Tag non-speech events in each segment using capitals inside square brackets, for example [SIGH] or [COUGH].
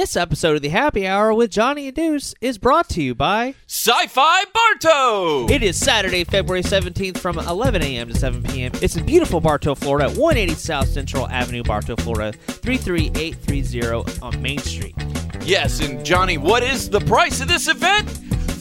This episode of the Happy Hour with Johnny and Deuce is brought to you by Sci-Fi Bartow. It is Saturday, February 17th from 11 a.m. to 7 p.m. It's in beautiful Bartow, Florida, 180 South Central Avenue, Bartow, Florida, 33830 on Main Street. Yes, and Johnny, what is the price of this event?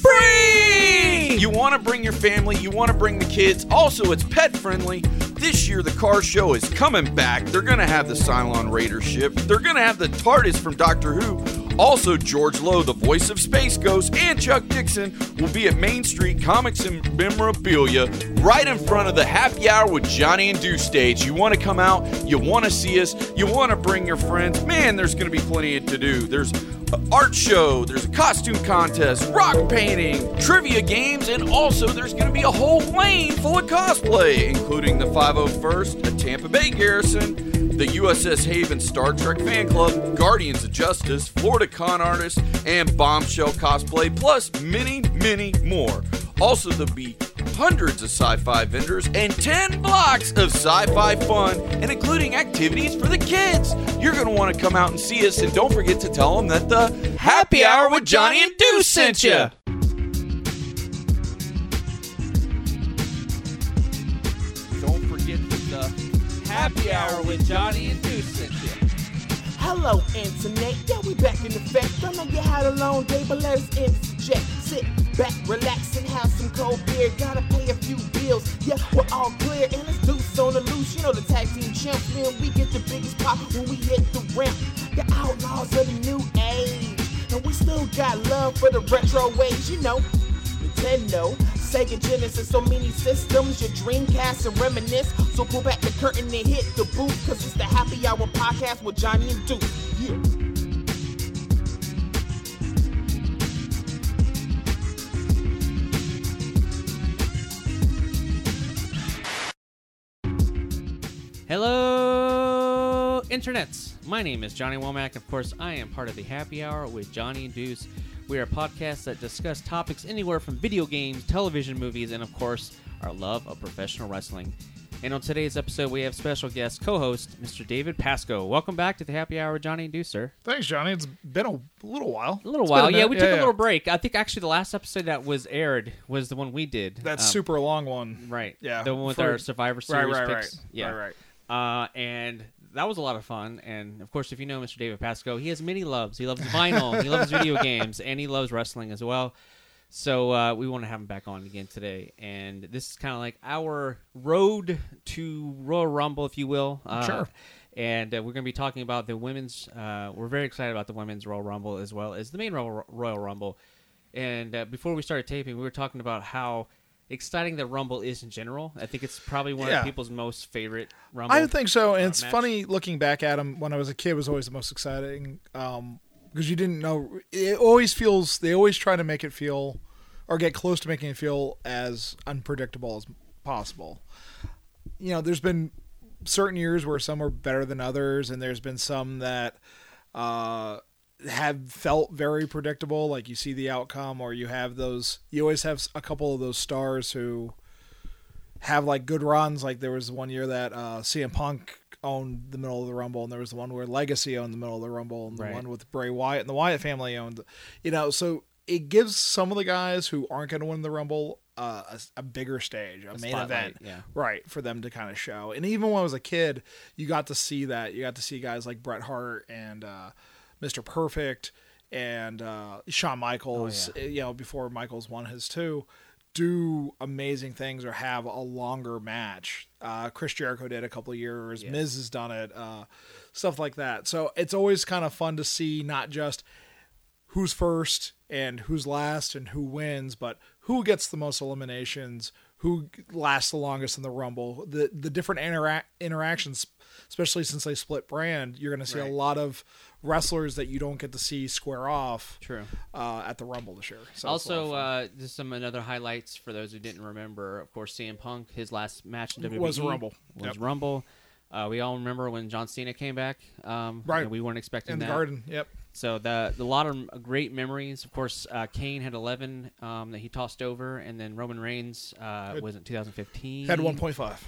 Free! You want to bring your family, you want to bring the kids. Also, it's pet friendly. This year, the car show is coming back. They're going to have the Cylon Raider ship, they're going to have the TARDIS from Doctor Who. Also, George Lowe, the voice of Space Ghost, and Chuck Dixon will be at Main Street Comics and Memorabilia right in front of the Happy Hour with Johnny and Deuce stage. You want to come out, you want to see us, you want to bring your friends. Man, there's going to be plenty to do. There's an art show, there's a costume contest, rock painting, trivia games, and also there's going to be a whole lane full of cosplay, including the 501st, the Tampa Bay Garrison, the USS Haven Star Trek Fan Club, Guardians of Justice, Florida Con Artists, and Bombshell Cosplay, plus many, many more. Also, there'll be hundreds of sci fi vendors and 10 blocks of sci fi fun, and including activities for the kids. You're going to want to come out and see us, and don't forget to tell them that the Happy Hour with Johnny and Deuce sent you. Don't forget the Happy Hour with Johnny and Deuce. Hello, Internet. Yeah, we back in effect. I know you had a long day, but let us interject. Sit back, relax, and have some cold beer. Gotta pay a few bills. Yeah, we're all clear, and it's loose on the loose. You know the tag team champs, man. We get the biggest pop when we hit the ramp. The outlaws of the new age, and we still got love for the retro ways. You know, Nintendo, Sega Genesis, so many systems, your Dreamcast and reminisce. So pull back the curtain and hit the booth, cause it's the Happy Hour podcast with Johnny and Duke. Yeah. Hello, internets. My name is Johnny Womack. Of course, I am part of the Happy Hour with Johnny and Deuce. We are a podcast that discuss topics anywhere from video games, television movies, and of course, our love of professional wrestling. And on today's episode, we have special guest co-host Mr. David Pasco. Welcome back to the Happy Hour Johnny and Deuce, sir. Thanks, Johnny. It's been a little while. A little It's while, been yeah. minute. We took a little break. I think actually the last episode that was aired was the one we did. That Um, super long one. Right. Yeah, The one with for- our Survivor Series right, right, picks. right. Yeah. Right, right. Uh, and that was a lot of fun. And of course, if you know Mr. David Pasco, he has many loves. He loves vinyl, he loves video [LAUGHS] games, and he loves wrestling as well. So uh, we want to have him back on again today. And this is kind of like our road to Royal Rumble, if you will. Uh, Sure. And uh, we're going to be talking about the women's. Uh, we're very excited about the women's Royal Rumble as well as the main Royal, Royal Rumble. And uh, before we started taping, we were talking about how exciting the Rumble is in general. I think it's probably one Yeah. of people's most favorite Rumble. I think so. And uh, it's match. funny looking back at them when I was a kid was always the most exciting um, because you didn't know. It always feels they always try to make it feel or get close to making it feel as unpredictable as possible. You know, there's been certain years where some are better than others, and there's been some that uh, have felt very predictable. Like you see the outcome, or you have those. You always have a couple of those stars who have like good runs. Like there was one year that uh, CM Punk owned the middle of the Rumble, and there was the one where Legacy owned the middle of the Rumble, and the Right. one with Bray Wyatt and the Wyatt family owned. You know, so it gives some of the guys who aren't going to win the Rumble uh, a, a bigger stage, a, main event, yeah. right, for them to kind of show. And even when I was a kid, you got to see that. You got to see guys like Bret Hart and uh, Mr. Perfect and uh, Shawn Michaels. Oh, You know, before Michaels won his two, do amazing things or have a longer match. Uh, Chris Jericho did a couple of years. Yeah. Miz has done it. Uh, stuff like that. So it's always kind of fun to see not just who's first and who's last and who wins, but who gets the most eliminations, who lasts the longest in the Rumble. The the different intera- interactions, especially since they split brand, you're going to see Right. a lot of wrestlers that you don't get to see square off True. uh, at the Rumble this year. So it's a lot also, uh, just some another highlights for those who didn't remember. Of course, CM Punk, his last match in WWE Was Rumble. Was Yep. Rumble. Uh, we all remember when John Cena came back. Um, Right. and we weren't expecting that. in the. Garden, yep. So the, the lot of great memories. Of course, uh, Kane had 11 um, that he tossed over, and then Roman Reigns uh, was in 2015. Had 1.5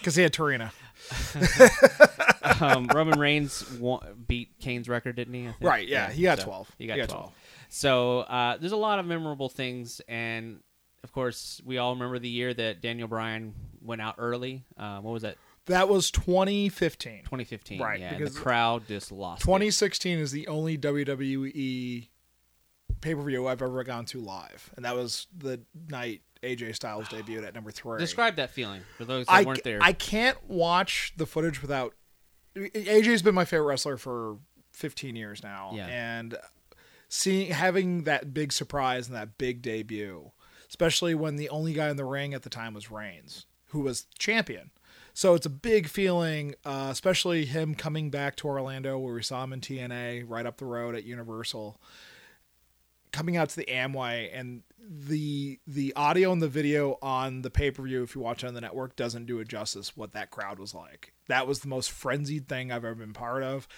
because [LAUGHS] he had Torino. [LAUGHS] um, Roman Reigns won, beat Kane's record, didn't he? I think? Right, yeah, he got so 12. He got, He got 12. 12. So uh, there's a lot of memorable things, and of course, we all remember the year that Daniel Bryan went out early. Uh, what was that? That was 2015. 2015. Right, Yeah, and because the crowd just lost. 2016 is the only WWE pay per view I've ever gone to live, and that was the night AJ Styles debuted at number three. Describe that feeling for those that I, weren't there. I can't watch the footage without. AJ's been my favorite wrestler for 15 years now, Yeah. and seeing having that big surprise and that big debut, especially when the only guy in the ring at the time was Reigns, who was champion. So it's a big feeling, uh, especially him coming back to Orlando, where we saw him in TNA, right up the road at Universal coming out to the Amway and the the audio and the video on the pay per view, if you watch it on the network, doesn't do it justice what that crowd was like. That was the most frenzied thing I've ever been part of.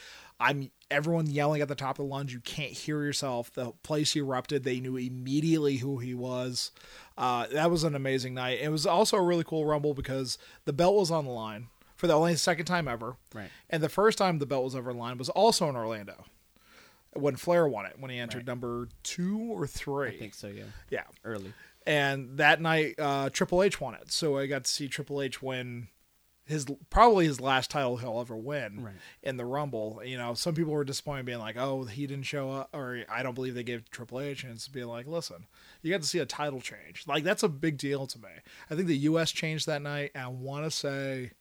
I'm everyone yelling at the top of the lunge. You can't hear yourself. The place erupted. They knew immediately who he was. Uh, that was an amazing night. It was also a really cool rumble because the belt was on the line for the only second time ever. Right. And the first time the belt was ever on the line was also in Orlando when Flair won it when he entered Right. number two or three. I think so. Yeah, Yeah. early. And that night, uh, Triple H won it. So I got to see Triple H win his probably his last title he'll ever win Right. in the Rumble. You know, some people were disappointed, being like, "Oh, he didn't show up," or "I don't believe they gave Triple H." And it's being like, "Listen, you got to see a title change. Like that's a big deal to me." I think the U.S. changed that night. And I want to say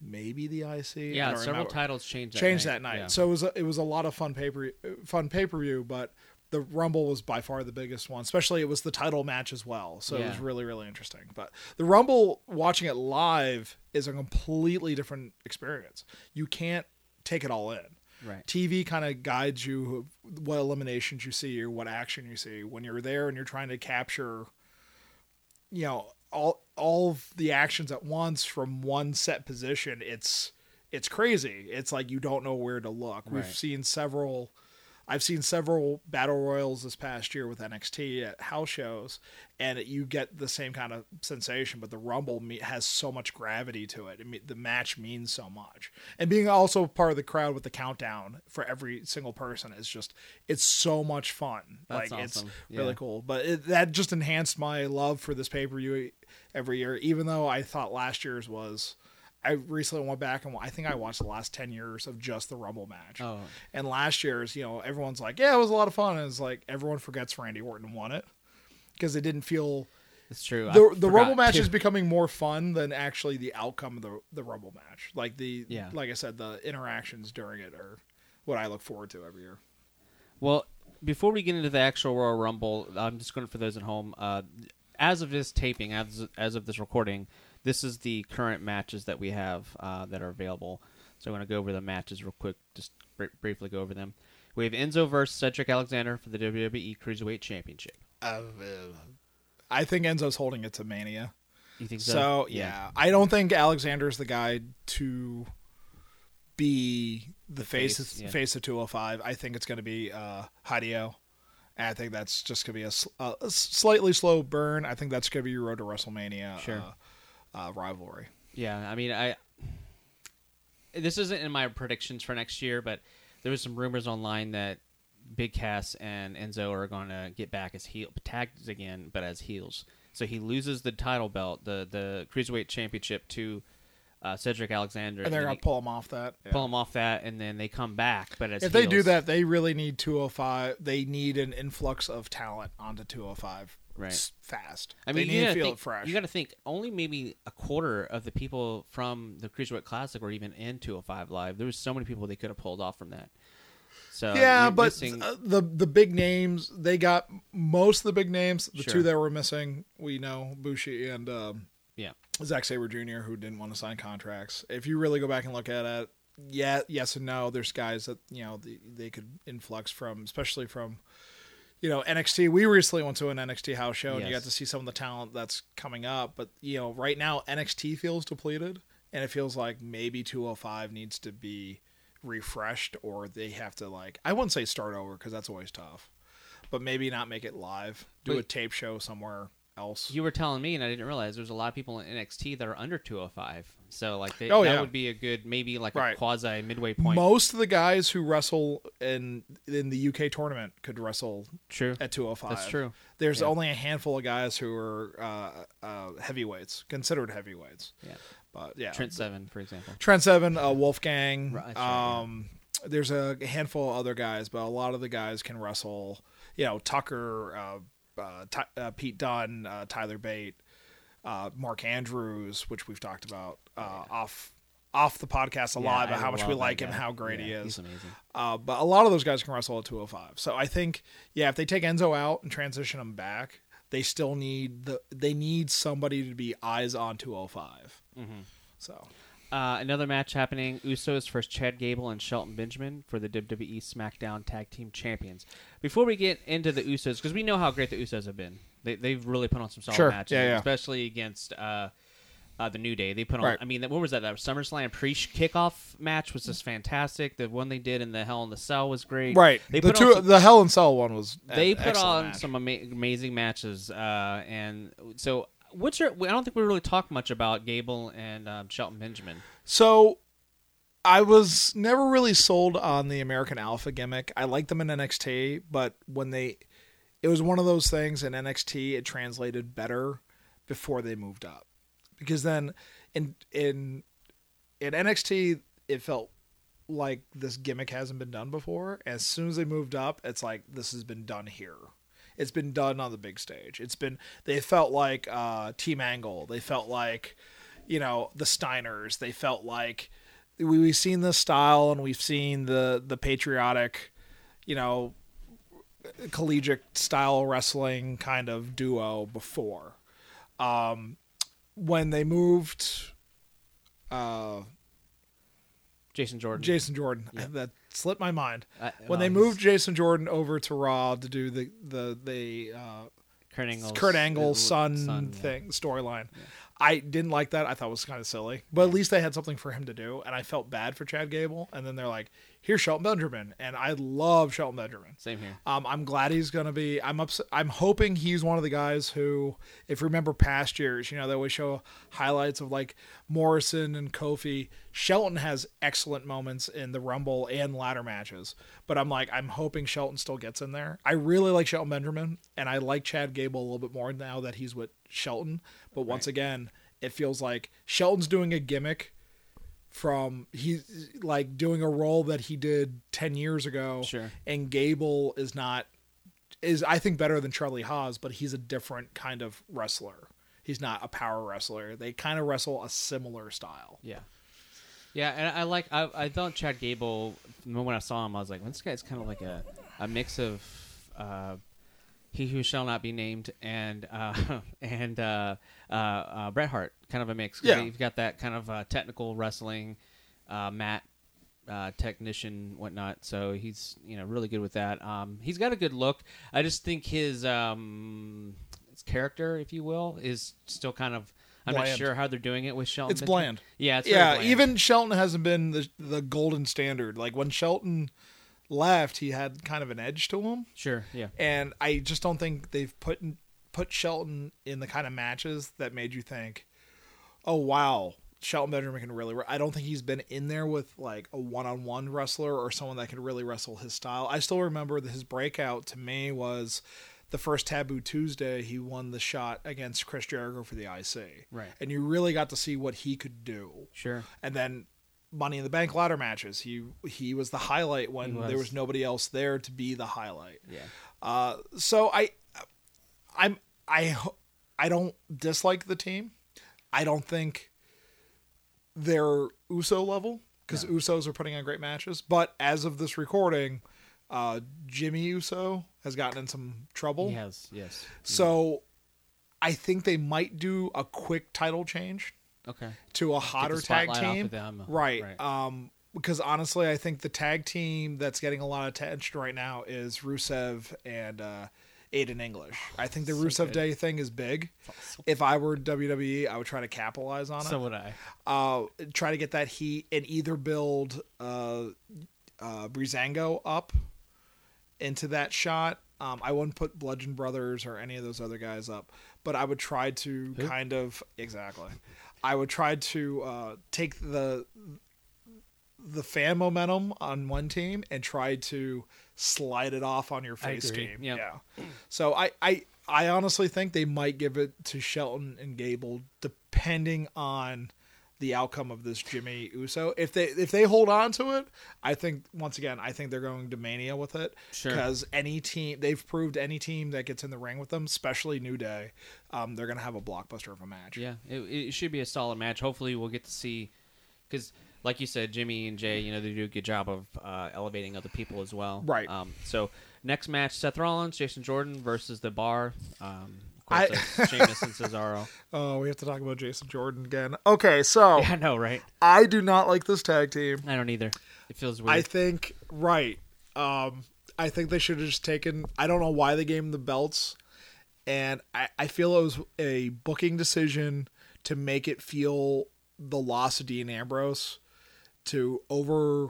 maybe the IC. Yeah, several remember titles changed. That changed night. that night. Yeah. So it was a, it was a lot of fun paper fun pay per view, but the Rumble was by far the biggest one. Especially it was the title match as well, so it was really really interesting. But the Rumble, watching it live is a completely different experience. You can't take it all in. right. TV kind of guides you what eliminations you see or what action you see when you're there and you're trying to capture, you know, all all of the actions at once from one set position. It's it's crazy. It's like you don't know where to look. We've seen several. I've seen several battle royals this past year with NXT at house shows, and you get the same kind of sensation. But the Rumble has so much gravity to it. I mean, the match means so much, and being also part of the crowd with the countdown for every single person is just it's so much fun. That's like awesome. it's really cool. But it, that just enhanced my love for this pay per view every year. Even though I thought last year's was. I recently went back and I think I watched the last 10 years of just the Rumble match. Oh. And last year's, you know, everyone's like, yeah, it was a lot of fun. And it's like everyone forgets Randy Orton won it because it didn't feel. It's true. I The, the Rumble match too. is becoming more fun than actually the outcome of the, the Rumble match. Like the, Yeah. like I said, the interactions during it are what I look forward to every year. Well, before we get into the actual Royal Rumble, I'm just going to for those at home. Uh, as of this taping, as as of this recording, this is the current matches that we have uh, that are available. So I'm going to go over the matches real quick, just br- briefly go over them. We have Enzo versus Cedric Alexander for the WWE Cruiserweight Championship. I think Enzo's holding it to Mania. You think so? So yeah, I don't think Alexander's the guy to be the, face face, of, yeah. face of 205. I think it's going to be uh, Hideo. And I think that's just going to be a, a a slightly slow burn. I think that's going to be your road to WrestleMania Sure. uh, uh, rivalry. Yeah, I mean, I this isn't in my predictions for next year, but there was some rumors online that Big Cass and Enzo are going to get back as heel tagged again, but as heels. So he loses the title belt, the the cruiserweight championship to uh, Cedric Alexander, And they're he- to pull him off that. pull him off that, and then they come back, but as If they do that, they really need 205. They need an influx of talent onto 205 Right. fast. I mean, you gotta feel think, it fresh. You got to think only maybe a quarter of the people from the Cruiserweight Classic were even in 205 Live. There was so many people they could have pulled off from that. So yeah, but missing- uh, the the big names they got most of the big names. The Sure. two that were missing, we know Bushi and um, yeah, Zack Sabre Jr. who didn't want to sign contracts. If you really go back and look at it, yeah, yes and no. There's guys that you know they, they could influx from, especially from you know NXT. We recently went to an NXT house show and you got to see some of the talent that's coming up. But you know, right now NXT feels depleted, and it feels like maybe 205 needs to be refreshed, or they have to like I wouldn't say start over because that's always tough, but maybe not make it live. Do a tape show somewhere else. you were telling me, and I didn't realize there's a lot of people in NXT that are under 205. So like they, Oh, that yeah. would be a good maybe like Right. a quasi midway point. Most of the guys who wrestle in in the UK tournament could wrestle true. at 205. That's true. There's Yeah. only a handful of guys who are uh, uh, heavyweights, considered heavyweights. Yeah. But yeah, Trent Seven, for example. Trent Seven, uh, Wolfgang. Right, right, yeah. um, There's a handful of other guys, but a lot of the guys can wrestle. You know, Tucker, uh, uh, Ty- uh, Pete Dunne, uh, Tyler Bate, uh, Mark Andrews, which we've talked about uh, off off the podcast a Yeah, lot I about how much we like him, guy. how great he is. He's amazing. Uh, but a lot of those guys can wrestle at 205. So I think, yeah, if they take Enzo out and transition him back, they still need the they need somebody to be eyes on 205. Mm-hmm. So Uh, another match happening: Usos versus Chad Gable and Shelton Benjamin for the WWE SmackDown Tag Team Champions. Before we get into the Usos, because we know how great the Usos have been, they, they've really put on some solid Sure. matches, Yeah, yeah. especially against uh, uh, the New Day. They put on. Right. I mean, what was that? That SummerSlam pre-kickoff match was just fantastic. The one they did in the Hell in the Cell was great. right, They the put two on some, the Hell in Cell one was they an put excellent on match. some ama- amazing matches, uh, and so. What's your? I don't think we really talked much about Gable and um, Shelton Benjamin. So I was never really sold on the American Alpha gimmick. I liked them in NXT, but when they it was one of those things in NXT it translated better before they moved up. Because then in in in NXT it felt like this gimmick hasn't been done before. As soon as they moved up, it's like this has been done here. It's been done on the big stage. It's been they felt like uh, Team Angle. They felt like you know the Steiners. They felt like we, we've seen this style and we've seen the the patriotic, you know, collegiate style wrestling kind of duo before. Um, when they moved, uh, Jason Jordan. Jason Jordan. [LAUGHS] That slipped my mind. I- when they moved Jason Jordan over to Raw to do the the the uh, Kurt Angle's, Kurt Angle's uh, son, yeah. thing storyline. I didn't like that. I thought it was kind of silly, but at least they had something for him to do, and I felt bad for Chad Gable. And then they're like, "Here's Shelton Benjamin," and I love Shelton Benjamin. Same here. Um, I'm glad he's gonna be. I'm ups- I'm hoping he's one of the guys who, if you remember past years, you know they always show highlights of like Morrison and Kofi. Shelton has excellent moments in the Rumble and ladder matches, but I'm like I'm hoping Shelton still gets in there. I really like Shelton Benjamin, and I like Chad Gable a little bit more now that he's with Shelton. But once again, it feels like Shelton's doing a gimmick from he's like doing a role that he did 10 years ago Sure. and Gable is not is I think better than Charlie Haas, but he's a different kind of wrestler. He's not a power wrestler. They kind of wrestle a similar style. Yeah. Yeah, and I like I I thought Chad Gable the moment I saw him I was like, this guy's kind of like a, a mix of uh, he who shall not be named and uh, [LAUGHS] and uh, uh, uh, Bret Hart, kind of a mix. Yeah. you've got that kind of uh, technical wrestling, uh, mat uh, technician, whatnot. So he's you know really good with that. Um, he's got a good look. I just think his um, his character, if you will, is still kind of. I'm not sure how they're doing it with Shelton. It's bland. Yeah, it's yeah, bland. even Shelton hasn't been the the golden standard. Like when Shelton left, he had kind of an edge to him, Sure, yeah. and I just don't think they've put in, put Shelton in the kind of matches that made you think, "Oh wow, Shelton Benjamin can really." Re-. I don't think he's been in there with like a one-on-one wrestler or someone that can really wrestle his style. I still remember that his breakout to me was the first Taboo Tuesday. He won the shot against Chris Jericho for the IC, Right. And you really got to see what he could do Sure. and then Money in the Bank ladder matches. He he was the highlight when was. there was nobody else there to be the highlight. Yeah. Uh, so I, I'm I I don't dislike the team. I don't think they're USO level because USOs are putting on great matches. But as of this recording, uh, Jimmy Uso has gotten in some trouble. He has, yes. So I think they might do a quick title change Okay. to a hotter tag team. of. Right. Right. Um, because honestly, I think the tag team that's getting a lot of attention right now is Rusev and uh, Aiden English. I think the Rusev good. Day thing is big. If I were WWE, I would try to capitalize on it. So would I. uh, try to get that heat and either build uh, uh, Breezango up into that shot. Um, I wouldn't put Bludgeon Brothers or any of those other guys up, but I would try to Who? kind of exactly. I would try to uh, take the the fan momentum on one team and try to slide it off on your face team. Yep. Yeah. So I, I I honestly think they might give it to Shelton and Gable depending on the outcome of this Jimmy Uso. If they if they hold on to it, I think once again I think they're going to Mania with it Sure. because any team they've proved any team that gets in the ring with them, especially New Day, um, they're going to have a blockbuster of a match. Yeah, it, it should be a solid match. Hopefully, we'll get to see because, like you said, Jimmy and Jay, you know, they do a good job of uh, elevating other people as well. Right. Um, so next match: Seth Rollins, Jason Jordan versus the Bar. Um, of I- course, that's [LAUGHS] Sheamus and Cesaro. Oh, we have to talk about Jason Jordan again. Okay, so [LAUGHS] Yeah, I know, right? I do not like this tag team. I don't either. It feels weird. I think right. Um, I think they should have just taken. I don't know why they gave them the belts, and I, I feel it was a booking decision to make it feel the loss of Dean Ambrose to over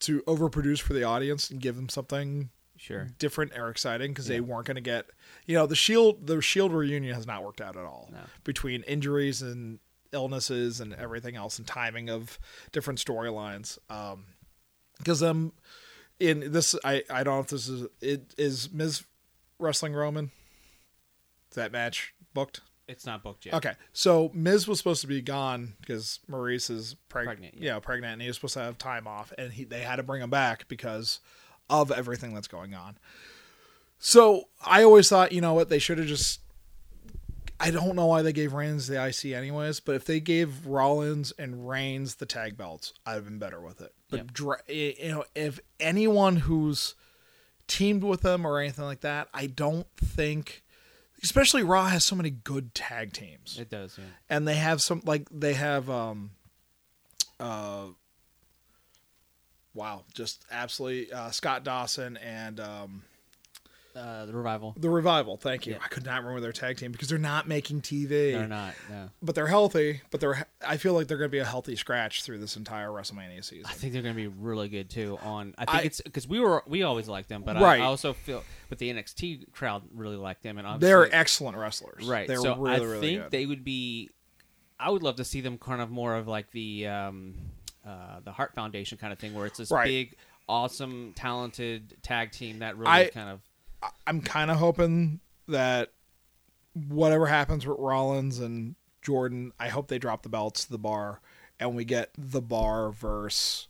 to overproduce for the audience and give them something sure. different or exciting because they weren't going to get you know the shield the shield reunion has not worked out at all No. between injuries and illnesses and everything else and timing of different storylines um because um in this i i don't know if this is it is Miz wrestling roman is that match booked It's not booked yet. Okay, so Miz was supposed to be gone because Maryse is preg- Pregnant, Yeah. yeah. pregnant, and he was supposed to have time off, and he, they had to bring him back because of everything that's going on. So I always thought, you know what, they should have just. I don't know why they gave Reigns the IC anyways, but if they gave Rollins and Reigns the tag belts, I'd have been better with it. But Yep. dra- you know, if anyone who's teamed with them or anything like that, I don't think. Especially Raw has so many good tag teams It does. Yeah. and they have some like they have um uh wow just absolutely uh scott dawson and um Uh, the revival. the revival thank you Yeah. i could not remember their tag team because they're not making tv They're not. No. but they're healthy but they're i feel like they're going to be a healthy scratch through this entire wrestlemania season I think they're going to be really good too. On I think I- it's because we were we always liked them, but Right. I, I also feel with the NXT crowd really liked them, and they're excellent wrestlers right. they're so really I really think good they would be. I would love to see them kind of more of like the um, uh, the Heart Foundation kind of thing, where it's this Right. big, awesome, talented tag team that really I- kind of i'm kind of hoping that whatever happens with rollins and jordan i hope they drop the belts to the bar and we get the bar versus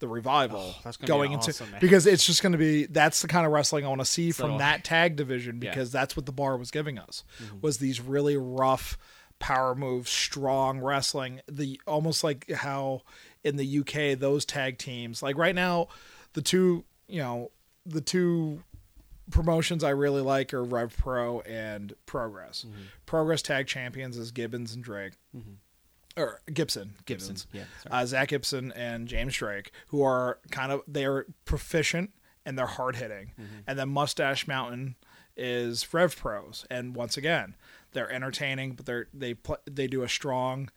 the revival Oh, that's gonna going into awesome because it's just going to be that's the kind of wrestling I want to see from that tag division Yeah. Mm-hmm. because that's what the bar was giving us was these really rough power moves, strong wrestling. The almost like how in the UK those tag teams like right now the two you know the two promotions I really like are Rev Pro and Progress. Mm-hmm. Progress tag champions is Gibbons and Drake. Or Gibson, Gibson. Gibbons Yeah. Uh, Zach Gibson and James Drake, who are kind of they're proficient and they're hard hitting, Mm-hmm. and then Mustache Mountain is Rev Pros, and once again they're entertaining, but they're they pl- they do a strong,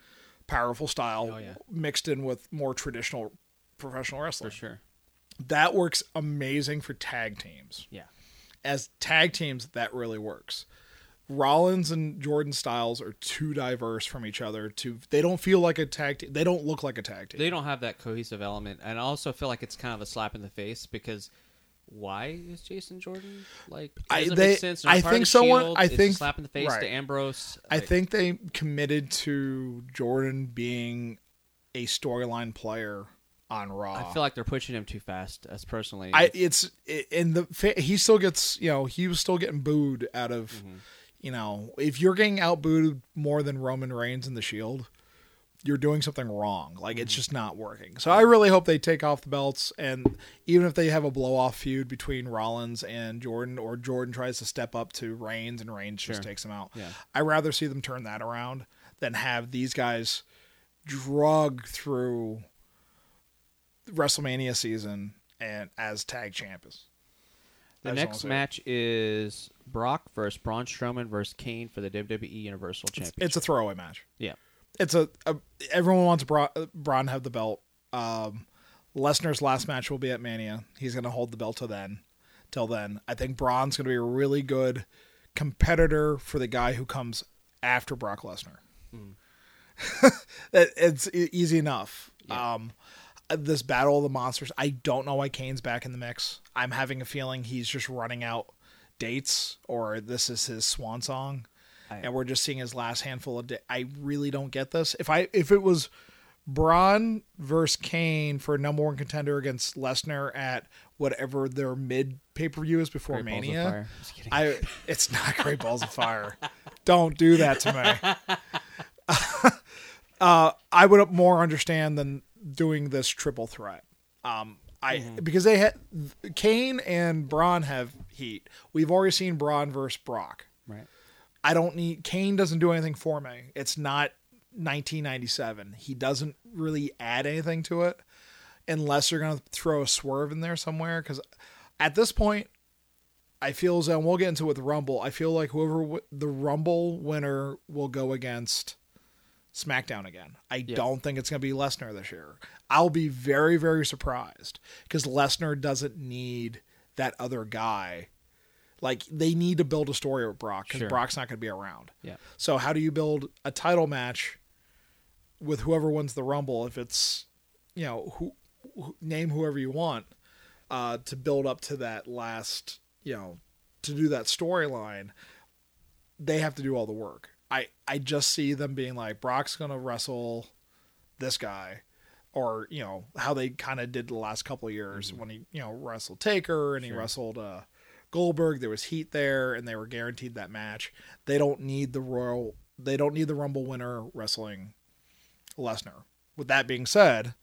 powerful style Oh, yeah. mixed in with more traditional professional wrestling. for sure. That works amazing for tag teams. Yeah. As tag teams, that really works. Rollins and Jordan Styles are too diverse from each other. To they don't feel like a tag team. They don't look like a tag team. They don't have that cohesive element, and I also feel like it's kind of a slap in the face because why is Jason Jordan like? I- they- make sense. I think someone- Shield. I think- slap in the face right. to Ambrose. I Like, think they committed to Jordan being a storyline player on Raw. I feel like they're pushing him too fast. As personally, I it's in the he still gets you know he was still getting booed out of Mm-hmm. you know if you're getting outbooed more than Roman Reigns in the Shield, you're doing something wrong. Like Mm-hmm. it's just not working. So I really hope they take off the belts and even if they have a blow off feud between Rollins and Jordan or Jordan tries to step up to Reigns and Reigns just Sure. takes him out. Yeah. I'd rather see them turn that around than have these guys drug through WrestleMania season and as tag champions. the next match is Brock versus Braun Strowman versus Kane for the WWE Universal Championship. It's a throwaway match. yeah, It's a, a everyone wants Bra- Braun to have the belt. Um, Lesnar's last match will be at Mania. He's going to hold the belt till then. Till then, I think Braun's going to be a really good competitor for the guy who comes after Brock Lesnar. [LAUGHS] It- it's easy enough. Yeah. Um, this battle of the monsters. I don't know why Kane's back in the mix. I'm having a feeling he's just running out dates, or this is his swan song, I- and we're just seeing his last handful of. I really don't get this. If I if it was Braun versus Kane for number one contender against Lesnar at whatever their mid pay per view is before Great Mania, Fire. Just kidding. I it's not Great Balls of Fire. Don't do that to me. [LAUGHS] uh, I would more understand than doing this triple threat. Um, I because they had Kane and Braun have heat. We've already seen Braun versus Brock. I don't need Kane doesn't do anything for me. It's not 1997. He doesn't really add anything to it unless you're going to throw a swerve in there somewhere cuz at this point I feel as though and we'll get into it with Rumble. I feel like whoever w- the Rumble winner will go against SmackDown again. I don't think it's going to be Lesnar this year. I'll be very very surprised cuz Lesnar doesn't need that other guy like they need to build a story with Brock because Sure. Brock's not going to be around. Yeah. So how do you build a title match with whoever wins the Rumble? If it's you know who, who name whoever you want uh, to build up to that last you know to do that storyline, they have to do all the work. I I just see them being like Brock's going to wrestle this guy. Or you know how they kind of did the last couple of years when he you know wrestled Taker and he wrestled uh, Goldberg. There was heat there, and they were guaranteed that match. They don't need the Royal. They don't need the Rumble winner wrestling Lesnar. With that being said,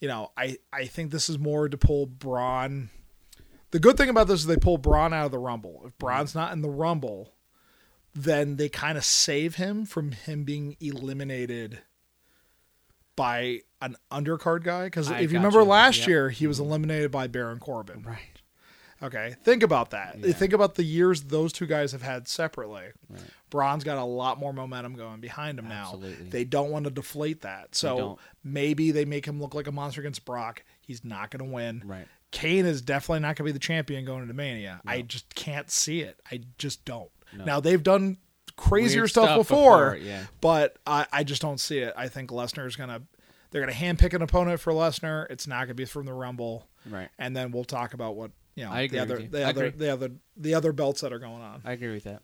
you know I I think this is more to pull Braun. The good thing about this is they pull Braun out of the Rumble. If Braun's not in the Rumble, then they kind of save him from him being eliminated by an undercard guy. Because if you remember last Yep. year, he was eliminated by Baron Corbin. Right. Okay, think about that. Yeah. Think about the years those two guys have had separately. Right. Braun's got a lot more momentum going behind him now. They don't want to deflate that. So don't. maybe they make him look like a monster against Brock. He's not going to win. Right. Kane is definitely not going to be the champion going into Mania. I just can't see it. I just don't. No. Now they've done crazier stuff, stuff before, before, yeah. but I, I just don't see it. I think Lesnar's going to. They're going to handpick an opponent for Lesnar. It's not going to be from the Rumble, Right. and then we'll talk about what you know I agree the with other you. the I other agree. the other the other belts that are going on. I agree with that.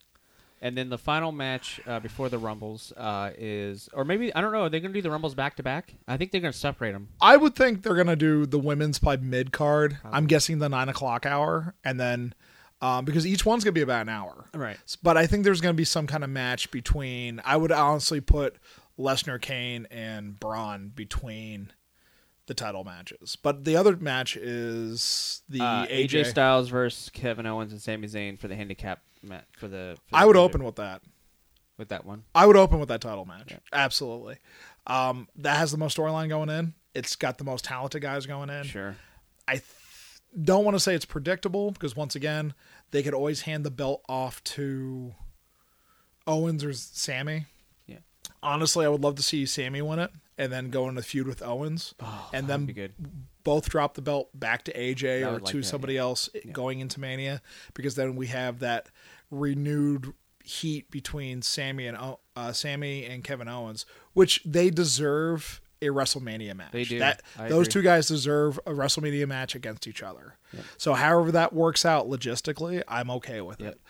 And then the final match uh, before the Rumbles uh, is, or maybe I don't know. Are they going to do the Rumbles back to back? I think they're going to separate them. I would think they're gonna do the women's probably mid card. I'm guessing the nine o'clock hour, and then um, because each one's gonna be about an hour. Right. But I think there's gonna be some kind of match between. I would honestly put Lesnar, Kane, and Braun between the title matches. But the other match is the Uh, AJ. AJ Styles versus Kevin Owens and Sami Zayn for the handicap match for the. For the I would open with that. with that one. I would open with that title match. Yeah. Absolutely. Um, that has the most storyline going in. It's got the most talented guys going in. Sure. I th- don't want to say it's predictable because once again, they could always hand the belt off to Owens or Sami. Yeah. Honestly, I would love to see Sami win it and then go in a feud with Owens, Oh, and then both drop the belt back to AJ or like to that, somebody yeah. else going into Mania, because then we have that renewed heat between Sami and uh, Sami and Kevin Owens, which they deserve a WrestleMania match. They do. That those agree. two guys deserve a WrestleMania match against each other. So however that works out logistically, I'm okay with Yep. it.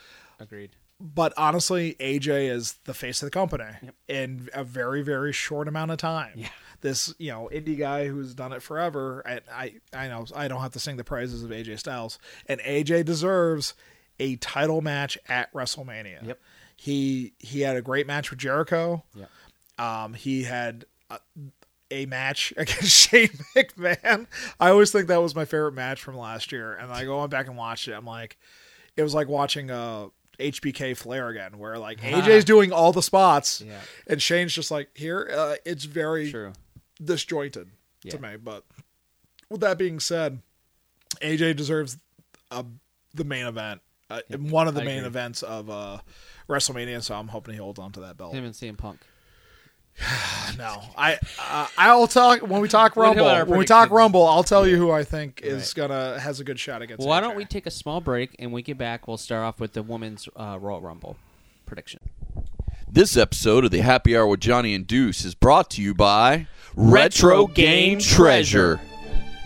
Agreed. But honestly, AJ is the face of the company in a very, very short amount of time. Yeah. This, you know, indie guy who's done it forever. I, I, I know I don't have to sing the praises of AJ Styles, and AJ deserves a title match at WrestleMania. Yep. He he had a great match with Jericho. Yep. Um, he had a, a match [LAUGHS] against Shane McMahon. I always think that was my favorite match from last year, and I go on back and watch it. I'm like, it was like watching uh HBK Flair again, where like [LAUGHS] AJ's doing all the spots, Yeah. and Shane's just like here. Uh, it's very True. disjointed Yeah. to me. But with that being said, AJ deserves uh, the main event, uh, one of the I main agree. events of uh, WrestleMania. So I'm hoping he holds on to that belt. Him and CM Punk. [SIGHS] No, I uh, I'll talk when we talk Rumble. When we talk. Rumble, I'll tell you who I think is Right. gonna has a good shot against. Well, why AJ. don't we take a small break and we get back? We'll start off with the women's uh, Royal Rumble prediction. This episode of the Happy Hour with Johnny and Deuce is brought to you by Retro, Game, Treasure.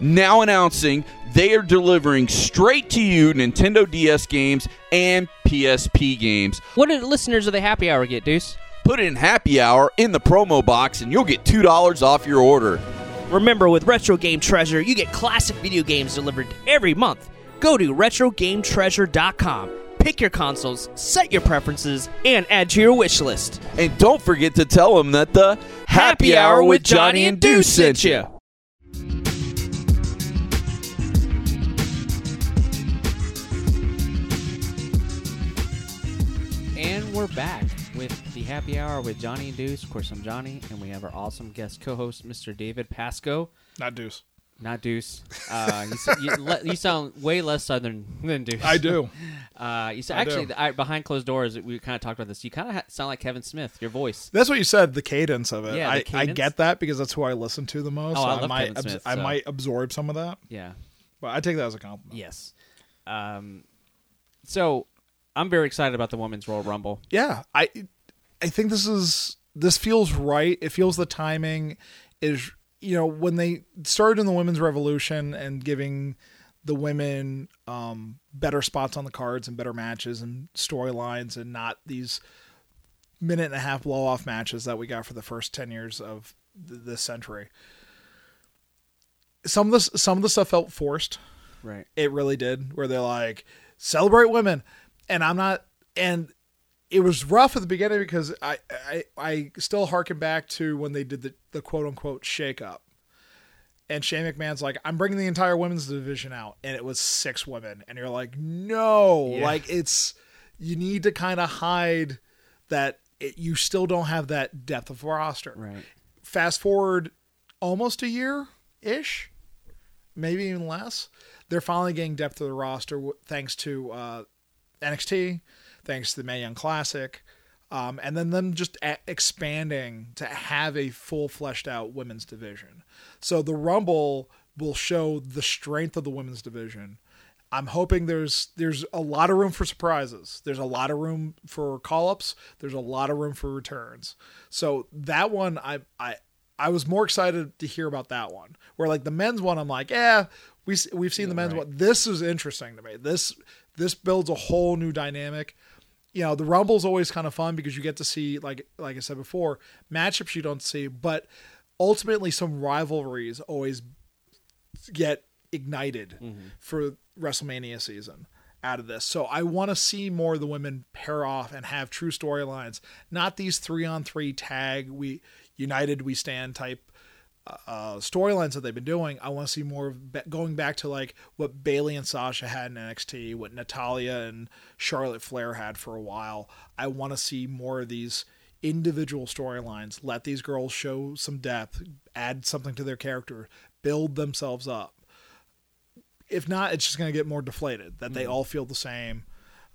Now announcing they are delivering straight to you Nintendo DS games and PSP games. What do the listeners of the Happy Hour get, Deuce? Put it in happy hour in the promo box and you'll get $2 off your order. Remember, with Retro Game Treasure, you get classic video games delivered every month. Go to RetroGameTreasure.com, pick your consoles, set your preferences, and add to your wish list. And don't forget to tell them that the Happy Hour with Johnny and Deuce sent you. We're back with the Happy Hour with Johnny and Deuce. Of course, I'm Johnny, and we have our awesome guest co-host, Mr. David Pasco. Not Deuce. Not Deuce. Uh, you, you, le- you sound way less southern than Deuce. I do. [LAUGHS] Uh, you said I actually do. I, behind closed doors. We kind of talked about this. You kind of ha- sound like Kevin Smith. Your voice. That's what you said. The cadence of it. Yeah, I, I get that because that's who I listen to the most. Oh, so I love might Kevin abs- Smith, I might absorb some of that, Yeah. but I take that as a compliment. Yes. Um, so I'm very excited about the women's Royal Rumble. yeah i i think this is this feels right it feels the timing is you know when they started in the women's revolution and giving the women um better spots on the cards and better matches and storylines and not these minute and a half blow off matches that we got for the first 10 years of th- this century some of this some of the stuff felt forced Right. it really did where they're like celebrate women and i'm not and it was rough at the beginning because i i, I still harken back to when they did the, the quote unquote shake up and Shane McMahon's like, I'm bringing the entire women's division out, and it was six women, and you're like, no, Yeah. like it's you need to kind of hide that it, you still don't have that depth of roster Right. fast forward almost a year ish, maybe even less. They're finally getting depth of the roster thanks to uh, NXT, thanks to the Mae Young Classic, um, and then them just a- expanding to have a full fleshed out women's division. So the Rumble will show the strength of the women's division. I'm hoping there's there's a lot of room for surprises. There's a lot of room for call ups. There's a lot of room for returns. So that one I I I was more excited to hear about that one. Where like the men's one I'm like, yeah, we we've seen the men's right. one. This is interesting to me. This this builds a whole new dynamic. You know, the Rumble's always kind of fun because you get to see like like I said before, matchups you don't see, but ultimately some rivalries always get ignited mm-hmm. for WrestleMania season out of this. So I want to see more of the women pair off and have true storylines, not these three on three tag we united we stand type uh, storylines that they've been doing. I want to see more of ba- going back to like what Bayley and Sasha had in NXT, what Natalya and Charlotte Flair had for a while. I want to see more of these individual storylines. Let these girls show some depth, add something to their character, build themselves up. If not, it's just going to get more deflated. That they all feel the same.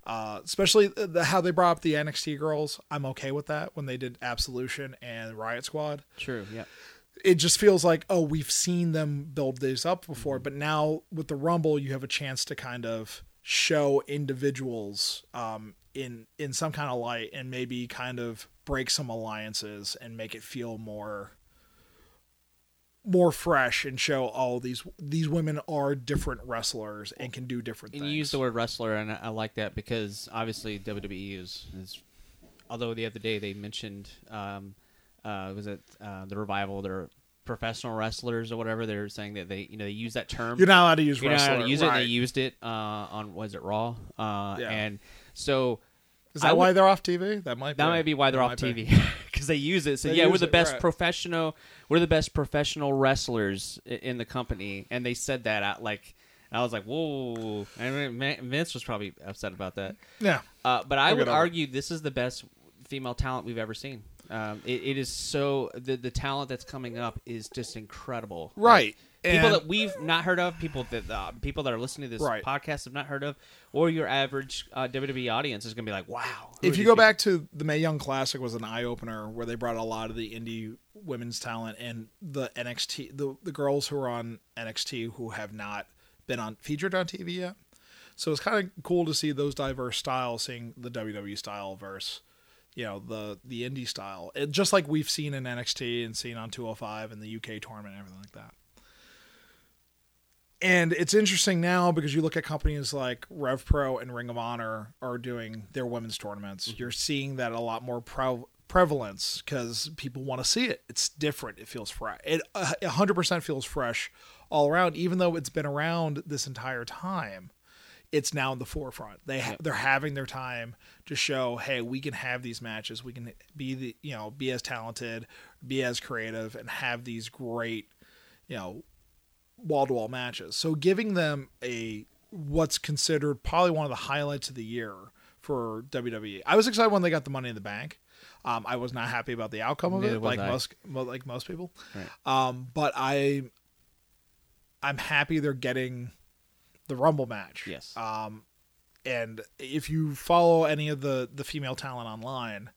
Uh, especially the, how they brought up the NXT girls. I'm okay with that when they did Absolution and Riot Squad True. Yeah. It just feels like oh we've seen them build these up before but now with the rumble you have a chance to kind of show individuals um, in in some kind of light and maybe kind of break some alliances and make it feel more more fresh and show oh these these women are different wrestlers and can do different things. And things you use the word wrestler, and I, I like that because obviously WWE is, is although the other day they mentioned, um, uh, was it uh, the revival? They're professional wrestlers or whatever. They're saying that they, you know, they use that term. you're not allowed to use You're not allowed to use it. right. They used it uh, on was it Raw? Uh, Yeah. And so is I that would- why they're off tv that might that be. might be why they're off. TV because [LAUGHS] they use it. So They yeah, we're the it, best right. professional. We're the best professional wrestlers in the company, and they said that out like. I was like, whoa! And Vince was probably upset about that. yeah Uh, but I would get over it. argue this is the best female talent we've ever seen. Um, it, it is so the the talent that's coming up is just incredible. Right. People And- that we've not heard of, people that uh, people that are listening to this Right. podcast have not heard of, or your average uh, WWE audience is going to be like, "Wow!" if you go people? back to the Mae Young Classic was an eye opener where they brought a lot of the indie women's talent and the NXT the the girls who are on NXT who have not been on featured on TV yet. So it's kind of cool to see those diverse styles, seeing the WWE style versus you know the the indie style, it, just like we've seen in NXT and seen on 205 and the UK tournament and everything like that. And it's interesting now because you look at companies like RevPro and Ring of Honor are doing their women's tournaments. You're seeing that a lot more pre- prevalence because people want to see it. It's different. It feels fresh. It uh, 100% feels fresh all around, even though it's been around this entire time. It's now in the forefront. They ha- they're having their time to show, hey, we can have these matches. We can be the you know be as talented, be as creative, and have these great you know wall to wall matches. So giving them a what's considered probably one of the highlights of the year for WWE. I was excited when they got the Money in the Bank. Um, I was not happy about the outcome of Neither it, like I. most like most people. Right. Um, but I, I'm happy they're getting the Rumble match. Yes. Um, and if you follow any of the the female talent online,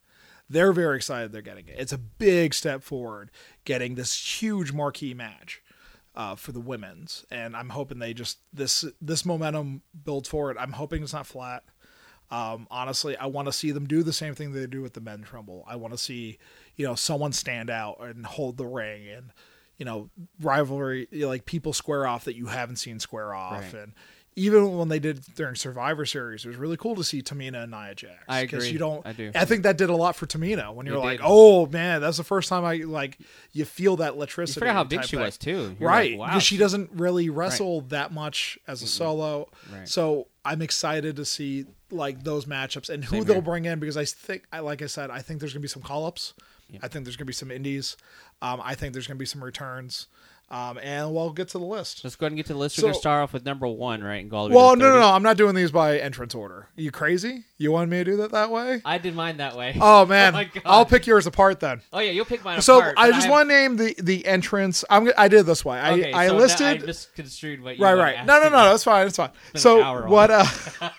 they're very excited they're getting it. It's a big step forward, getting this huge marquee match uh, for the women's, and I'm hoping they just this this momentum builds forward. I'm hoping it's not flat. Um, honestly, I want to see them do the same thing they do with the men's rumble. I want to see, you know, someone stand out and hold the ring, and you know, rivalry you like people square off that you haven't seen square off, Right. and even when they did during Survivor Series, it was really cool to see Tamina and Nia Jax. I agree. You don't. I do. I think that did a lot for Tamina when you're like, did. oh man, that's the first time I like you feel that You electricity. forgot how big she thing. was too, You're right? Like, wow, she doesn't really wrestle that much as a solo. Right. So I'm excited to see like those matchups and who Same they'll here. bring in because I think, I like I said, I think there's gonna be some call ups. Yeah. I think there's gonna be some indies. Um, I think there's gonna be some returns. Um, and we'll get to the list. Let's go ahead and get to the list. So- We're gonna start off with number one, right? And go all the way to Well, no, no, no. I'm not doing these by entrance order. you crazy? You want me to do that that way? I did mine that way. Oh man, [LAUGHS] my God. I'll pick yours apart then. Oh yeah, you'll pick mine So apart. So I just want to name the the entrance. I'm I did it this way. I Okay, I so listed I misconstrued what you right right. No no no. That's fine. That's fine. So what? Uh, [LAUGHS]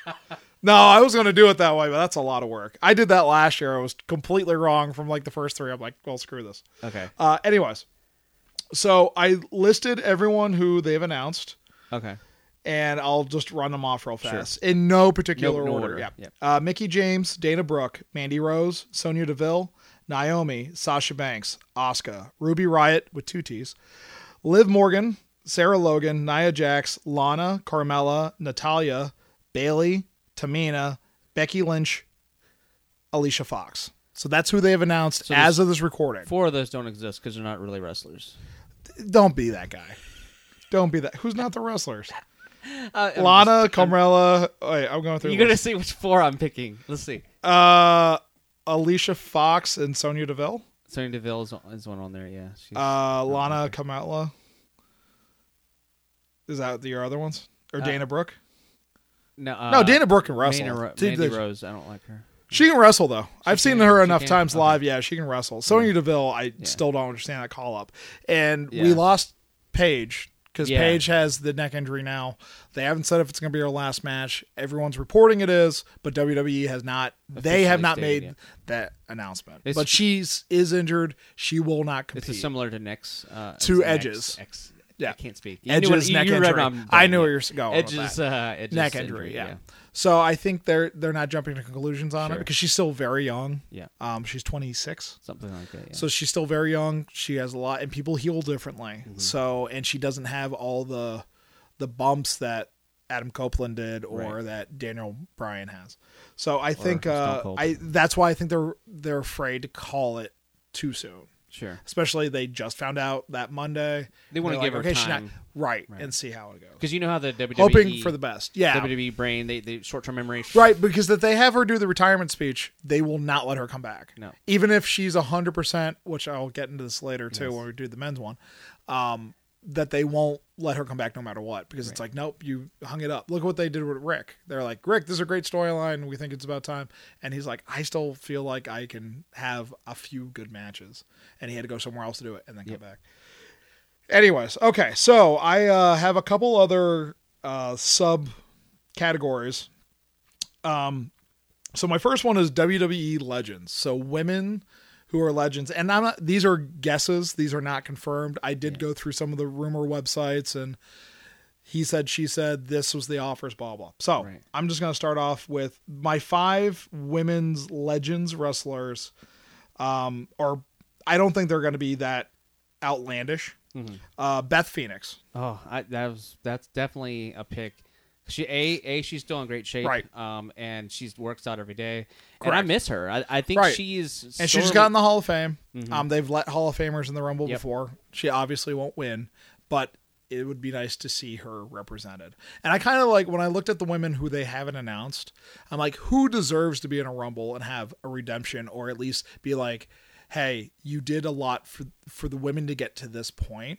no, I was going to do it that way, but that's a lot of work. I did that last year. I was completely wrong from like the first three. I'm like, well, screw this. Okay. Uh, anyways, so I listed everyone who they've announced. Okay. and I'll just run them off real fast in no particular No- no order. order. Yeah. Yep. Uh, Mickie James, Dana Brooke, Mandy Rose, Sonya Deville, Naomi, Sasha Banks, Asuka, Ruby Riott with two T's, Liv Morgan, Sarah Logan, Nia Jax, Lana, Carmella, Natalya, Bayley, Tamina, Becky Lynch, Alicia Fox. So that's who they have announced So as of this recording. Four of those don't exist because they're not really wrestlers. Don't be that guy. Don't be that. Who's not the wrestlers? [LAUGHS] Uh, Lana, I'm- Wait, I'm going through. You're gonna see which four I'm picking. Let's see. Uh, Alicia Fox and Sonya Deville. Sonya Deville is, is one on there. Yeah. She's, Uh, Lana Carmella. Is that your other ones? Or Uh, Dana Brooke? No, uh, no, Dana Brooke can wrestle. Mandy, Ro- Mandy the- Rose. I don't like her. She can wrestle though. I've seen her enough can? times Okay. live. Yeah, she can wrestle. Sonya Deville, I still don't understand that call up. And we lost Paige because Yeah. Paige has the neck injury now. They haven't said if it's going to be her last match. Everyone's reporting it is, but WWE has not. they have not stated, made yeah. that announcement. It's- but she's is injured. She will not This compete. is similar to Nick's. Uh, To Edges. X, Yeah. I can't speak. You Edge's knew what, neck you injury. I'm knew where you're going Edge's, uh, Edge's neck injury. injury, yeah. So I think they're they're not jumping to conclusions on it because she's still very young. Yeah. Um, she's 26. Something like that. Yeah. So she's still very young. She has a lot, and people heal differently. Mm-hmm. So, and she doesn't have all the the bumps that Adam Copeland did or Right. that Daniel Bryan has. So I think uh, I that's why I think they're they're afraid to call it too soon. Sure. Especially they just found out that Monday. They wanna They're give her okay, she's not- time. right, Right. and see how it goes. Because you know how the WWE Hoping for the best. Yeah. WWE brain, they, they short term memory. Right, because if they have her do the retirement speech, they will not let her come back. No. Even if she's 100%, which I'll get into this later too Yes. when we do the men's one. Um, that they won't let her come back no matter what because it's like nope you hung it up. Look what they did with rick. They're like rick this is a great storyline. We think it's about time. And he's like i still feel like i can have a few good matches. And he had to go somewhere else to do it and then Yep. come back. Anyways okay so i uh, have a couple other uh, sub categories um so my first one is wwe legends. So women who are legends and i'm not these are guesses these are not confirmed i did go through some of the rumor websites and he said she said this was the offers blah blah so Right. i'm just going to start off with my five women's legends wrestlers um or i don't think they're going to be that outlandish Mm-hmm. uh beth phoenix Oh, I, that was that's definitely a pick. She a a she's still in great shape, Right. Um, and she works out every day, and I miss her. I, I think Right. she's and she's gotten the Hall of Fame. Um, they've let Hall of Famers in the Rumble Yep. before. She obviously won't win, but it would be nice to see her represented. And I kind of like when I looked at the women who they haven't announced. I'm like, who deserves to be in a Rumble and have a redemption, or at least be like, hey, you did a lot for for the women to get to this point.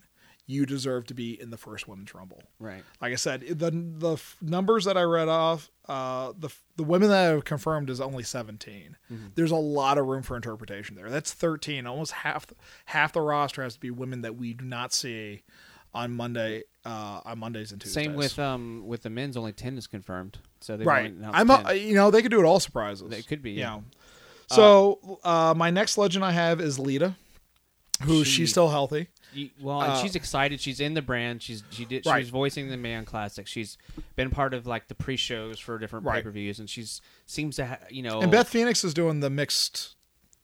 You deserve to be in the first women's Rumble right. like I said, the the f- numbers that I read off, uh, the the women that have confirmed is only 17. There's a lot of room for interpretation there. That's 13. Almost half half the roster has to be women that we do not see on Monday uh, on Mondays and Tuesdays. Same with um with the men's, only ten is confirmed. So they right. I'm a, you know they could do it all surprises. They could be, yeah. know. So uh, my next legend I have is Lita, who She- she's still healthy. Well, uh, she's excited. She's in the brand. She's she did Right. she's voicing the Mae Young Classic. She's been part of like the pre-shows for different Right. pay per views, and she's seems to ha- you know And Beth Phoenix is doing the mixed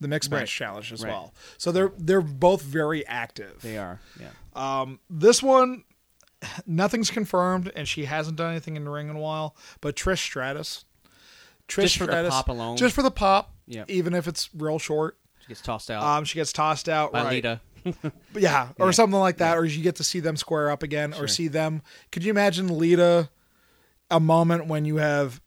the mixed match Right. challenge as Right. well. So they're they're both very active. they are yeah. Um, this one, nothing's confirmed, and she hasn't done anything in the ring in a while. But Trish Stratus, Trish Just for the Stratus, pop alone? just for the pop, Yeah. even if it's real short. She gets tossed out Um, she gets tossed out, by right? Lita. [LAUGHS] Yeah, or something like that, or you get to see them square up again, or see them. Could you imagine Lita? A moment when you have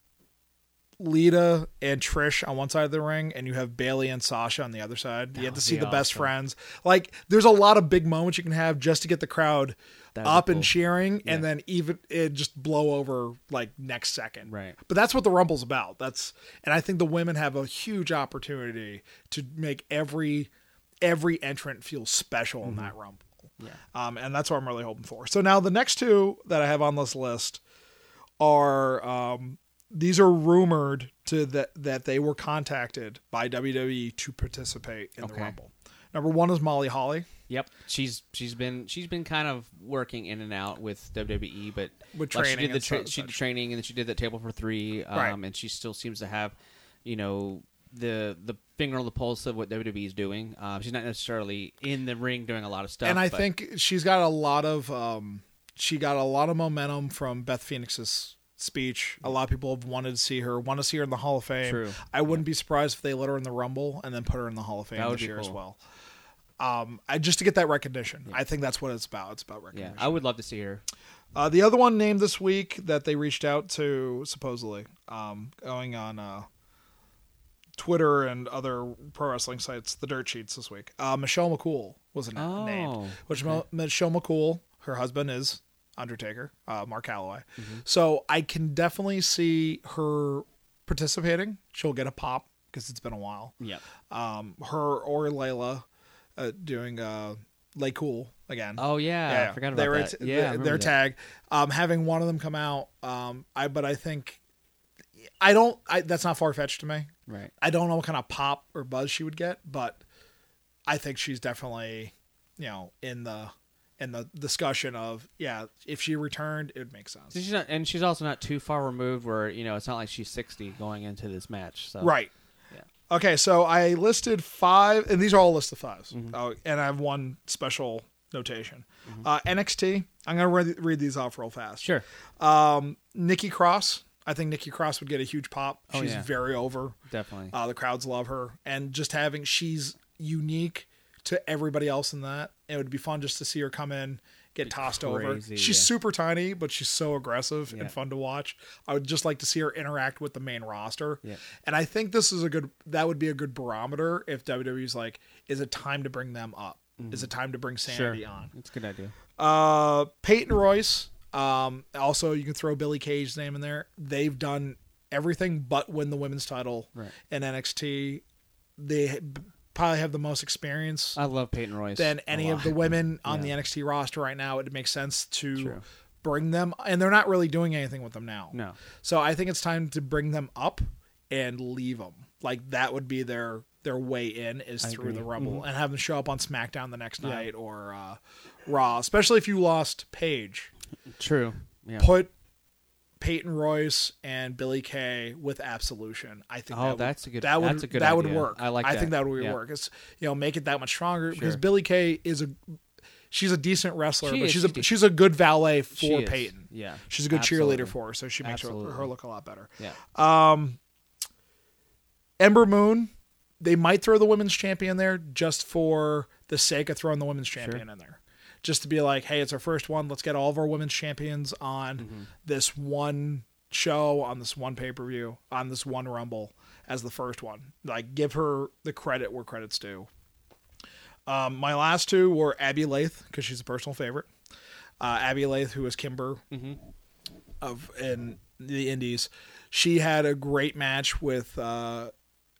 Lita and Trish on one side of the ring, and you have Bayley and Sasha on the other side. You get to see be the best friends. Like, there's a lot of big moments you can have just to get the crowd That would up cool. and cheering, and then even it just blow over like next second. Right. But that's what the Rumble's about. That's and I think the women have a huge opportunity to make every every entrant feels special in that Rumble. Yeah. Um, and that's what I'm really hoping for. So now the next two that I have on this list are um, these are rumored to that that they were contacted by WWE to participate in the Rumble. Number one is Molly Holly. Yep, she's she's been she's been kind of working in and out with WWE, but With like, she training did the tra- she did training and then she did that table for three, um, Right. and she still seems to have, you know, the the finger on the pulse of what WWE is doing. Um, she's not necessarily in the ring doing a lot of stuff, and I but- think she's got a lot of um, she got a lot of momentum from Beth Phoenix's speech. A lot of people have wanted to see her, want to see her in the Hall of Fame. True. I wouldn't be surprised if they let her in the Rumble and then put her in the Hall of Fame this year as well. Um, I, just to get that recognition. I think that's what it's about. It's about yeah, recognition. I would love to see her. Uh, the other one named this week that they reached out to supposedly um, going on uh, Twitter and other pro wrestling sites, the dirt sheets this week. Uh, Michelle McCool was an- Oh, named, which Mo- Michelle McCool, her husband is Undertaker, uh, Mark Calaway. Mm-hmm. So I can definitely see her participating. She'll get a pop because it's been a while. Yep. Um, her or Layla uh, doing uh, Lay Cool again. Oh yeah, I forgot about they were that. t- yeah, their that. tag. Um, having one of them come out, um, I but I think I don't. I, that's not far fetched to me. Right. I don't know what kind of pop or buzz she would get, but I think she's definitely, you know, in the in the discussion of yeah, if she returned, it would make sense. She's not, and she's also not too far removed where you know it's not like she's sixty going into this match. So Right. Yeah. Okay, so I listed five, and these are all list of 5s Mm-hmm. Oh, and I have one special notation. Uh, NXT. I'm gonna read, read these off real fast. Sure. Um, Nikki Cross. I think Nikki Cross would get a huge pop. Oh, She's yeah. very over. Definitely. Uh, the crowds love her, and just having she's unique to everybody else in that. It would be fun just to see her come in, get tossed over. She's yeah. super tiny, but she's so aggressive Yeah. and fun to watch. I would just like to see her interact with the main roster. Yeah. And I think this is a good. That would be a good barometer if WWE's like, is it time to bring them up? is it time to bring Sure. sanity on. It's a good idea. Uh, Peyton Royce. Um, also, you can throw Billie Kay's name in there. They've done everything but win the women's title Right. in NXT. They probably have the most experience I love Peyton Royce. than any of the women [LAUGHS] on Yeah. the NXT roster right now. It makes sense to True. bring them, and they're not really doing anything with them now. No. So I think it's time to bring them up and leave them. Like that would be their their way in is I through agree. the Rumble and have them show up on SmackDown the next Yeah. night or uh, Raw. Especially if you lost Paige, True. Yeah. put Peyton Royce and Billie Kay with Absolution. I think Oh, that would, that's a good- that would that's a good that would work. I like I that. think that would Yeah. work. It's you know make it that much stronger because Billie Kay is a she's a decent wrestler, She but is, she's she's a decent. she's a good valet for. Peyton. Yeah. She's a good Absolutely. cheerleader for her, so she makes her, her look a lot better. Yeah. Um, Ember Moon, they might throw the women's champion there just for the sake of throwing the women's champion in there. Just to be like, hey, it's our first one. Let's get all of our women's champions on Mm-hmm. this one show, on this one pay per view, on this one Rumble as the first one. Like, give her the credit where credit's due. Um, my last two were Abbey Laith because she's a personal favorite. Uh, Abbey Laith, who is Kimber of in the Indies, she had a great match with uh,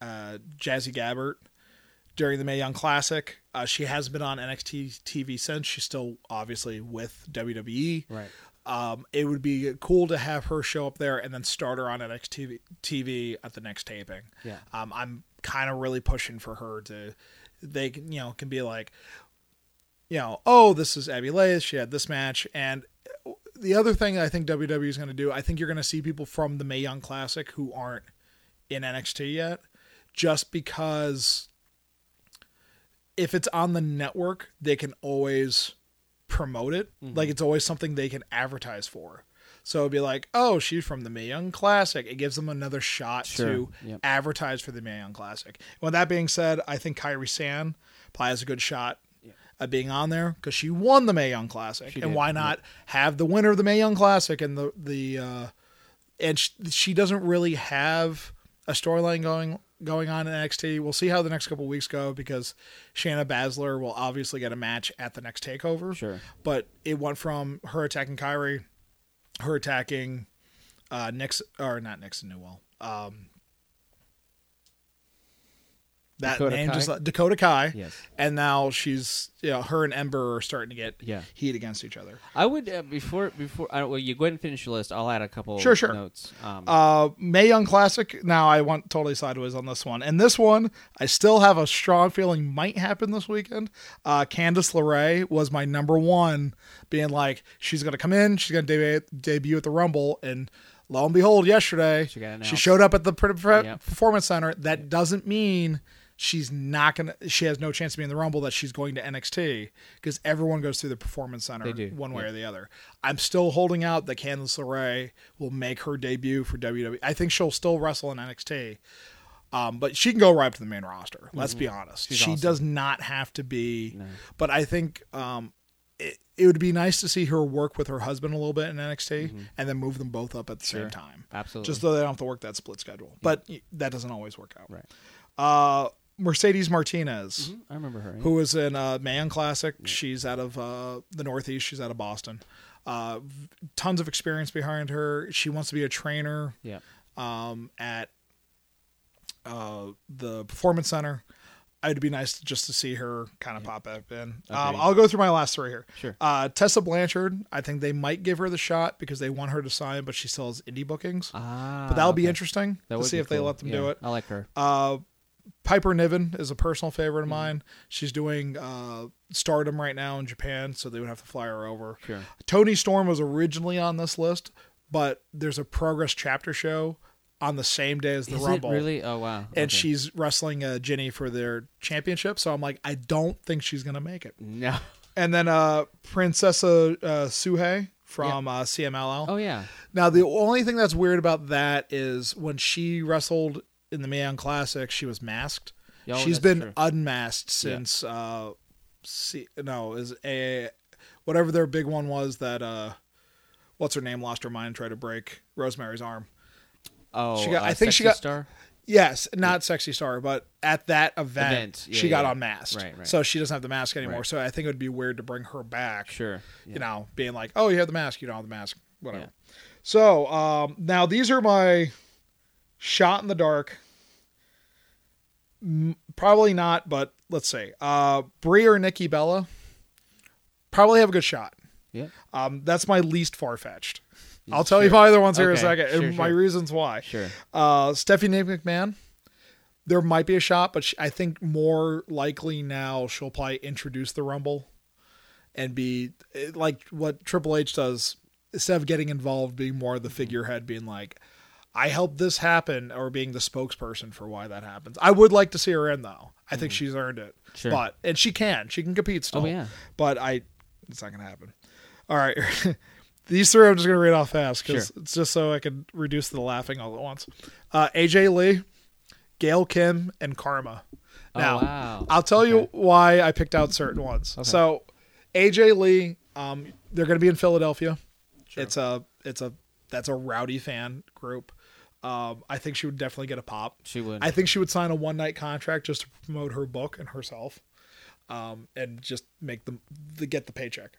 uh, Jazzy Gabbert during the Mae Young Classic. Uh, she has been on NXT TV since. She's still obviously with WWE. Right. Um, it would be cool to have her show up there and then start her on NXT TV at the next taping. Yeah. Um, I'm kind of really pushing for her to. They can, you know, can be like, you know, oh, this is Abbey Laith. She had this match, and the other thing I think WWE is going to do, I think you're going to see people from the Mae Young Classic who aren't in NXT yet, just because if it's on the network, they can always promote it. Mm-hmm. Like it's always something they can advertise for. So it'd be like, oh, she's from the Mae Young Classic. It gives them another shot Sure. to Yep. advertise for the Mae Young Classic. With that being said, I think Kairi Sane probably has a good shot at being on there because she won the Mae Young Classic, She and did, why not have the winner of the Mae Young Classic and the the uh, and sh- she doesn't really have a storyline going going on in NXT. We'll see how the next couple weeks go because Shayna Baszler will obviously get a match at the next takeover. Sure. But it went from her attacking Kairi, her attacking uh Nixon or not Nixon Newell. Um that Dakota name Kai? just Dakota Kai. Yes. And now she's you know, her and Ember are starting to get Yeah. heat against each other. I would uh, before before I, well, you go ahead and finish your list. I'll add a couple Sure, sure. notes. Um, Uh, Mae Young Classic. Now I went totally sideways on this one, and this one I still have a strong feeling might happen this weekend. Uh, Candice LeRae was my number one, being like she's gonna come in, she's gonna debut, debut at the Rumble, and lo and behold, yesterday She got she announced. showed up at the pre- pre- Yep. Performance Center. That doesn't mean she's not gonna. She has no chance to be in the Rumble. That she's going to NXT because everyone goes through the Performance Center one way yeah. or the other. I'm still holding out that Candice LeRae will make her debut for WWE. I think she'll still wrestle in NXT. Um, but she can go right up to the main roster. Let's be honest. Mm-hmm. She's she awesome. does not have to be. But I think um, it, it would be nice to see her work with her husband a little bit in NXT and then move them both up at the Mm-hmm. Sure. same time. Absolutely. Just so they don't have to work that split schedule. But that doesn't always work out. right. Uh, Mercedes Martinez I remember her. yeah. who was in uh, Mae Young Classic. She's out of uh, the Northeast. She's out of Boston. Uh, tons of experience behind her. She wants to be a trainer Yeah. um, at uh, the Performance Center. It'd be nice just to see her kind of pop up in. Um, I'll go through my last three here. Sure. Uh, Tessa Blanchard. I think they might give her the shot because they want her to sign, but she still has indie bookings. Ah, but that'll be interesting That to see if they let them Yeah, do it. I like her. Piper Niven is a personal favorite Mm-hmm. of mine. She's doing uh, Stardom right now in Japan, so they would have to fly her over. Sure. Toni Storm was originally on this list, but there's a Progress chapter show on the same day as the Is Rumble. it really? Oh wow. And Okay. she's wrestling uh, Jinny for their championship, so I'm like, I don't think she's gonna make it. no. [LAUGHS] And then uh, Princesa uh, Sugehit from uh, CMLL. Oh yeah. Now, the only thing that's weird about that is when she wrestled in the Mae Young Classic, she was masked. Oh, She's been true. unmasked since uh, C- no, is a whatever their big one was that uh, what's her name lost her mind and tried to break Rosemary's arm. Oh, she got- uh, I think she got- Star. Yes, not sexy star, but at that event, Event, yeah, she got yeah. unmasked. Right, right. So she doesn't have the mask anymore. Right. So I think it would be weird to bring her back. Sure. You know, being like, oh, you have the mask, you don't have the mask, whatever. Yeah. So um, now these are my shot in the dark. Probably not, but let's see. Uh, Brie or Nikki Bella probably have a good shot. Yeah. Um, that's my least far fetched. I'll Sure. tell you my other ones here in a second, Sure, and my reasons why. Sure. Uh, Stephanie McMahon, there might be a shot, but she, I think more likely now she'll probably introduce the Rumble and be eh, like what Triple H does instead of getting involved, being more of the figurehead, being like, I helped this happen, or being the spokesperson for why that happens. I would like to see her in though. I think she's earned it. Sure. But and she can, she can compete still. Oh, yeah. But I, it's not gonna happen. All right. [LAUGHS] These three I'm just gonna read off fast because Sure. it's just so I can reduce the laughing all at once. Uh, AJ Lee, Gail Kim, and Karma. Oh, Now, wow. I'll tell you why I picked out certain ones. So, AJ Lee, um, they're going to be in Philadelphia. Sure. It's a, it's a, that's a rowdy fan group. Um, I think she would definitely get a pop. She would. I think she would sign a one night contract just to promote her book and herself, um, and just make them the, get the paycheck.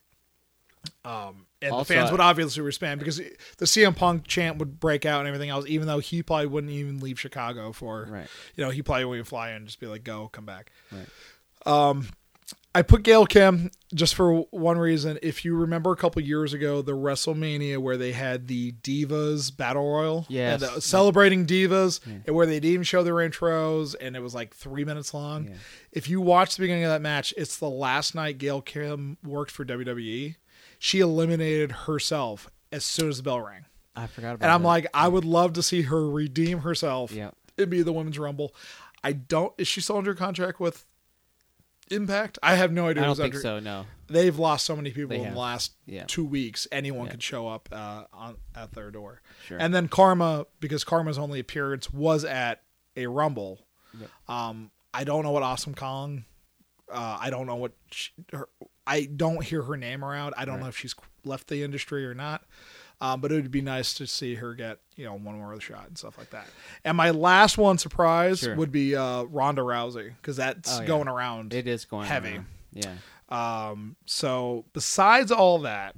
Um, and Also, the fans would obviously respond because the CM Punk chant would break out and everything else, even though he probably wouldn't even leave Chicago for, Right. you know, he probably wouldn't fly in and just be like, go, come back. Right. Um, I put Gail Kim just for one reason. If you remember a couple years ago, the WrestleMania where they had the Divas Battle Royal, Yes. and, uh, celebrating Divas, and where they didn't even show their intros, and it was like three minutes long. Yeah. If you watch the beginning of that match, it's the last night Gail Kim worked for WWE. She eliminated herself as soon as the bell rang, I forgot about and I'm that. like, I would love to see her redeem herself Yeah, it'd be the Women's Rumble. I don't. Is she still under contract with Impact? I have no idea. I don't think under- so. No. They've lost so many people They in have. the last Yeah. two weeks. Anyone Yeah. could show up uh, on at their door. Sure. And then Karma, because Karma's only appearance was at a Rumble. Yep. Um, I don't know what Awesome Kong. Uh, I don't know what she, her, I don't hear her name around. I don't know if she's left the industry or not. Um, but it would be nice to see her get you know one more shot and stuff like that. And my last one surprise Sure. would be uh, Ronda Rousey because that's Oh, yeah. going around. It is going Heavy. around. Yeah. Um, so besides all that,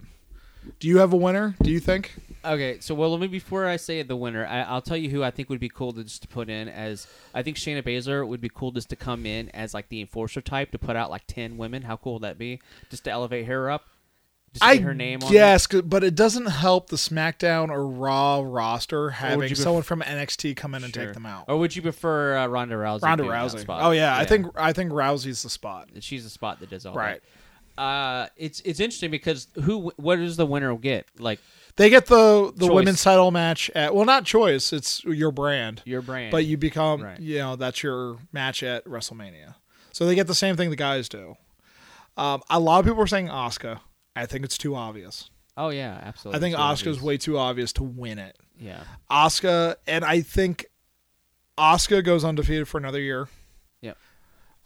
do you have a winner? Do you think? Okay, so well, let me before I say the winner, I, I'll tell you who I think would be cool to just to put in as I think Shayna Baszler would be cool just to come in as like the enforcer type to put out like ten women. How cool would that be? Just to elevate her up. I her name on. Yes, but it doesn't help the SmackDown or Raw roster having you pref- someone from NXT come in and Sure. take them out. Or would you prefer uh, Ronda Rousey? Ronda being in that Rousey. spot? Oh yeah, I think I think Rousey's the spot. she's the spot that does all Right. that. Uh, it's it's interesting because who what does the winner get? Like They get the the Choice. women's title match at well, not choice. It's your brand, your brand, but you become Right. you know that's your match at WrestleMania. So they get the same thing the guys do. Um, a lot of people are saying Asuka. I think it's too obvious. oh yeah, absolutely. I think Asuka's way too obvious to win it. yeah. Asuka, and I think Asuka goes undefeated for another year. Yeah.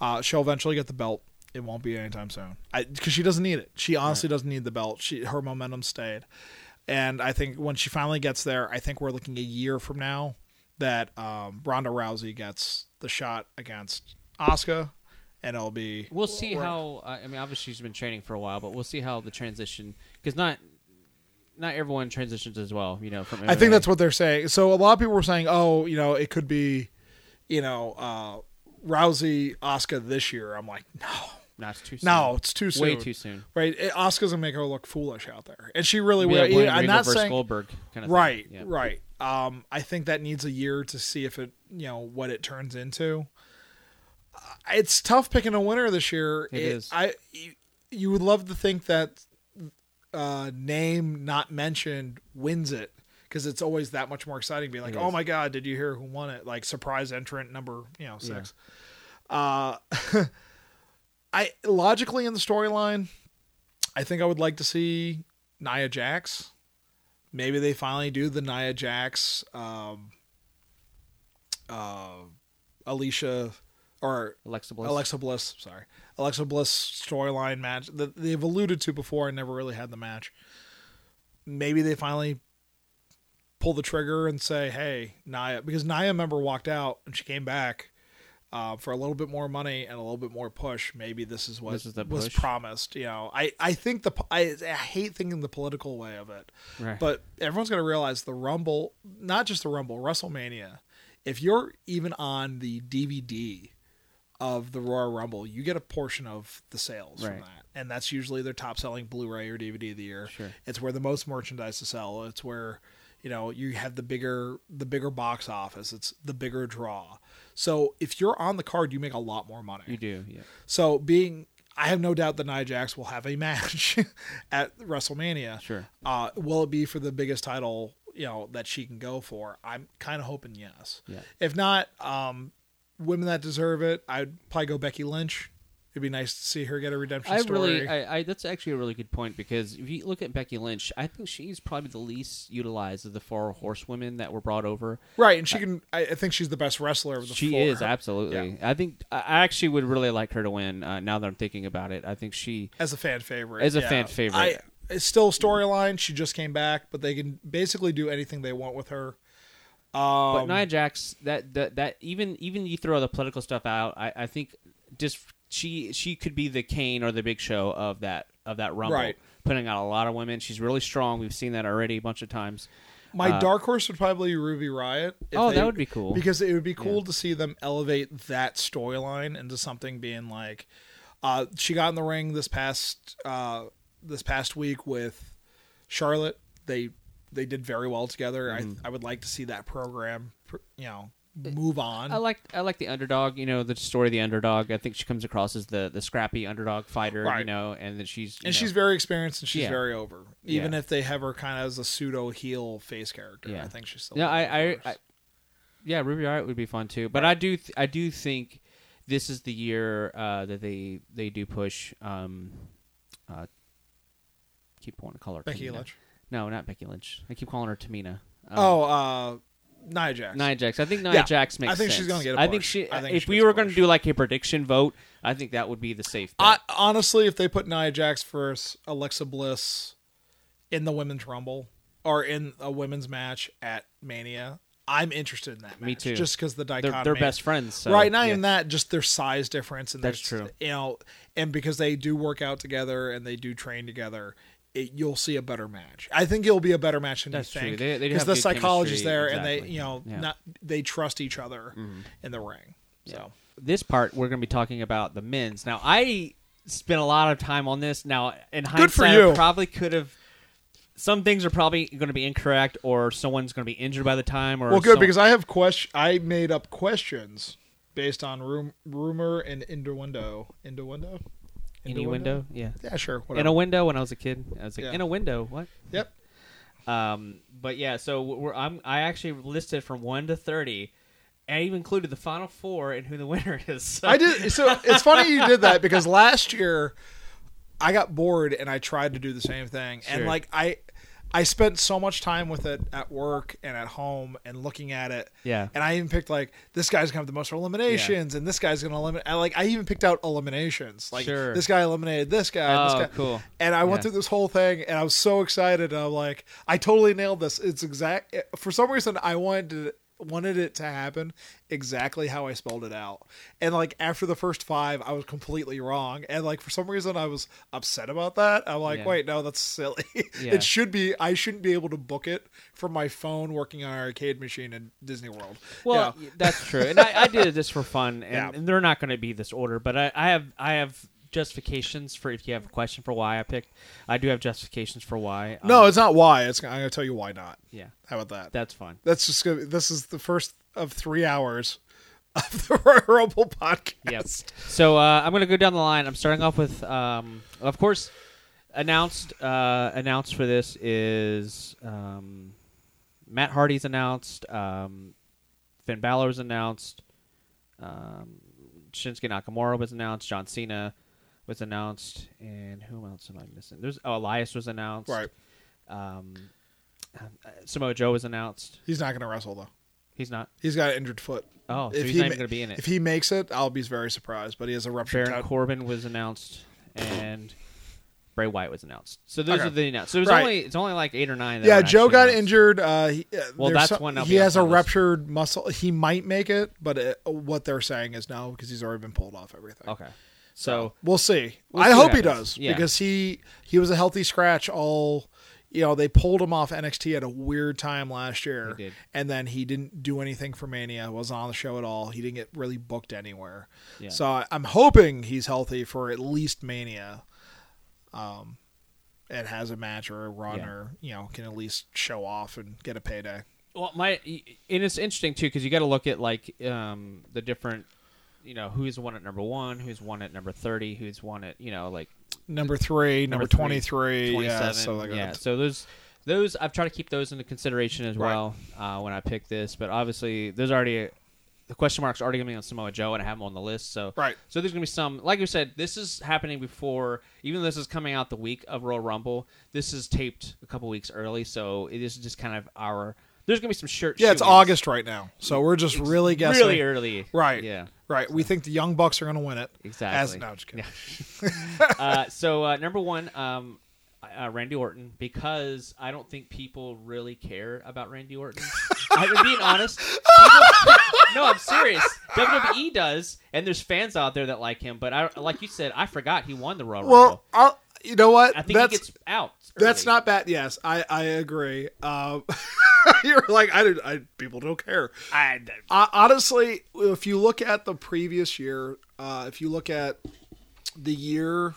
Uh, she'll eventually get the belt. It won't be anytime soon. Because she doesn't need it. She honestly doesn't need the belt. She her momentum stayed, and I think when she finally gets there, I think we're looking a year from now that um, Ronda Rousey gets the shot against Asuka, and it'll be We'll see how. Uh, I mean, obviously she's been training for a while, but we'll see how the transition because not not everyone transitions as well. You know, from I think that's what they're saying. So a lot of people were saying, "Oh, you know, it could be, you know, uh, Rousey Asuka this year." I'm like, no, no, it's too soon. no, it's too soon. way too soon. Right? Asuka's gonna make her look foolish out there, and she really will. have William I'm not saying Goldberg kind of right, Thing. Yeah. right. Um, I think that needs a year to see if it, you know, what it turns into. It's tough picking a winner this year. It is. I you, you would love to think that uh, name not mentioned wins it because it's always that much more exciting. Be like, It oh is. my god, did you hear who won it? Like surprise entrant number you know six. Uh, [LAUGHS] I logically in the storyline, I think I would like to see Nia Jax. Maybe they finally do the Nia Jax, um, uh, Alicia, or Alexa Bliss. Alexa Bliss. Sorry, Alexa Bliss storyline match that they've alluded to before and never really had the match. Maybe they finally pull the trigger and say, "Hey, Nia," because Nia, member walked out and she came back uh, for a little bit more money and a little bit more push. Maybe this is what This is was promised. You know, I I think the I, I hate thinking the political way of it, Right. but everyone's going to realize the Rumble, not just the Rumble, WrestleMania. If you're even on the DVD of the Royal Rumble, you get a portion of the sales from that, and that's usually their top selling Blu-ray or DVD of the year. Sure. It's where the most merchandise to sell. It's where you know you have the bigger the bigger box office. It's the bigger draw. So if you're on the card, you make a lot more money. You do, yeah. So being, I have no doubt that Nia Jax will have a [LAUGHS] match [LAUGHS] at WrestleMania. Sure. Uh, will it be for the biggest title, you know, that she can go for? I'm kind of hoping yes. Yeah. If not, um, women that deserve it, I'd probably go Becky Lynch. It'd be nice to see her get a redemption I story. really, I, I, that's actually a really good point because if you look at Becky Lynch, I think she's probably the least utilized of the four horsewomen that were brought over. right, and she can. I, I think she's the best wrestler of the She four. is absolutely. I think I I actually would really like her to win. Uh, now that I'm thinking about it, I think she. as a fan favorite. As a yeah. fan favorite. I, it's still storyline. She just came back, but they can basically do anything they want with her. Um, But Nia Jax, that, that that even even you throw the political stuff out, I, I think just she she could be the Kane or the Big Show of that of that rumble, Right. putting out a lot of women. She's really strong. We've seen that already a bunch of times. My Uh, dark horse would probably be Ruby Riott. Oh, they- that would be cool. because it would be cool Yeah. to see them elevate that storyline into something being like. Uh, she got in the ring this past uh, this past week with Charlotte. They they did very well together. Mm-hmm. I I would like to see that program, you know, move on. I like I like the underdog. You know the story of the underdog. I think she comes across as the the scrappy underdog fighter. You know, and that she's and know, she's very experienced and she's Yeah. very over. Even Yeah. if they have her kind of as a pseudo heel face character, Yeah. I think she's still. Yeah, I, I, I yeah, Ruby Riott would be fun too. But I do, th- I do think this is the year uh, that they they do push. Um, uh, keep wanting to call her Becky Tamina. Lynch. No, not Becky Lynch. I keep calling her Tamina. Um, Oh, uh, Nia Jax. Nia Jax. I think Nia Yeah, Jax makes I think sense. she's gonna get I think she. I think if she we were going to do like a prediction vote, I think that would be the safe. Bet. I, honestly, if they put Nia Jax versus Alexa Bliss in the women's rumble or in a women's match at Mania, I'm interested in that match. Me too. Just because the they're, dichotomy, they're best friends. So, right? Not yeah. even that, just their size difference, and That's true. You know, and because they do work out together and they do train together. It, you'll see a better match. I think it'll be a better match than That's you think because the psychology's there, and they, you know, Yeah. Mm-hmm. not they trust each other in the ring. So this part we're going to be talking about the men's. Now I spent a lot of time on this. Now in hindsight, you. I probably could have. Some things are probably going to be incorrect, or someone's going to be injured by the time. Or Well, good because I have question. I made up questions based on room, rumor and innuendo. Innuendo. Any window, yeah, Yeah, sure. Whatever. in a window when I was a kid. I was like, Yeah. in a window, what? Yep. Um, but yeah, so we're, I'm I actually listed from one to thirty. I even included the final four and who the [LAUGHS] winner is. So- I did. So it's funny you did that because last year I got bored and I tried to do the same thing, and Sure. like I. I spent so much time with it at work and at home and looking at it. Yeah. And I even picked like this guy's gonna have the most eliminations and this guy's gonna eliminate. I, like I even picked out eliminations. Like Sure. this guy eliminated this guy. Oh, this guy. cool. And I went through this whole thing and I was so excited. And I'm like, I totally nailed this. It's exact. For some reason, I wanted to, wanted it to happen exactly how I spelled it out. And like after the first five, I was completely wrong. And like for some reason, I was upset about that. I'm like, Yeah. wait, no, that's silly. [LAUGHS] Yeah. it should be. I shouldn't be able to book it from my phone working on an arcade machine in Disney World. Well, Yeah. that's true, and I, I did this for fun, [LAUGHS] and, Yeah. and they're not going to be this order, but I, I have I have justifications for if you have a question for why I picked. I do have justifications for why. Um, no, it's not why. It's. I'm gonna tell you why not. yeah, How about that? that's fine. That's just gonna. This is the first of three hours of [LAUGHS] the Rumble podcast. Yep. So uh, I'm going to go down the line. I'm starting off with, um, of course, announced uh, announced for this is um, Matt Hardy's announced, um, Finn Balor's announced, um, Shinsuke Nakamura was announced, John Cena was announced, and who else am I missing? There's oh, Elias was announced, Right. Um, uh, Samoa Joe was announced. He's not gonna wrestle though. He's not. He's got an injured foot. Oh, so If he's he not ma- going to be in it. If he makes it, I'll be very surprised. But he has a ruptured. Baron tat- Corbin was announced, and Bray Wyatt was announced. So those Okay. are the announced. So Right. only it's only like eight or nine. That Yeah, Joe got announced. injured. Uh, he, uh, Well, that's some- one he has a ruptured muscle. He might make it, but it, what they're saying is no because he's already been pulled off everything. Okay. So we'll see. We'll I see hope he does Yeah. because he he was a healthy scratch all. You know, they pulled him off NXT at a weird time last year, and then he didn't do anything for Mania. wasn't on the show at all. He didn't get really booked anywhere. Yeah. So I'm hoping he's healthy for at least Mania, um, and has a match or a run, Yeah. or you know, can at least show off and get a payday. Well, my and it's interesting too because you got to look at like um, the different, you know, who's won at number one, who's won at number thirty, who's won at you know like Number three, number, three, twenty three, yeah, 27. so like yeah, that. so those those I've tried to keep those into consideration as Right. well uh, when I pick this. But obviously, there's already the question marks already going to be on Samoa Joe, and I have him on the list. So Right. So there's going to be some, like you said, this is happening before. Even though this is coming out the week of Royal Rumble, this is taped a couple weeks early. So it is just kind of our. There's going to be some shirt. Yeah, it's shootings August right now, so we're just really guessing. really early. Right. Yeah. Right. We think the Young Bucks are going to win it. Exactly. As, no, I'm just kidding. [LAUGHS] uh, [LAUGHS] so uh, number one, um, uh, Randy Orton, because I don't think people really care about Randy Orton. [LAUGHS] I'm being honest. People- no, I'm serious. WWE does, and there's fans out there that like him. But I, like you said, I forgot he won the Royal Well, Rumble. I'll, you know what? I think that's he gets out. that's not bad. Yes, I I agree. Um, [LAUGHS] you're like I, don't- I people don't care. I, Uh, honestly, if you look at the previous year, uh, if you look at the year,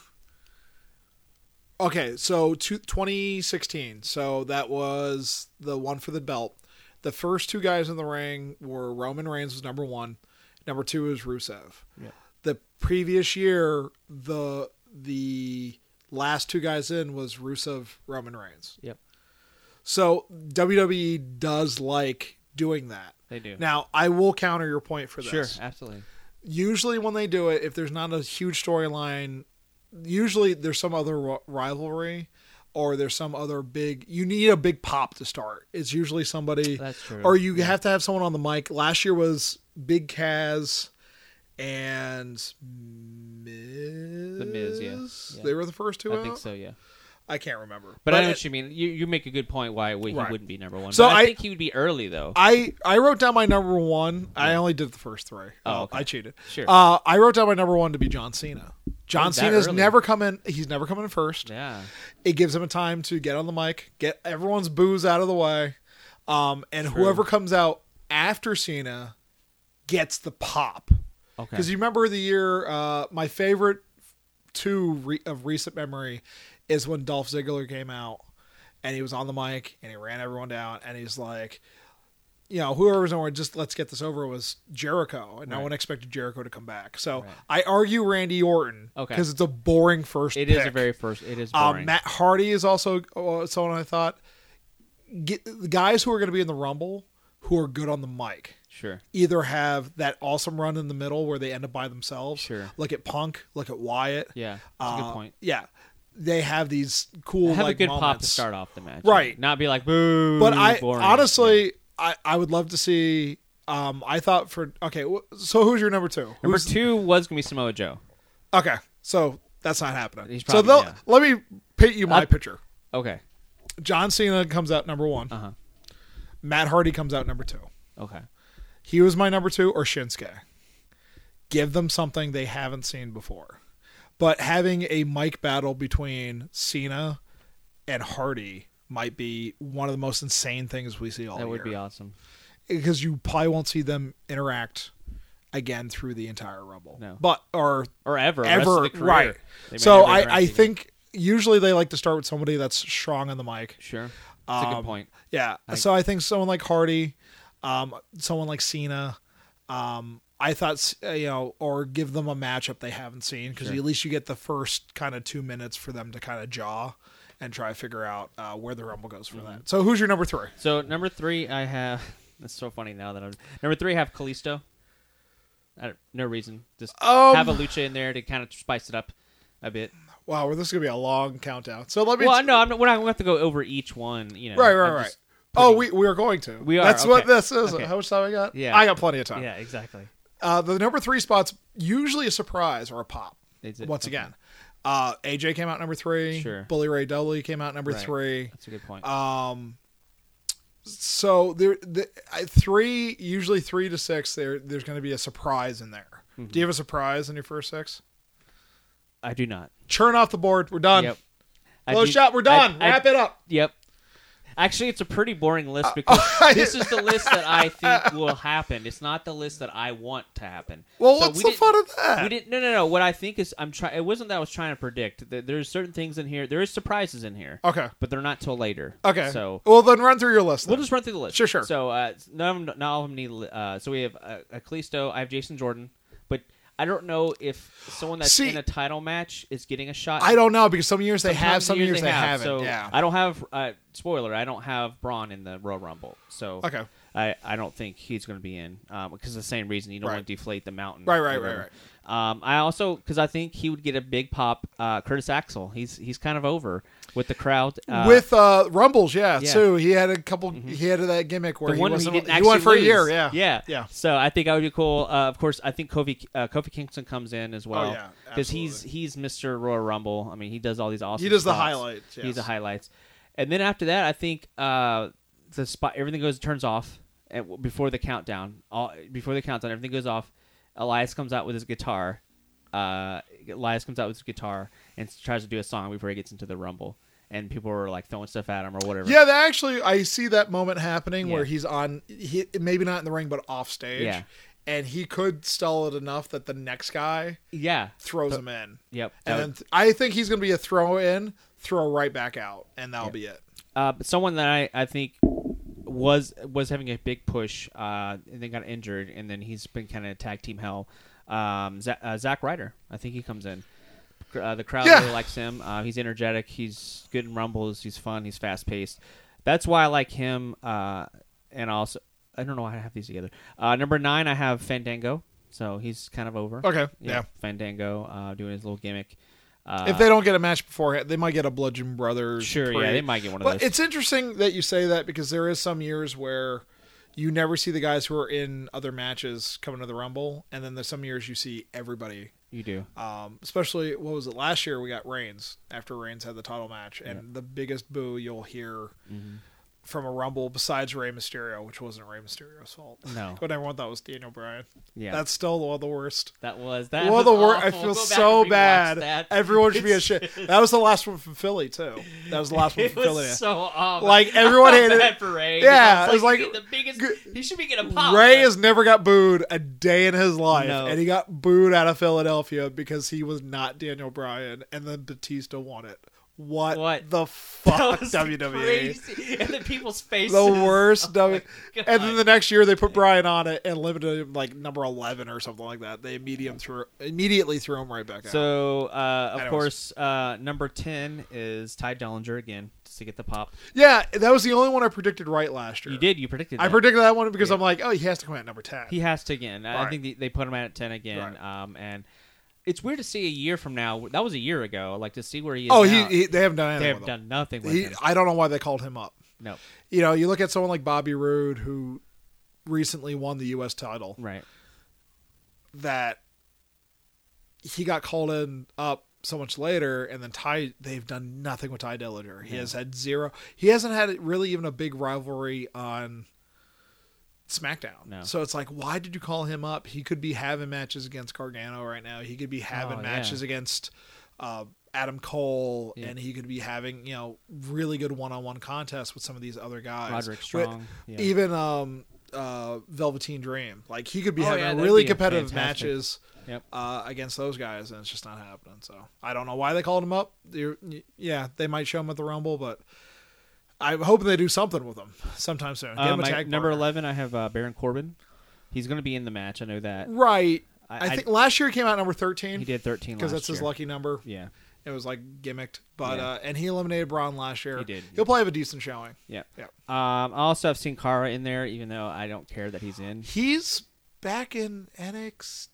okay, so two, 2016, so that was the one for the belt. The first two guys in the ring were Roman Reigns was number one, number two was Rusev. Yeah. The previous year, the the last two guys in was Rusev, Roman Reigns. Yep. So WWE does like doing that. They do. Now, I will counter your point for this. Sure, absolutely. Usually, when they do it, if there's not a huge storyline, usually there's some other rivalry or there's some other big. You need a big pop to start. It's usually somebody, That's true. or you have to have someone on the mic. Last year was Big Cass and. The Miz, yeah. Yeah. They were the first two I out. think so. Yeah. I can't remember, But, I know it- what you mean. You, you make a good point why he Right. wouldn't be number one. So But I, I- think he would be early though. I I wrote down my number one. I only did the first three. Oh, Uh, okay. I cheated. Sure. Uh, I wrote down my number one to be John Cena. John Oh, Cena's early. never come in. He's never come in first. yeah. It gives him a time to get on the mic, get everyone's booze out of the way, um, and True. whoever comes out after Cena gets the pop. Okay. Because you remember the year, uh, my favorite two re- of recent memory is when Dolph Ziggler came out and he was on the mic and he ran everyone down and he's like, you know, whoever's on just let's get this over was Jericho, and no one expected Jericho to come back. So Right. I argue Randy Orton Okay. because it's a boring first. It is a very first. It is Um. Matt Hardy is also uh, someone I thought. Get the guys who are going to be in the Rumble who are good on the mic sure. either have that awesome run in the middle where they end up by themselves. Sure. Look at Punk. Look at Wyatt. Yeah. That's a Uh, good point. Yeah, they have these cool Have like a good pop to start off the match. Right. Not be like boo. But I boring. honestly, I, I would love to see. Um, I thought for okay. So who's your number two? Number Who's- two was gonna be Samoa Joe. Okay, so that's not happening. So probably- they'll- yeah. let me paint you my Uh, picture. Okay. John Cena comes out number one. Uh huh. Matt Hardy comes out number two. Okay. He was my number two, or Shinsuke. Give them something they haven't seen before. But having a mic battle between Cena and Hardy might be one of the most insane things we see all That year. would be awesome. because you probably won't see them interact again through the entire Rumble. No. But or Or ever. ever right. So I I think usually they like to start with somebody that's strong on the mic. Sure. That's a Um, good point. Yeah. so I think someone like Hardy, um, someone like Cena, um, I thought uh, you know, or give them a matchup they haven't seen because Sure. at least you get the first kind of two minutes for them to kind of jaw and try to figure out uh, where the Rumble goes for Mm-hmm. that. So who's your number three? So number three, I have. [LAUGHS] That's so funny now that I'm. Number three, I have Kalisto. No reason. Just Um, have a lucha in there to kind of spice it up a bit. Wow, well, this is gonna be a long countdown. So let me. Well, no, I'm not, we're not going to have to go over each one. You know. right, right, I'm right. just Oh, we we are going to. We are, That's what this is. Okay. How much time I got? Yeah. I got plenty of time. Yeah, exactly. Uh, the number three spot's usually a surprise or a pop. Once Okay. again. Uh, AJ came out number three. Sure. Bully Ray Dudley came out number Right. three. That's a good point. Um, so there, the, I- three usually three to six. There, there's going to be a surprise in there. Mm-hmm. Do you have a surprise in your first six? I do not. Churn off the board. We're done. Yep. Do- shot. We're done. I- I- Wrap it up. Yep. Actually, it's a pretty boring list [LAUGHS] because this is the list that I think [LAUGHS] will happen. It's not the list that I want to happen. Well, So what's we the fun of that? We didn't. No, no, no. What I think is, I'm trying. It wasn't that I was trying to predict. There's certain things in here. There is surprises in here, Okay. but they're not till later. Okay. So well, then run through your list. we'll just run through the list. Sure, sure. So uh, none of them, none of them need. Uh, so we have uh, a Kalisto. I have Jason Jordan, I don't know if someone that's See- in a title match is getting a shot. I don't know because some years they have, some years they, have. haven't. So yeah. I don't have. Uh, spoiler: I don't have Braun in the Royal Rumble. So Okay. I, I don't think he's going to be in um, because of the same reason you don't Right. want to deflate the mountain. Right, right, right, whatever. Um, I also because I think he would get a big pop. Uh, Curtis Axel, he's he's kind of over with the crowd. Uh, With uh, Rumbles, yeah, yeah. too. He had a couple. He had that gimmick where the he one he wasn't. didn't he went for a year. Yeah. yeah, Yeah. So I think that would be cool. Uh, of course, I think Kofi uh, Kofi Kingston comes in as well. Oh, yeah, because he's he's Mr. Royal Rumble. I mean, he does all these awesome. He does the spots. highlights, He's yes. the highlights, and then after that, I think uh, the spot everything goes turns off and before the countdown. All before the countdown, everything goes off. Elias comes out with his guitar. Uh, Elias comes out with his guitar and tries to do a song before he gets into the Rumble, and people are like throwing stuff at him or whatever. Yeah, actually, I see that moment happening where he's on, he maybe not in the ring, but off stage. Yeah. And he could stall it enough that the next guy yeah, throws him in. yep. And would- then th- I think he's going to be a throw in, throw right back out, and that'll Yeah. be it. Uh, but someone that I, I think was was having a big push, uh, and then got injured, and then he's been kind of tag team hell. Um, Zach, uh, Zach Ryder, I think he comes in. Uh, the crowd Yeah. really likes him. Uh, he's energetic. He's good in rumbles. He's fun. He's fast paced. That's why I like him. Uh, and also, I don't know why I have these together. Uh, number nine, I have Fandango. So he's kind of over. Okay, yeah. Fandango uh, doing his little gimmick. Uh, if they don't get a match beforehand, they might get a Bludgeon Brothers. sure, yeah, they might get one of those. But those. it's interesting that you say that because there is some years where you never see the guys who are in other matches coming to the Rumble, and then there's some years you see everybody. you do. Um, especially what was it last year? We got Reigns after Reigns had the title match, and the biggest boo you'll hear Mm-hmm. From a Rumble besides Rey Mysterio, which wasn't Rey Mysterio's fault. No. [LAUGHS] but everyone thought it was Daniel Bryan. Yeah. that's still one of the worst. That was that. One of the worst. I feel Go so bad. That. Everyone should be It's- ashamed. That was the last one from Philly too. That was the last one [LAUGHS] from Philly. so awful. Like, [LAUGHS] everyone hated it. for Rey. Yeah, it was like- the biggest. He should be getting a pop. Rey has never got booed a day in his life, No. and he got booed out of Philadelphia because he was not Daniel Bryan, and then Batista won it. What, What? the That fuck, WWE? [LAUGHS] crazy. And then people's faces. The worst. [LAUGHS] Oh W- and then the next year they put Bryan on it and limited him like number eleven or something like that. They immediately threw immediately threw him right back out. So, uh, of Anyways. course, uh, number ten is Tye Dillinger again, just to get the pop. yeah, that was the only one I predicted right last year. You did. You predicted. I predicted that one because Yeah. I'm like, oh, he has to come out at number ten. He has to again. I think they, they put him at ten again. Right. Um, and it's weird to see a year from now. That was a year ago. Like to see where he is. oh, he, he they haven't done anything. They have done nothing with He, him. I don't know why they called him up. No. You know, you look at someone like Bobby Roode who recently won the U.S. title. Right. That he got called in up so much later, and then Tye they've done nothing with Tye Dillinger. He Yeah. has had zero. He hasn't had really even a big rivalry on SmackDown. No. So it's like, why did you call him up? He could be having matches against Gargano right now. He could be having Oh, yeah. matches against uh, Adam Cole, Yeah. and he could be having you know really good one-on-one contests with some of these other guys. Roderick With- Strong. yeah. Even um, uh, Velveteen Dream, like he could be Oh, having yeah, really be competitive fantastic. matches Yep. uh, against those guys, and it's just not happening. So I don't know why they called him up. They're, yeah, they might show him at the Rumble, but I'm hoping they do something with him sometime soon. Uh, my- number eleven, I have uh, Baron Corbin. He's going to be in the match. I know that. right? I- I, I- think last year he came out number thirteen. He did thirteen because that's his year. lucky number. Yeah. It was like gimmicked, but Yeah. uh, and he eliminated Braun last year. He did, He'll probably have a decent showing. Yeah. Yeah. Um, I also have Sin Cara in there, even though I don't care that he's in. He's back in NXT.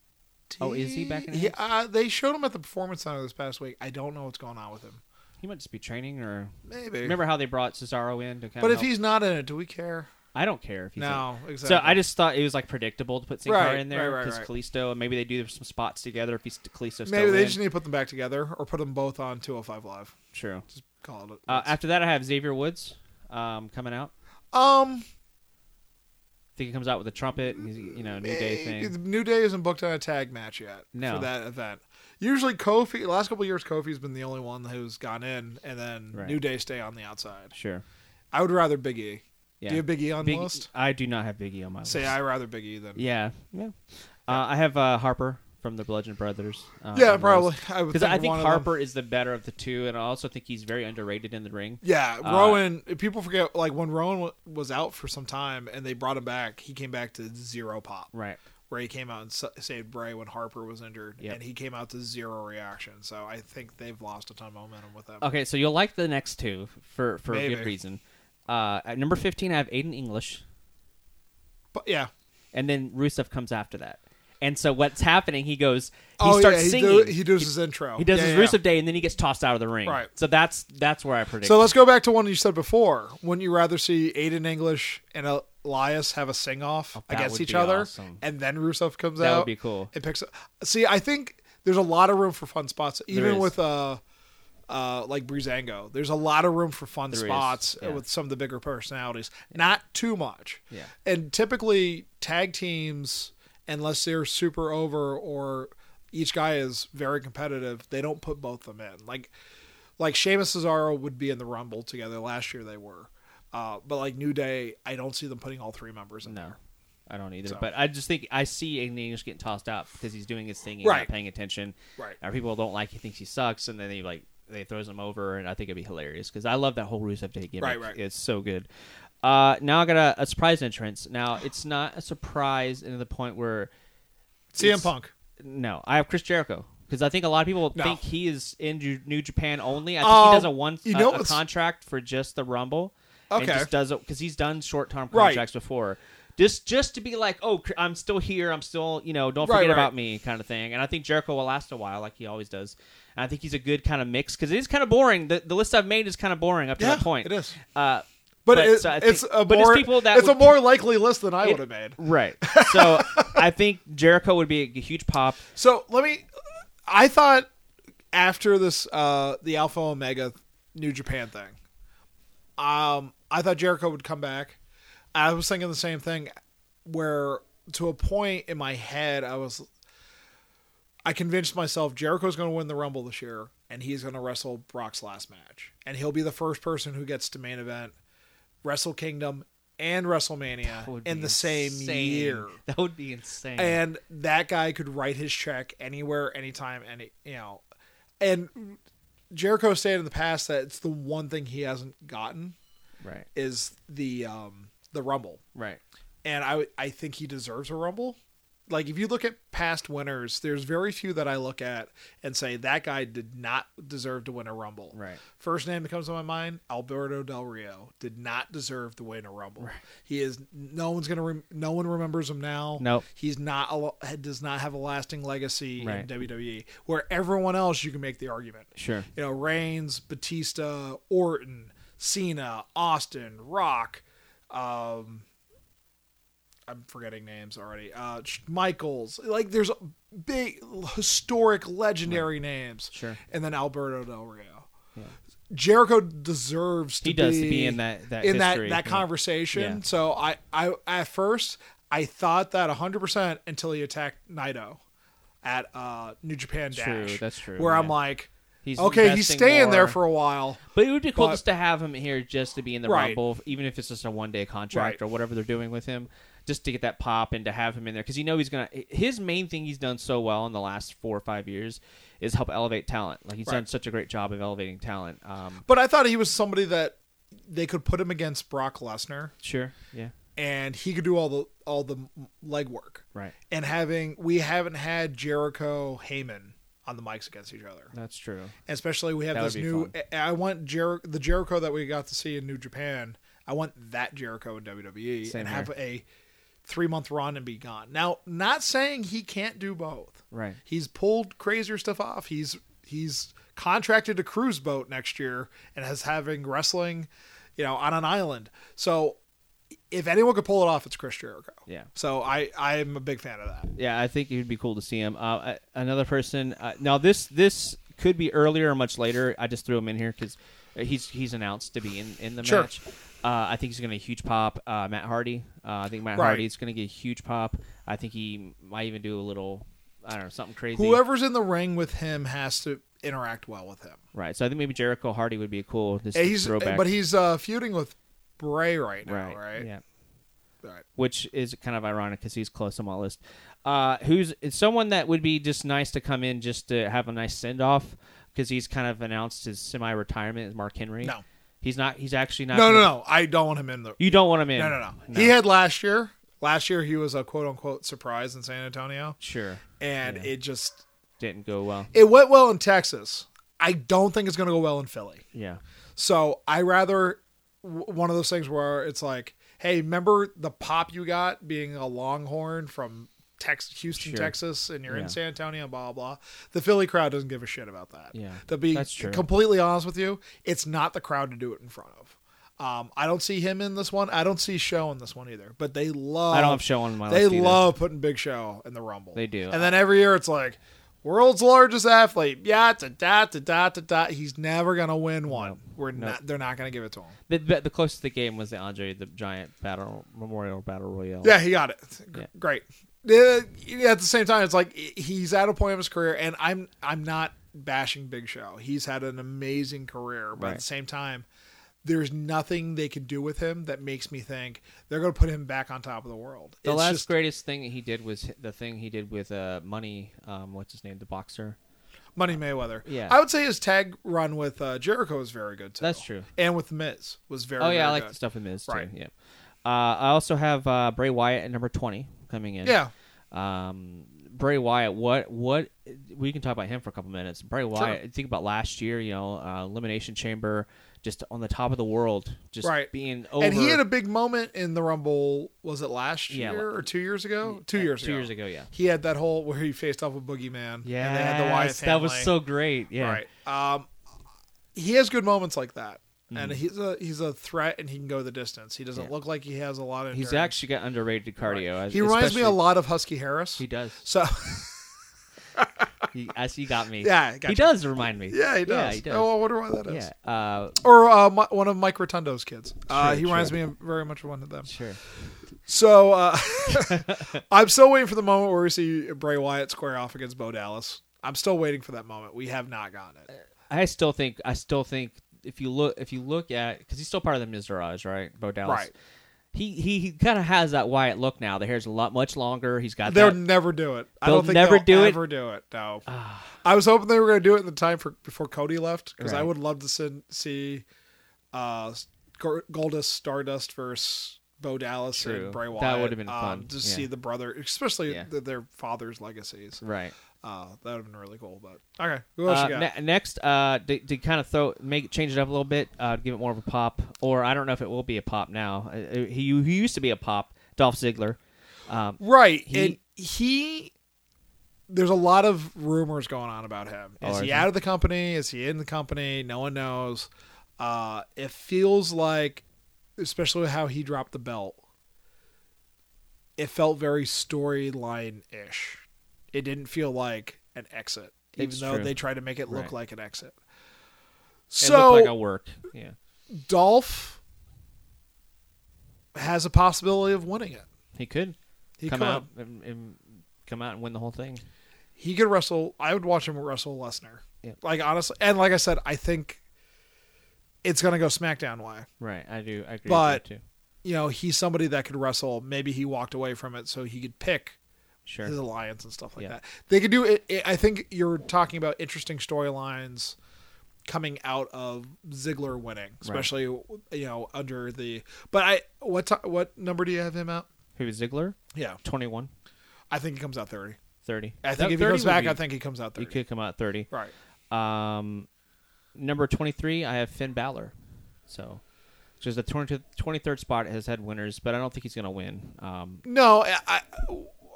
Oh, is he back in Yeah, uh, they showed him at the Performance Center this past week. I don't know what's going on with him. He might just be training, or Maybe. remember how they brought Cesaro in to kind but of. if he's not in it, do we care? I don't care if he's in. No, So. I just thought it was like predictable to put Sin Cara Right, in there right, right, because right. Kalisto, and maybe they do some spots together if he's Kalisto still maybe they in. just need to put them back together or put them both on 205 Live. True. Just call it. Uh, after that, I have Xavier Woods um, coming out. um, I think he comes out with a trumpet. And He's, you know, New Day eh, thing. New Day isn't booked on a tag match yet No. for that event. Usually Kofi. Last couple years, Kofi's been the only one who's gone in, and then Right. New Day stay on the outside. Sure. I would rather Big E. Yeah. Do you have Big E on Big- the list? I do not have Biggie on my Say list. Say I rather Big E than. Yeah. Yeah. Uh, I have uh, Harper from the Bludgeon Brothers. Uh, Yeah, probably. I Because I think one of them- Harper is the better of the two, and I also think he's very underrated in the ring. Yeah, Uh, Rowan. people forget like when Rowan wa- was out for some time and they brought him back. He came back to zero pop, Right. Where he came out and saved Bray when Harper was injured, Yep. and he came out to zero reaction. So I think they've lost a ton of momentum with them. Okay, so you'll like the next two for for a good reason. Uh, at number fifteen, I have Aiden English, But yeah, and then Rusev comes after that. And so what's happening? He goes, he oh starts yeah, he, singing. do, he does his intro. He does Yeah, his yeah, Rusev Day, and then he gets tossed out of the ring. Right. So that's that's where I predict. So let's go back to one you said before. Wouldn't you rather see Aiden English and Elias have a sing off Oh, against each other, awesome. and then Rusev comes That out? would be cool. It picks up. See, I think there's a lot of room for fun spots, even with uh, uh, like Breezango. There's a lot of room for fun There spots yeah. with some of the bigger personalities. Not too much. Yeah. And typically, tag teams, unless they're super over or each guy is very competitive, they don't put both of them in. Like, like Sheamus Cesaro would be in the Rumble together. Last year they were. Uh, but like New Day, I don't see them putting all three members in No, there. I don't either. So- But I just think I see Aiden English getting tossed out because he's doing his thing and Right. not paying attention. Right. Or people don't like he thinks he sucks, and then he like they throws him over, and I think it'd be hilarious because I love that whole Rusev Day gimmick. Right, right. It's so good. Uh, now I got a, a surprise entrance. Now it's not a surprise in the point where CM Punk. no, I have Chris Jericho because I think a lot of people No. think he is in New Japan only. I think Um, he does a one you a- know a, what's- contract for just the Rumble. And Okay. just does it because he's done short term Right. contracts before. Just just to be like, oh, I'm still here. I'm still you know, don't forget right. about me, kind of thing. And I think Jericho will last a while, like he always does. And I think he's a good kind of mix because it is kind of boring. The, the list I've made is kind of boring up to Yeah, that point. it is. Uh, But, But, it, so think- it's a but it's more people that it's a more likely list than I would have made. right. [LAUGHS] So I think Jericho would be a huge pop. So let me. I thought after this, uh, the Alpha Omega New Japan thing, um, I thought Jericho would come back. I was thinking the same thing, where to a point in my head, I was. I convinced myself Jericho's going to win the Rumble this year, and he's going to wrestle Brock's last match, and he'll be the first person who gets to main event, Wrestle Kingdom, and WrestleMania in the same insane. year That would be insane. and that guy could write his check anywhere, anytime, any you know. And Jericho stated in the past that it's the one thing he hasn't gotten right. is the um the Rumble, Right. and I I think he deserves a Rumble. Like if you look at past winners, there's very few that I look at and say that guy did not deserve to win a Rumble. Right. First name that comes to my mind, Alberto Del Rio, did not deserve to win a Rumble. He is no one's gonna rem- no one remembers him now. Nope. he's not a, does not have a lasting legacy Right. in WWE. Where everyone else, you can make the argument. Sure. You know, Reigns, Batista, Orton, Cena, Austin, Rock. Um, I'm forgetting names already. Uh, Michaels. Like there's big, historic, legendary names. Sure. And then Alberto Del Rio. Jericho deserves to He be does to be in that- that in history, that that yeah. conversation. Yeah. So I I at first I thought that 100% until he attacked Naito at uh, New Japan True, Dash. that's true, Where I'm like, He's okay, he's staying there for a while. But it would be cool But- just to have him here just to be in the Right. Rumble, even if it's just a one day contract Right. or whatever they're doing with him, just to get that pop and to have him in there because you know he's gonna. His main thing he's done so well in the last four or five years is help elevate talent. Like he's done such a great job of elevating talent. Um, But I thought he was somebody that they could put him against Brock Lesnar, sure, yeah, and he could do all the all the legwork. right, And having we haven't had Jericho Heyman on the mics against each other. that's true. And especially we have That this new. fun. I want Jer- the Jericho that we got to see in New Japan. I want that Jericho in WWE Same and here. have a three month run and be gone. Now, not saying he can't do both. Right. He's pulled crazier stuff off. He's he's contracted a cruise boat next year and has having wrestling, you know, on an island. So if anyone could pull it off, it's Chris Jericho. Yeah. So I I'm a big fan of that. Yeah, I think it would be cool to see him. Uh, uh, another person. Uh, now this this could be earlier or much later. I just threw him in here because he's he's announced to be in in the Sure. match. Uh, I think he's going to huge pop. Uh, Matt Hardy. Uh, I think Matt Right. is going to get a huge pop. I think he might even do a little. I don't know something crazy. Whoever's in the ring with him has to interact well with him. Right. So I think maybe Jericho Hardy would be a cool. And he's throwback. but he's uh, feuding with Bray right now, right. right? Yeah. Right. which is kind of ironic because he's close on my list. Uh, who's it's someone that would be just nice to come in just to have a nice send off because he's kind of announced his semi retirement. Is Mark Henry? No. he's not. He's actually not. No, no, gonna- no. I don't want him in the. You don't want him in. No, no, no. He had last year. Last year he was a quote unquote surprise in San Antonio, sure and Yeah. it just didn't go well. it went well in Texas. I don't think it's going to go well in Philly. Yeah, So I rather w- one of those things where it's like, hey, remember the pop you got being a Longhorn from Tex- Houston, Sure. Texas, and you're Yeah. in San Antonio, blah blah. The Philly crowd doesn't give a shit about that. Yeah, to be completely honest with you, it's not the crowd to do it in front of. Um, I don't see him in this one. I don't see Show in this one either. But they love. I don't have show on my They love putting Big Show in the Rumble. They do. And then every year it's like, world's largest athlete. Yeah, da da da da da da. He's never gonna win one. We're not. They're not gonna give it to him. The, the, the closest the game was the Andre the Giant Battle Memorial Battle Royale. Yeah, he got it. G- Yeah. Great. Uh, at the same time, it's like he's at a point of his career, and I'm I'm not bashing Big Show. He's had an amazing career, but at Right. the same time, there's nothing they can do with him that makes me think they're going to put him back on top of the world. The It's last just greatest thing he did was the thing he did with uh, Money. Um, what's his name? The boxer. Money Mayweather. Yeah. I would say his tag run with uh, Jericho was very good too. That's true. And with Miz was very. Good. Oh yeah, very I like the stuff with Miz too. Yeah. Uh, I also have uh, Bray Wyatt at number twenty coming in. Yeah, Um, Bray Wyatt. What? What? We can talk about him for a couple minutes. Bray Wyatt. Think about last year. You know, uh, Elimination Chamber, just on the top of the world, just Right. being over. and he had a big moment in the Rumble. Was it last Yeah, year or two years ago? Two years two ago. years ago. Yeah. He had that whole where he faced off with Boogeyman. Yeah. and they had the Wyatt that was so great. Yeah. Right. Um, he has good moments like that, Mm-hmm. and he's a he's a threat, and he can go the distance. He doesn't Yeah. look like he has a lot of. He's actually got underrated cardio. as- He reminds me a lot of Husky Harris. He does. So [LAUGHS] [LAUGHS] He, as he got me. yeah, He does remind me. Yeah, he does. Yeah, he does. Oh, I wonder why that is. Yeah. Uh, Or uh, Mi- one of Mike Rotundo's kids. Uh, Sure, he reminds sure. me of very much of one of them. sure. So uh, [LAUGHS] [LAUGHS] I'm still waiting for the moment where we see Bray Wyatt square off against Bo Dallas. I'm still waiting for that moment. We have not gotten it. I still think I still think if you look if you look at because he's still part of the Miztourage, right? Bo Dallas. Right. He he, he kind of has that Wyatt look now. The hair's a lot much longer. He's got They'll that. never do it. I They'll don't think never they'll do it? ever do it. No. I was hoping they were going to do it in the time for before Cody left because I would love to see, see uh, Goldust Stardust versus Bo Dallas True. and Bray That would've been um, fun. to Yeah. see the brother, especially Yeah. the, their father's legacies. Right. Uh, that would have been really cool. But okay, who else Uh, you got? ne- next, uh, to, to kind of throw make change it up a little bit, uh, give it more of a pop, or I don't know if it will be a pop now. Uh, he he used to be a pop, Dolph Ziggler. Um, Right. He- and he there's a lot of rumors going on about him. Oh, Is is he he? out of the company? Is he in the company? No one knows. Uh it feels like especially how he dropped the belt. It felt very storyline ish. It didn't feel like an exit. Even It's though true. they tried to make it look Right. like an exit. it So looked like a work. Yeah, Dolph has a possibility of winning it. he could He come could. out and, and come out and win the whole thing. he could wrestle. I would watch him wrestle Lesnar. Yeah. Like honestly, and like I said, I think it's gonna go SmackDown way. Right, I do. I agree But- with that too. You know, he's somebody that could wrestle. Maybe he walked away from it so he could pick Sure. his alliance and stuff like Yeah. that. They could do it, it. I think you're talking about interesting storylines coming out of Ziggler winning, especially you know under the. But I what ti what number do you have him out? Who is Ziggler? Yeah, 21, I think he comes out thirty. 30. I think That if he 30 comes back, be- I think he comes out thirty. he thirty. could come out 30. Right. Um, number 23, I have Finn Balor. So, just the 20, 23rd spot has had winners, but I don't think he's going to win. Um, No, I,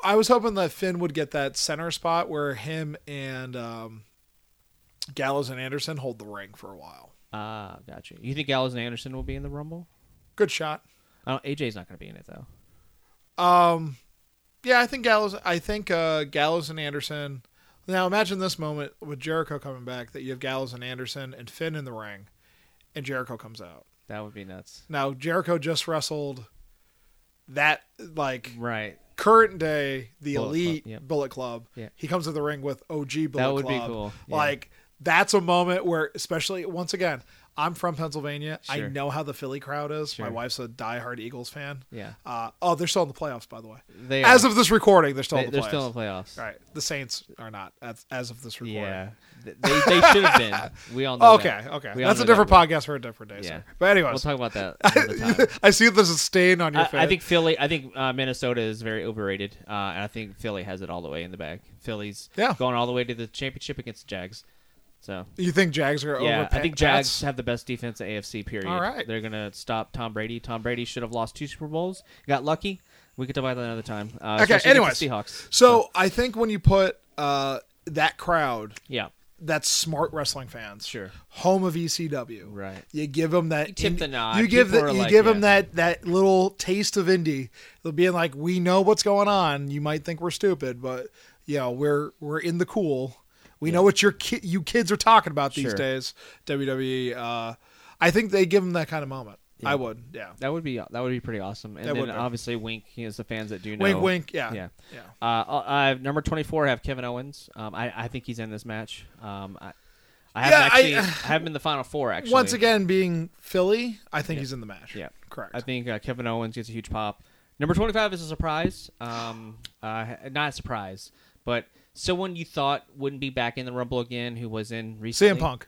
I was hoping that Finn would get that center spot where him and um, Gallows and Anderson hold the ring for a while. ah, gotcha. You think Gallows and Anderson will be in the Rumble? Good shot. I don't, AJ's not going to be in it though. Um, yeah, I think Gallows. I think uh, Gallows and Anderson. Now imagine this moment with Jericho coming back that you have Gallows and Anderson and Finn in the ring, and Jericho comes out. That would be nuts. Now Jericho just wrestled that like Right. Current day the Bullet Club, elite yep. Bullet Club. Yeah. He comes to the ring with OG Bullet That would be Club. cool, yeah. Like that's a moment where, especially once again, I'm from Pennsylvania. I know how the Philly crowd is. My wife's a diehard Eagles fan. Yeah. Uh, oh, they're still in the playoffs, by the way. They As are. of this recording, they're still they, in the are playoffs. still in the playoffs. Right. The Saints are not as, as of this recording. Yeah. They, they should have been. We all know Okay, that. okay. We That's a different that. podcast for a different day, Yeah. sir. But anyways, We'll talk about that [LAUGHS] time. I see there's a stain on your I, face. I think Philly. I think uh, Minnesota is very overrated, uh, and I think Philly has it all the way in the bag. Philly's Yeah. going all the way to the championship against the Jags. So you think Jags are yeah, over. I think Jags have the best defense at AFC. Period. All right. they're gonna stop Tom Brady. Tom Brady should have lost two Super Bowls. Got lucky. We could talk about that another time. Uh, Okay, anyways. Seahawks. So I think when you put uh, that crowd, yeah, that's smart wrestling fans, Sure. home of ECW, Right. You give them that tip in- the nod. You give People the, you like, give them that that little taste of indie. They'll be like, we know what's going on. You might think we're stupid, but you know we're we're in the cool. We know what your ki- you kids are talking about these Sure. days. WWE. Uh, I think they give them that kind of moment. Yeah. I would, yeah. that would be that would be pretty awesome. And That then would obviously Wink. Has the fans that do know. Wink, wink. Yeah, Yeah. yeah. Uh, I have number twenty four. I have Kevin Owens. Um, I, I think he's in this match. Um, I, I haven't Yeah, I- actually I have him in the final four. Actually, Once again, being Philly, I think Yeah. he's in the match. Yeah. correct. I think uh, Kevin Owens gets a huge pop. Number twenty five is a surprise. Um, uh, not a surprise, but someone you thought wouldn't be back in the Rumble again, who was in recently. CM Punk.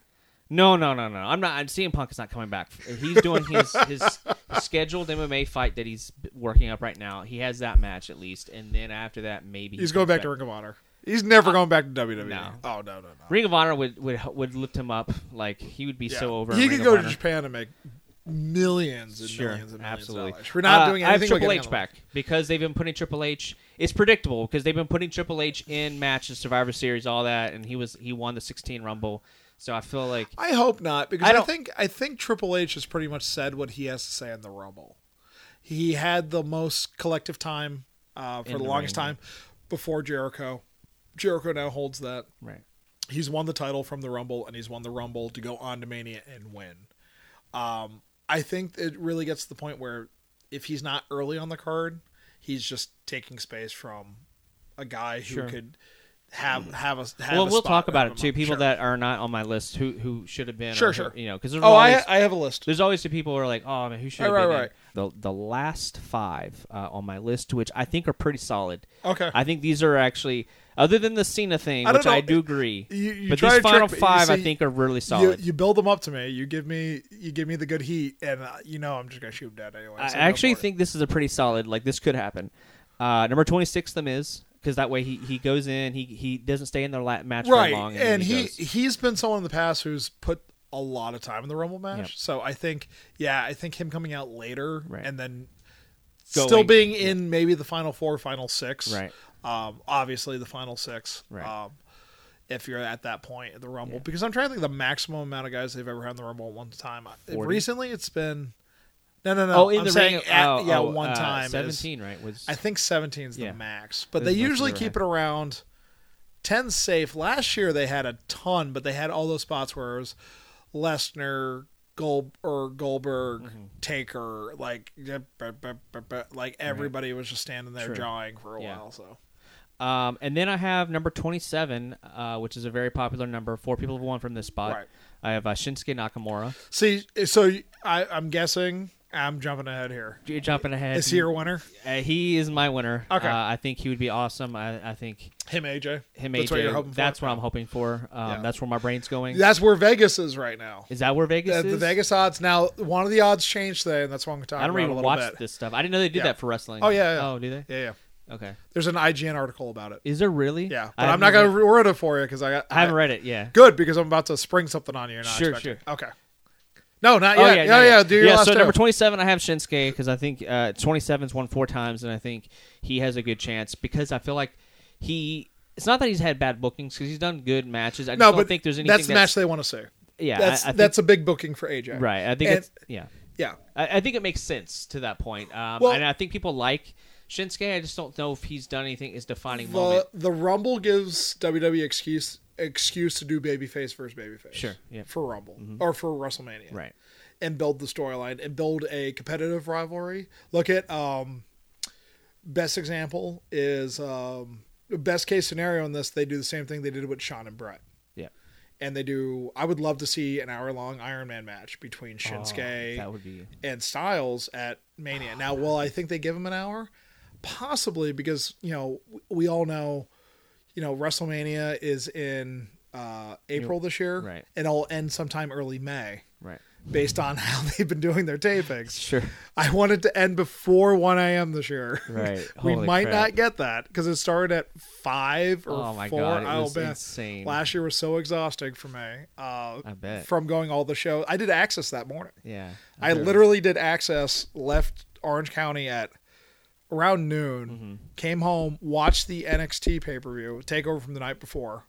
No, no, no, no. I'm not. CM Punk is not coming back. He's doing his his [LAUGHS] scheduled MMA fight that he's working up right now. He has that match at least, and then after that, maybe he He's going comes back to Ring of Honor. He's never uh, going back to WWE. no. Oh no, no, no. Ring of Honor would would would lift him up. Like he would be Yeah. so over. He could go to Honor. Japan and make millions and Sure, millions and millions absolutely. We're not Uh, doing I have Triple H back because they've been putting Triple H. It's predictable because they've been putting Triple H in matches, Survivor Series, all that, and he was he won the 16 Rumble. So I feel like I hope not because I I, think I think Triple H has pretty much said what he has to say in the Rumble. He had the most collective time uh, for the, the longest ring, time before Jericho. Jericho now holds that. right. He's won the title from the Rumble, and he's won the Rumble to go on to Mania and win. Um, I think it really gets to the point where if he's not early on the card, he's just taking space from a guy who Sure. could have have a. Have Well, a we'll spot talk about it too. People Sure. that are not on my list who who should have been. Sure, or, sure. You know, because Oh, always I I have a list. there's always the people who are like, oh man, who should have Right, been right, in? the the last five uh, on my list, which I think are pretty solid. Okay. I think these are actually other than the Cena thing, I which I do agree. You- you but these final. You five, I think, are really solid. you build them up to me. You give me you give me the good heat, and uh, you know I'm just gonna shoot them dead anyway. I so go actually it. think this is a pretty solid. Like this could happen. Uh, number twenty six, the Miz, because that way he, he goes in, he he doesn't stay in their la- match right, for long, and, and he goes. he's been someone in the past who's put a lot of time in the Rumble match. Yep. So I think yeah, I think him coming out later Right. and then Going- still being in maybe the final four, final six. Right. Um, obviously the final six. Right. Um, if you're at that point at the Rumble, Yeah. because I'm trying to think the maximum amount of guys they've ever had in the Rumble at one time. 40? Recently, it's been no, no, no. oh, in I'm the saying ring, at, oh, yeah, oh, one uh, time. is- seventeen, right? Was I think 17 is Yeah. the max, but they usually keep it around 10 safe. Last year they had a ton, but they had all those spots where it was Lesnar, Gold or Goldberg, Mm-hmm. Taker, like like everybody was just standing there jawing for a Yeah. while. So Um, and then I have number 27, uh, which is a very popular number. Four people have won from this spot. Right. I have uh, Shinsuke Nakamura. see, so I, I'm guessing I'm jumping ahead here. You're jumping ahead. Is he your winner? Uh, he is my winner. Okay. Uh, I think he would be awesome. I, I think Him, AJ. him, AJ. That's AJ. what you're hoping for. That's what I'm hoping for. Um, Yeah. That's where my brain's going. That's where Vegas is right now. is that where Vegas The, is? the Vegas odds now. One of the odds changed today, and that's what I'm talking about. I don't about even a watch bit. this stuff. I didn't know they did Yeah. that for wrestling. Oh, yeah, yeah. Oh, do they? Yeah, yeah. Okay. There's an IGN article about it. Is there really? Yeah, I but I'm haven't gonna read- it for you because I got. I haven't read it. Yeah. Good because I'm about to spring something on you. You're not Sure, expecting. Okay. No, Oh, not yet. yeah, no, yeah, Do your yeah. last So two. number 27, I have Shinsuke because I think uh, 27's won four times, and I think he has a good chance because I feel like he. It's not that he's had bad bookings because he's done good matches. I just no, don't but think there's anything that's the match they want to see. Yeah, That's I think, that's a big booking for AJ. right. I think And it's yeah. Yeah. I, I think it makes sense to that point. Um, Well- and I think people like Shinsuke. I just don't know if he's done anything his defining The moment. the Rumble gives WWE excuse excuse to do babyface versus babyface. Sure, yeah. Mm-hmm. For Rumble or for WrestleMania. Right. And build the storyline and build a competitive rivalry. Look at um best example is um best case scenario in this, they do the same thing they did with Shawn and Bret. Yeah. And they do I would love to see an hour long Iron Man match between Oh, Shinsuke that would be. and Styles at Mania. Now, will I think they give him an hour? Possibly because you know we all know, you know WrestleMania is in uh, April this year, Right. And it'll end sometime early May, Right. based on [LAUGHS] how they've been doing their tapings. Sure. I wanted to end before 1 a.m. this year. Right. [LAUGHS] we Holy might crap. not get that because it started at five or Oh my four. god, it I'll was bet. insane. Last year was so exhausting for me. Uh, I bet. From going all the shows, I did Axxess that morning. yeah. I was- literally did Axxess, left Orange County at around noon, Mm-hmm. came home, watched the NXT pay per view, takeover from the night before,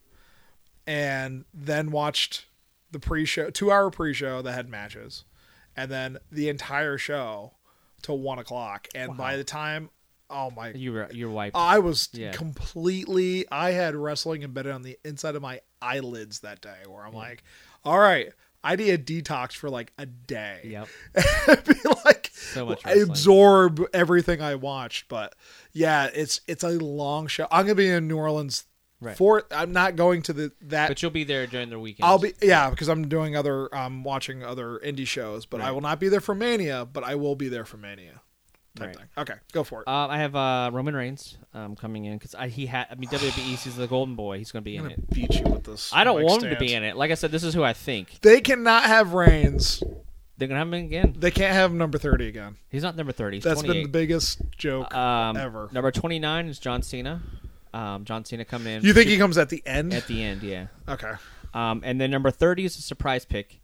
and then watched the pre show, two hour pre show that had matches, and then the entire show till one o'clock. And by the time, oh my, You were you're wiped. I was Yeah. completely, I had wrestling embedded on the inside of my eyelids that day where I'm like, all right. I need a detox for like a day yep. [LAUGHS] be like So much wrestling. absorb everything I watched. But yeah, it's it's a long show. I'm gonna be in New Orleans Right. for I'm not going to the that But you'll be there during the weekend. I'll be yeah, because I'm doing other um watching other indie shows, but I will not be there for Mania, but I will be there for Mania. Type Right. thing. Okay, go for it. Uh, I have uh, Roman Reigns um, coming in because he had. I mean, WWE sees the Golden Boy. He's going to be I'm in gonna it. beat you with this. I don't want him to be in it. Like I said, this is who I think They cannot have Reigns. they're going to have him again. They can't have him number thirty again. He's not number thirty. He's That's been the biggest joke um, ever. Number twenty nine is John Cena. Um, John Cena coming in You think he comes at the end? at the end? Yeah. okay. Um, and then number 30 is a surprise pick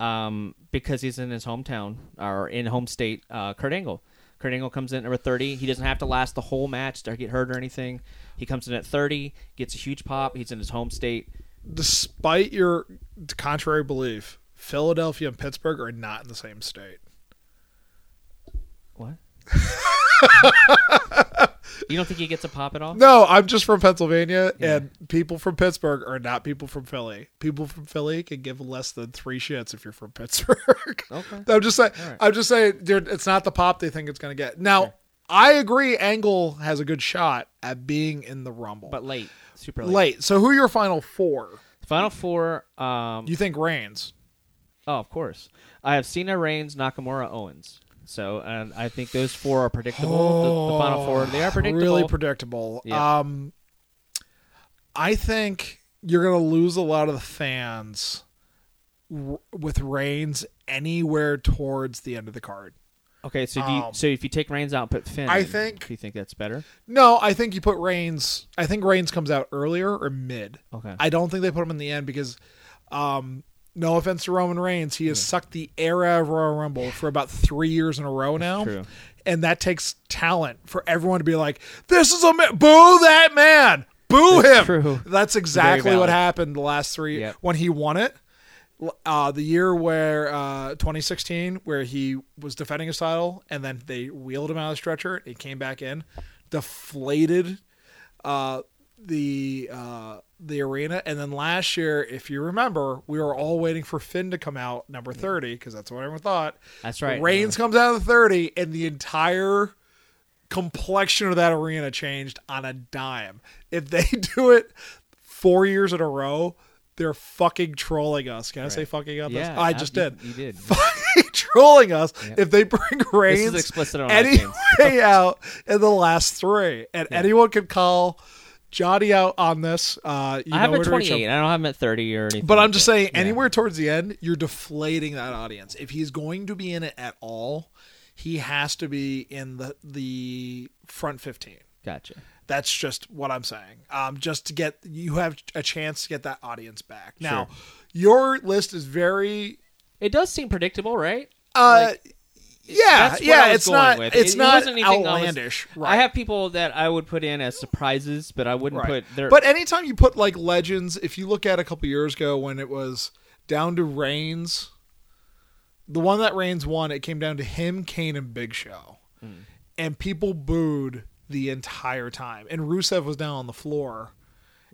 um, because he's in his hometown or in home state, uh, Kurt Angle. Kurt Angle comes in at number 30. He doesn't have to last the whole match or get hurt or anything. He comes in at 30, gets a huge pop. He's in his home state. despite your contrary belief, Philadelphia and Pittsburgh are not in the same state. What? [LAUGHS] you don't think he gets a pop at all? No, I'm just from Pennsylvania, Yeah. and people from Pittsburgh are not people from Philly. People from Philly can give less than three shits if you're from Pittsburgh. [LAUGHS] Okay. I'm just saying. Right. I'm just saying, dude, it's not the pop they think it's going to get. Now, I agree. Angle has a good shot at being in the Rumble, But late. Super late. late. So, who are your final four? Final four. Um, You think Reigns? Oh, of course. I have Cena, Reigns, Nakamura, Owens. So, and I think those four are predictable. the, the final four, they are predictable. Really predictable. Yeah. Um, I think you're going to lose a lot of the fans r- with Reigns anywhere towards the end of the card. okay, so do you, um, so if you take Reigns out, and put Finn. I in, think- Do you think that's better? No, I think you put Reigns. I think Reigns comes out earlier or mid. Okay. I don't think they put him in the end because, um, no offense to Roman Reigns, he has sucked the air out of Royal Rumble for about three years in a row now. true. And that takes talent for everyone to be like, "This is a man. boo that man, boo That's him." true. That's exactly what happened the last three Yep. when he won it. Uh, the year where uh, 2016, where he was defending his title, and then they wheeled him out of the stretcher. He came back in, deflated uh, the uh, the arena, and then last year, if you remember, we were all waiting for Finn to come out number 30 because that's what everyone thought. That's right. Reigns comes out of the 30, and the entire complexion of that arena changed on a dime. If they [LAUGHS] do it four years in a row, they're fucking trolling us. Can I say fucking up? Yeah, I just you- did. You did. [LAUGHS] Fucking trolling us if they bring This Reigns is explicit on any way [LAUGHS] out in the last three, and anyone can call Johnny out on this. Uh, you I have at 28. I don't have him at 30 or anything. But I'm just saying, Yeah. anywhere towards the end, you're deflating that audience. If he's going to be in it at all, he has to be in the the front 15. Gotcha. That's just what I'm saying. Um, just to get you have a chance to get that audience back. Now, your list is very It does seem predictable, right? uh yeah, yeah, it's not with. it's It- not anything I was- outlandish. right. I have people that I would put in as surprises, but I wouldn't right. put their. But anytime you put like legends, if you look at a couple years ago when it was down to Reigns the one that Reigns won, it came down to him, Kane, and Big Show, mm. and people booed the entire time. And Rusev was down on the floor,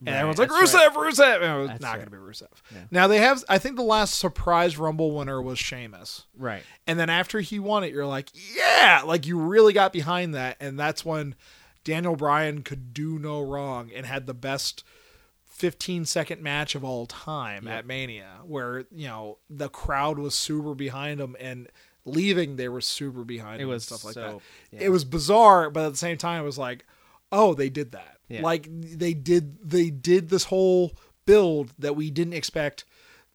and Right, everyone's like, "Rusev, Rusev!" And it was That's not right. going to be Rusev. Yeah. Now they have. I think the last surprise Rumble winner was Sheamus. Right. And then after he won it, you're like, yeah, like you really got behind that. And that's when Daniel Bryan could do no wrong and had the best 15 second match of all time Yep. at Mania, where, you know, the crowd was super behind him and leaving, they were super behind It him was and stuff like so- that. yeah. It was bizarre, but at the same time, it was like, oh, they did that. Yeah. Like they did, they did this whole build that we didn't expect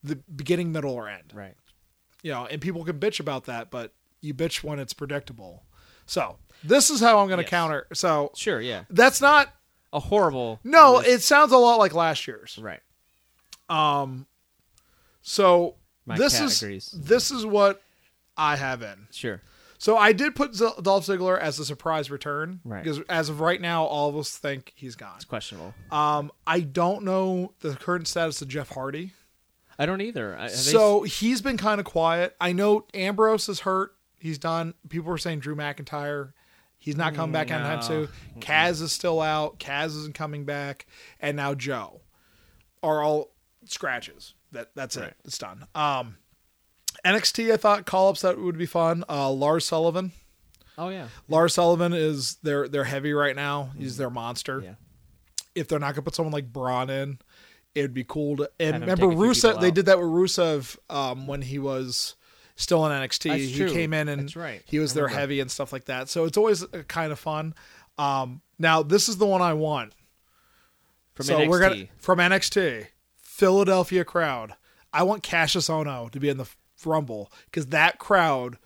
the beginning, middle, or end Right. you know, and people can bitch about that, but you bitch when it's predictable. So this is how I'm going to Yes. counter. So Sure. Yeah. that's not A horrible. no. It sounds a lot like last year's. Right. Um. So My this is agrees. this is what I have in. Sure. So I did put Z- Dolph Ziggler as a surprise return Right. because as of right now, all of us think he's gone. It's questionable. Um, I don't know the current status of Jeff Hardy. I don't either. I- have they- So he's been kind of quiet. I know Ambrose is hurt. He's done. People were saying Drew McIntyre. He's not coming back anytime No. soon. Cass is still out. Cass isn't coming back. And now Joe are all scratches. That that's Right. it. It's done. Um, NXT. I thought call ups that would be fun. Uh, Lars Sullivan. oh yeah. Lars Sullivan is they're they're heavy right now. He's their monster. Yeah. If they're not gonna put someone like Braun in, it'd be cool to. And remember take a few Rusev? They did that with Rusev um, when he was still in NXT. That's he true. came in and right. he was their heavy and stuff like that. So it's always uh, kind of fun. Um, now this is the one I want. From so NXT. we're gonna from NXT Philadelphia crowd. I want Kassius Ohno to be in the Rumble because that crowd,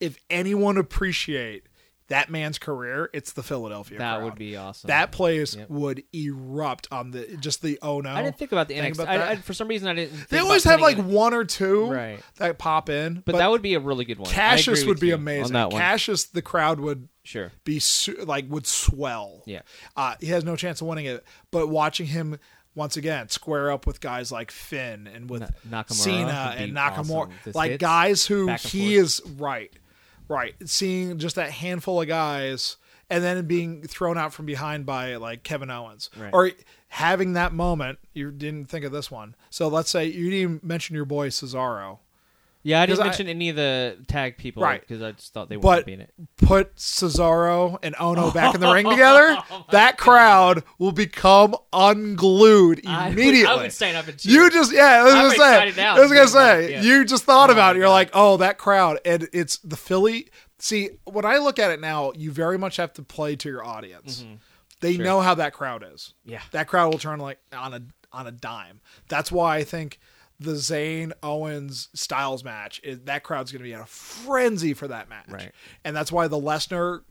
if anyone appreciate that man's career, it's the Philadelphia. that crowd. would be awesome. that place Yep. would erupt on the just the oh no. I didn't think about the NXT. about I. I, for some reason, I didn't. Think they always have like it- one or two Right. that pop in, but, that would be a really good one. Kassius would be amazing. on that one. Kassius, the crowd would Sure. be su- like would swell. Yeah. Uh, he has no chance of winning it, but watching him once again square up with guys like Finn and with Na- Nakamura Cena and Nakamura, awesome. Like hits guys who he forth. is right, right. Seeing just that handful of guys and then being thrown out from behind by like Kevin Owens Right. or having that moment. You didn't think of this one, so let's say you didn't even mention your boy Cesaro. Yeah, I didn't I- mention any of the tag people, Right. Because I just thought they But wouldn't be in it. put Cesaro and Ohno back in the ring [LAUGHS] together, that crowd will become unglued I would- immediately. I would stand up and cheer. You just yeah, I was I'm gonna excited say. now I was gonna say. yeah. You just thought Oh about it. You're like, oh, that crowd, and it's the Philly. See, when I look at it now, you very much have to play to your audience. They Mm-hmm. Sure. know how that crowd is. Yeah. that crowd will turn like on a on a dime. That's why I think the Zayn Owens Styles match is that crowd's going to be in a frenzy for that match, Right. And that's why the Lesnar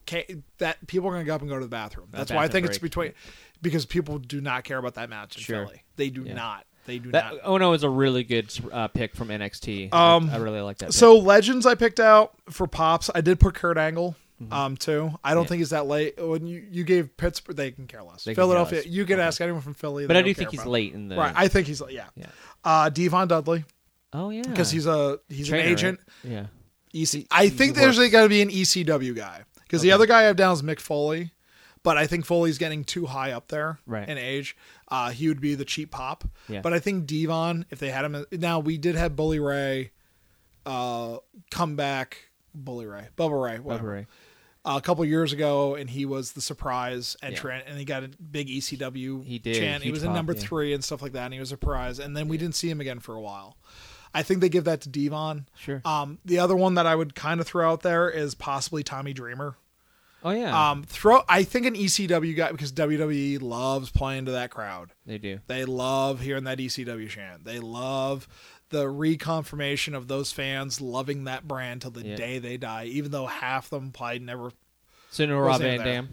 that people are going to go up and go to the bathroom. That's why I bathroom think it's between because people do not care about that match in Sure. Philly. They do Yeah. not. They do That not. Ohno is a really good uh, pick from NXT. Um, I, I really like that. pick. So legends I picked out for pops. I did put Kurt Angle. Um, too. I don't Yeah. think he's that late. When you, you gave Pittsburgh, they can care less. They can care Philadelphia, less. you can Okay. ask anyone from Philly. but I do think he's late in the. Right, I think he's yeah. Yeah. Uh, D-Von Dudley oh yeah. because he's a he's Trainer, an agent. right? Yeah. EC. I think he there's works. got to be an ECW guy because the other guy I have down is Mick Foley, but I think Foley's getting too high up there Right. in age. Uh, he would be the cheap pop. Yeah. But I think D-Von, if they had him, now we did have Bully Ray, uh, come back. Bully Ray, Bubba Ray, whatever. Bubba Ray. Uh, a couple years ago, and he was the surprise entrant, and he got a big ECW He did, chant. He huge was in number yeah. three and stuff like that, and he was a surprise. And then we didn't see him again for a while. I think they give that to D-Von. Sure. Um, the other one that I would kind of throw out there is possibly Tommy Dreamer. oh yeah. Um, throw I think an ECW guy because WWE loves playing to that crowd. they do. They love hearing that ECW chant. They love the reconfirmation of those fans loving that brand till the Yeah. day they die, even though half them probably never. So no Rob Van. Dam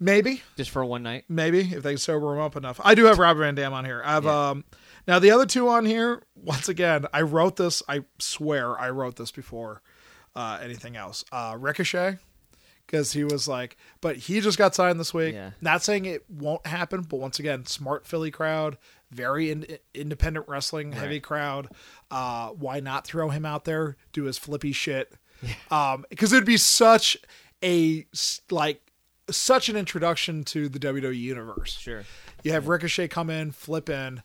Maybe, just for one night. maybe if they sober him up enough. I do have Rob Van Dam on here. I have Yeah. um now the other two on here. Once again, I wrote this. I swear I wrote this before uh, anything else. Uh, Ricochet, because he was like, but he just got signed this week. Yeah. Not saying it won't happen, but once again, smart Philly crowd, very in, independent wrestling heavy crowd. Uh, why not throw him out there, do his flippy shit? Um, because it'd be such a like such an introduction to the WWE universe. Sure. You have Ricochet come in, flip in,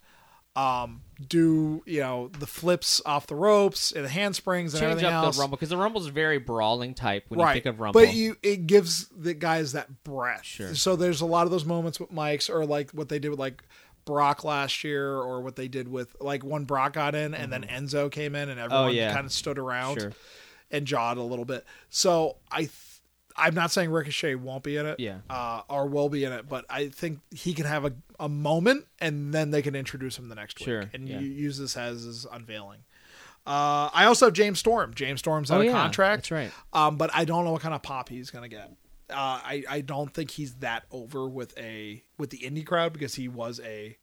um, do you know the flips off the ropes and the handsprings and Change everything up else. the rumble because the rumble's very brawling type when right. you think of rumble. But you it gives the guys that breath. Sure. So there's a lot of those moments with Mike's or like what they did with like Brock last year or what they did with like when Brock got in and then Enzo came in and everyone Mm-hmm. Oh, yeah. kind of stood around Sure. and jawed a little bit. So I th- I'm not saying Ricochet won't be in it, Yeah. uh, or will be in it, but I think he can have a, a moment and then they can introduce him the next Sure, week and yeah. use this as his unveiling. Uh, I also have James Storm. James Storm's out Oh, of yeah, contract. that's right. Um, but I don't know what kind of pop he's gonna get. Uh, I I don't think he's that over with a with the indie crowd because he was a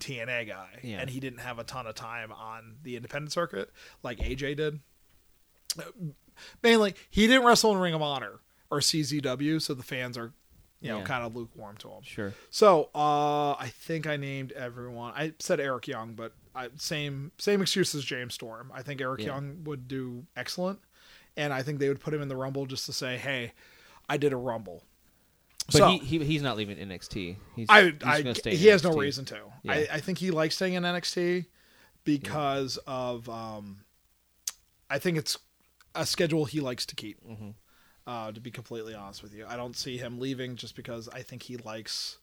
TNA guy Yeah. and he didn't have a ton of time on the independent circuit like AJ did. Mainly, he didn't wrestle in Ring of Honor or CZW, so the fans are you know Yeah. kind of lukewarm to him. Sure. So uh, I think I named everyone. I said Eric Young, but I, same same excuse as James Storm. I think Eric Yeah. Young would do excellent, and I think they would put him in the Rumble just to say, "Hey, I did a Rumble." But so he, he he's not leaving NXT. He's, I, he's I gonna stay he has no reason to. Yeah. I, I think he likes staying in NXT because of um, I think it's a schedule he likes to keep. Mm-hmm. Uh, to be completely honest with you, I don't see him leaving just because I think he likes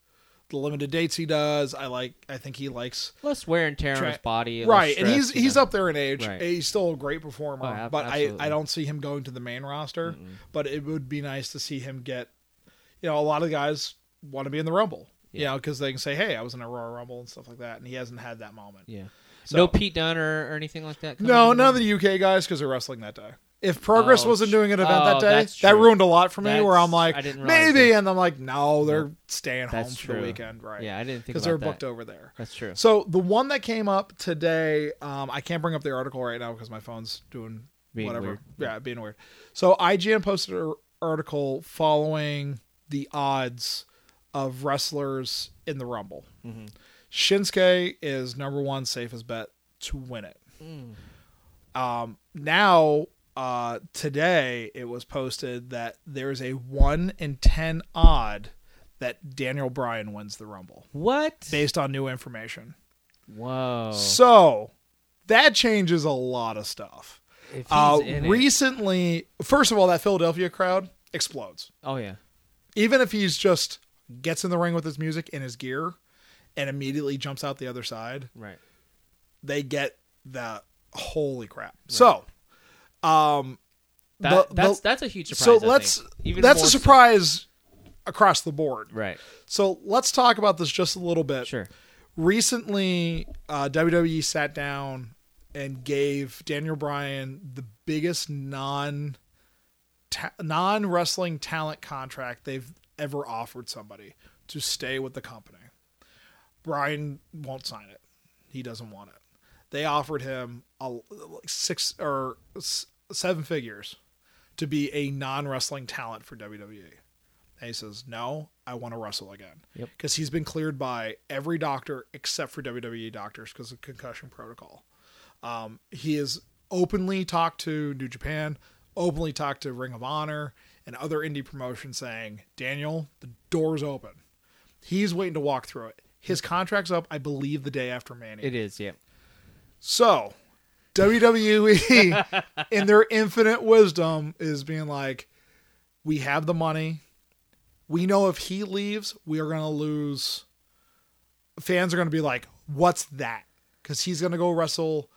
the limited dates he does. I like. I think he likes Less wear and tear on his body. right, and he's you he's know. up there in age. Right. He's still a great performer, Oh, ab- but I, absolutely. I don't see him going to the main roster. But it would be nice to see him get. You know, a lot of guys want to be in the Rumble. You Yeah. know, because they can say, "Hey, I was in a Royal Rumble" and stuff like that, and he hasn't had that moment. Yeah. So- no Pete Dunne or, or anything like that. No, none of the UK guys because they're wrestling that day. If Progress Oh, wasn't doing an event oh, that day, that ruined a lot for me. where I'm like, I didn't realize maybe, that. and I'm like, no, they're staying home That's for the weekend, right? Yeah, I didn't think because they're booked over there. That's true. So the one that came up today, um, I can't bring up the article right now because my phone's doing Being whatever. weird. Yeah, being weird. So IGN posted an article following the odds of wrestlers in the Rumble. Mm-hmm. Shinsuke is number one safest bet to win it. Mm. Um, now, uh, today it was posted that there's a one in ten odd that Daniel Bryan wins the Rumble What? based on new information. Whoa. So that changes a lot of stuff. If he's Uh, in it- recently, first of all, that Philadelphia crowd explodes. Oh yeah. Even if he's just gets in the ring with his music and his gear and immediately jumps out the other side, Right. they get that. holy crap. So, um, That, the- that's the- that's a huge surprise. so I let's that's a so- surprise across the board. Right. So let's talk about this just a little bit. Sure. recently uh, WWE sat down and gave Daniel Bryan the biggest non ta- non wrestling talent contract they've ever offered somebody to stay with the company. Bryan won't sign it. He doesn't want it. They offered him a, like six or seven figures to be a non wrestling talent for WWE. And he says, "No, I want to wrestle again." Yep. Because he's been cleared by every doctor except for WWE doctors because of concussion protocol. Um, he has openly talked to New Japan, openly talked to Ring of Honor and other indie promotions, saying, "Daniel, the door's open." He's waiting to walk through it. His contract's up, I believe, the day after Mania. It is. Yeah. So, WWE, in their infinite wisdom, is being like, we have the money. We know if he leaves, we are going to lose. Fans are going to be like, what's that? Because he's going to go wrestle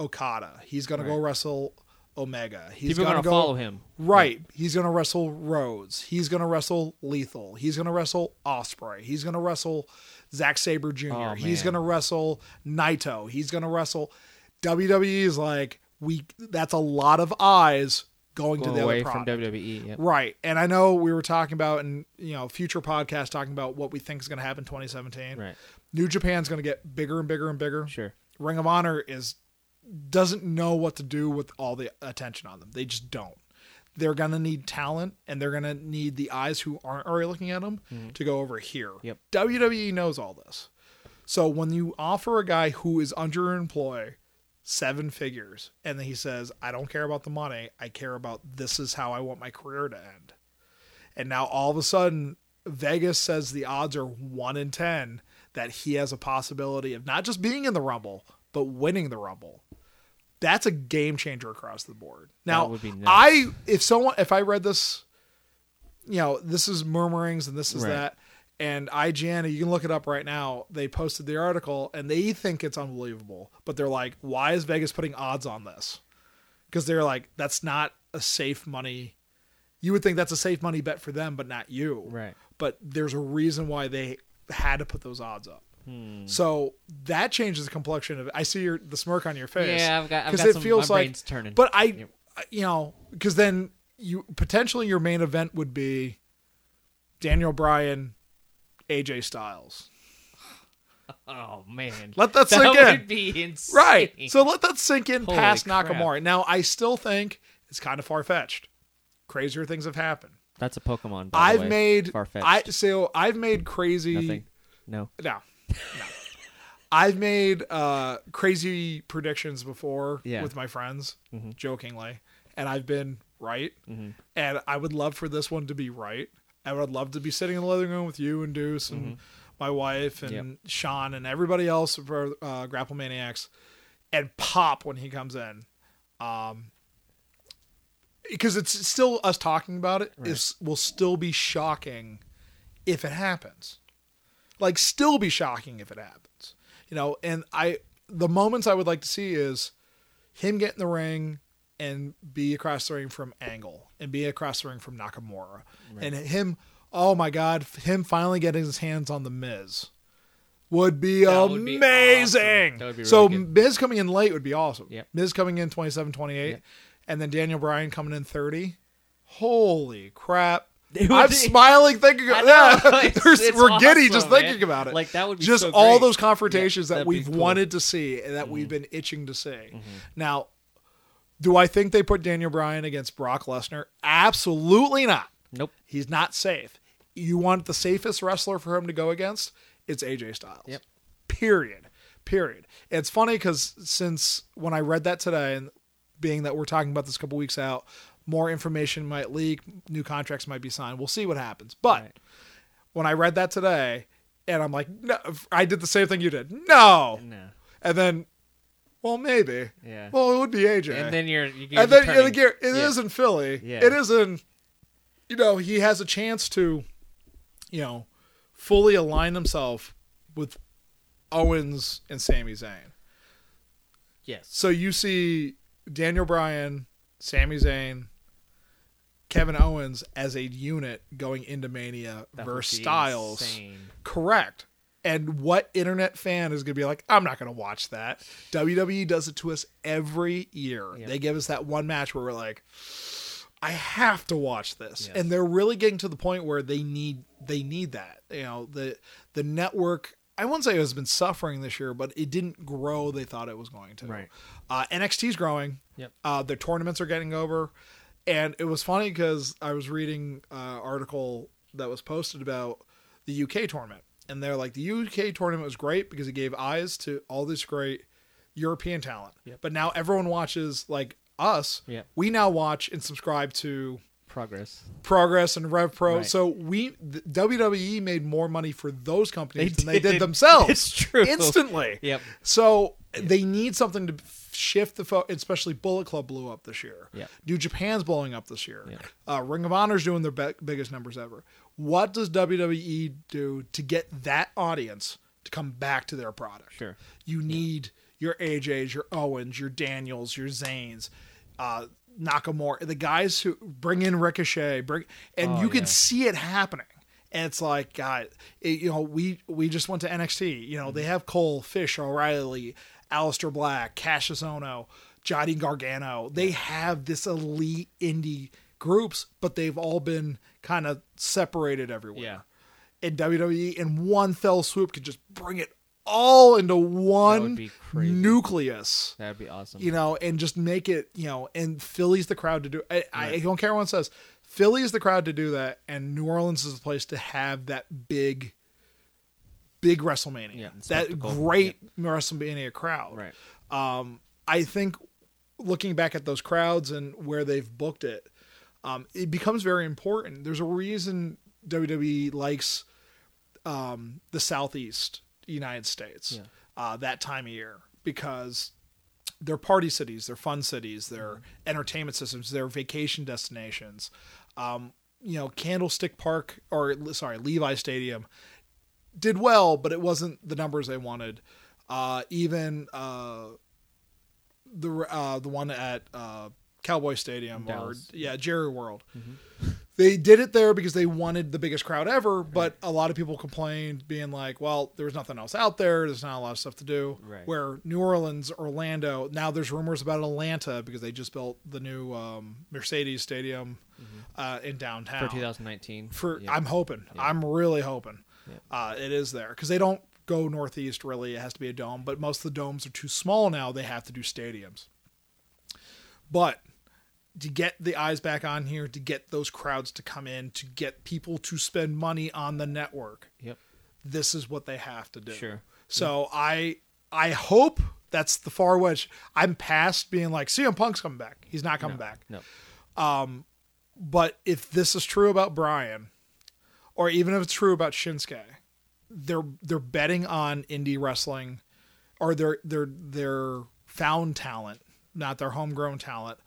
Okada. He's going to go wrestle Omega. He's People are going gonna go follow him. Right. He's going to wrestle Rhodes. He's going to wrestle Lethal. He's going to wrestle Ospreay. He's going to wrestle Zack Sabre Jr. Oh, He's going to wrestle Naito. He's going to wrestle WWE is like we that's a lot of eyes going, to the away other from. WWE. Yep. Right. And I know we were talking about in you know future podcasts talking about what we think is going to happen in 2017. Right. New Japan's going to get bigger and bigger and bigger. Sure. Ring of Honor is doesn't know what to do with all the attention on them. They just don't. they're gonna need talent and they're gonna need the eyes who aren't already looking at them mm-hmm. to go over here. Yep. WWE knows all this. So when you offer a guy who is underemployed seven figures and then he says, I don't care about the money, I care about this is how I want my career to end. And now all of a sudden Vegas says the odds are one in ten that he has a possibility of not just being in the Rumble, but winning the Rumble. That's a game changer across the board. Now, would be nuts. I if someone if I read this, you know, this is murmurings and this is Right. that, and IGN, you can look it up right now. They posted the article and they think it's unbelievable, but they're like, why is Vegas putting odds on this? Because they're like, that's not a safe money. You would think that's a safe money bet for them, but not you Right. but there's a reason why they had to put those odds up. Hmm. So that changes the complexion of it. I see your the smirk on your face. Yeah, I've got- I've 'Cause it some- feels like, brain's turning. But I, Yep. you know, because then you potentially your main event would be Daniel Bryan, AJ Styles. Oh man. Let that [LAUGHS] that sink in. be insane. Right. So let that sink in Holy past crap. Nakamura. Now I still think it's kind of far fetched. Crazier things have happened. that's a Pokemon. I've way. made Farfetched. I so I've made crazy nothing. No. No. No. I've made uh, crazy predictions before Yeah. with my friends, Mm-hmm. jokingly, and I've been right. And I would love for this one to be right. I would love to be sitting in the living room with you and Deuce and my wife and Mm-hmm. Yep. Sean and everybody else for uh, Grapple Maniacs, and pop when he comes in. Um, because it's still us talking about it is will still be shocking if it happens like still be shocking if it happens you know and i the moments i would like to see is him get in the ring and be across the ring from angle and be across the ring from nakamura and him oh my god him finally getting his hands on the miz would be That would be amazing awesome. That be so really good. miz coming in late would be awesome Yep. miz coming in 27 28 Yep. and then daniel bryan coming in 30 holy crap [LAUGHS] I'm smiling thinking of know, yeah. [LAUGHS] [LAUGHS] we're giddy just awesome, thinking about it. Like, that would be just so all those confrontations Yeah, that we've cool. Mm-hmm. wanted to see and that we've been itching to see. Now, do I think they put Daniel Bryan against Brock Lesnar? Absolutely not. Nope. He's not safe. You want the safest wrestler for him to go against? It's AJ Styles. Yep. Period. Period. It's funny because since when I read that today, and being that we're talking about this a couple weeks out, more information might leak, new contracts might be signed. We'll see what happens. But Right. when I read that today, and I'm like, no, I did the same thing you did. No. No. And then, well, maybe. Yeah. Well, it would be AJ. And then you're. you and then again, it Yeah. is in Philly. Yeah. It is in, you know, he has a chance to, you know, fully align himself with Owens and Sami Zayn. Yes. So you see Daniel Bryan, Sami Zayn, Kevin Owens as a unit going into Mania That versus Styles. insane. Correct. And what internet fan is going to be like, I'm not going to watch that? WWE does it to us every year. Yep. They give us that one match where we're like, I have to watch this. Yes. And they're really getting to the point where they need they need that. You know, the the network I wouldn't say it has been suffering this year, but it didn't grow they thought it was going to. Right. Uh, NXT's growing. Yep. Uh, their tournaments are getting over. And it was funny because I was reading an article that was posted about the UK tournament. And they're like, the UK tournament was great because it gave eyes to all this great European talent. Yep. But now everyone watches, like us, Yep. we now watch and subscribe to Progress. Progress and Rev Pro. Right. So we, the WWE made more money for those companies They than they did did. themselves. It's true. Instantly. Yep. So they need something to shift the focus, especially Bullet Club blew up this year. Yeah. New Japan's blowing up this year. Yeah. Uh, Ring of Honor's doing their be- biggest numbers ever. What does WWE do to get that audience to come back to their product? Sure. You need your AJs, your Owens, your Daniels, your Zayns, uh, Nakamura, the guys who bring in Ricochet, bring, and Oh, you can see it happening. And it's like, God, it, you know, we we just went to NXT. You know, they Mm-hmm. have Cole, Fish, O'Reilly, Aleister Black, Kassius Ohno, Johnny Gargano. They have this elite indie groups, but they've all been kind of separated everywhere. Yeah. And WWE in one fell swoop could just bring it all into one nucleus That'd be awesome. you know, and just make it, you know, and Philly's the crowd to do. I, I don't care what one says. Philly is the crowd to do that, and New Orleans is the place to have that big, big WrestleMania. Yeah, that great WrestleMania crowd. Right. Um, I think looking back at those crowds and where they've booked it, um, it becomes very important. There's a reason WWE likes um, the Southeast United States Yeah. uh, that time of year because they're party cities, they're fun cities, they're Mm-hmm. entertainment systems, they're vacation destinations. Um, you know, Candlestick Park or sorry, Levi Stadium did well, but it wasn't the numbers they wanted. Uh, even uh, the uh, the one at uh, Cowboy Stadium Dallas. or yeah Jerry World. Mm-hmm. They did it there because they wanted the biggest crowd ever, but a lot of people complained, being like, "Well, there's nothing else out there. There's not a lot of stuff to do." Right. Where New Orleans, Orlando, now there's rumors about Atlanta because they just built the new um, Mercedes Stadium uh, in downtown Mm-hmm. for 2019. for Yeah. I'm hoping. I'm really hoping uh, it is there because they don't go northeast really. It has to be a dome, but most of the domes are too small now. They have to do stadiums. But to get the eyes back on here, to get those crowds to come in, to get people to spend money on the network, Yep. this is what they have to do. Sure. So I I hope that's the far wedge. I'm past being like CM Punk's coming back. He's not coming back. No. Um, But if this is true about Bryan, or even if it's true about Shinsuke, they're they're betting on indie wrestling, or their their their found talent, not their homegrown talent.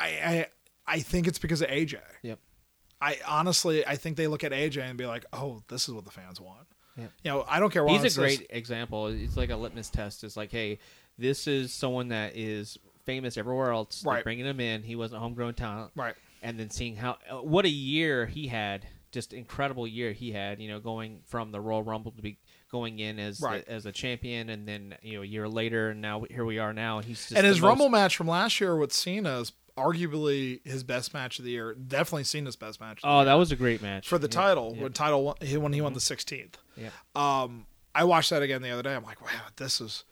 I I, I think it's because of AJ. Yep. I honestly I think they look at AJ and be like, oh, this is what the fans want. Yeah. You know, I don't care what He's a says. great example. It's like a litmus test. It's like, hey, this is someone that is famous everywhere else. They're Right. bringing him in. He wasn't a homegrown talent. Right. And then seeing how uh, what a year he had, just incredible year he had. You know, going from the Royal Rumble to be going in as Right. as a champion, and then you know a year later, and now here we are now, and he's just and his most- Rumble match from last year with Cena is arguably his best match of the year. Definitely Cena's best match. of the Oh, that was a great match for the Yeah, title yeah, when title he- when he won the 16th. yeah. Um, I watched that again the other day. I'm like, wow, this is.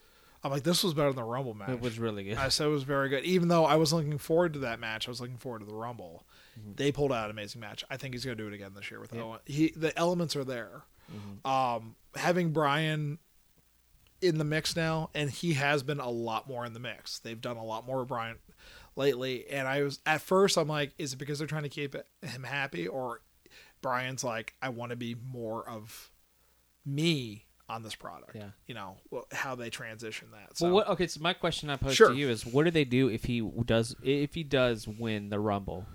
I'm like, this was better than the Rumble match. It was really good. I said it was very good. Even though I was looking forward to that match, I was looking forward to the Rumble. They pulled out an amazing match. I think he's going to do it again this year with Mm-hmm. Yeah. Owen. He the elements are there. Mm-hmm. Um, having Bryan in the mix now, and he has been a lot more in the mix. They've done a lot more with Bryan lately, and I was at first I'm like, is it because they're trying to keep him happy, or Bryan's like, I want to be more of me on this product. Yeah. you know how they transition that. So Well, what, okay. So my question I pose Sure. to you is, what do they do if he does if he does win the Rumble?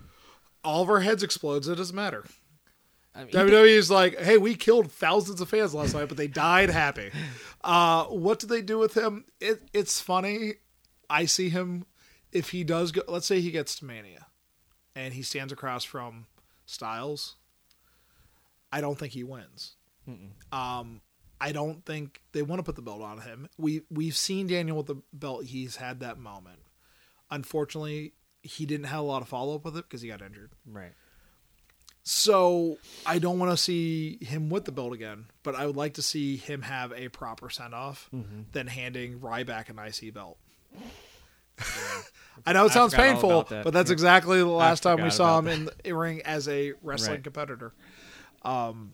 all of our heads explodes. It doesn't matter. I mean, WWE is like, hey, we killed thousands of fans last night, but they died happy. [LAUGHS] Uh, what do they do with him? It, it's funny. I see him if he does go. Let's say he gets to Mania, and he stands across from Styles. I don't think he wins. Um, I don't think they want to put the belt on him. We we've seen Daniel with the belt. He's had that moment. Unfortunately, he didn't have a lot of follow up with it because he got injured. right. So I don't want to see him with the belt again, but I would like to see him have a proper send off than handing Ryback an IC belt. [LAUGHS] I know it I sounds painful, that. but that's Yeah. exactly the last time we saw him in the ring as a wrestling Right. competitor. Um,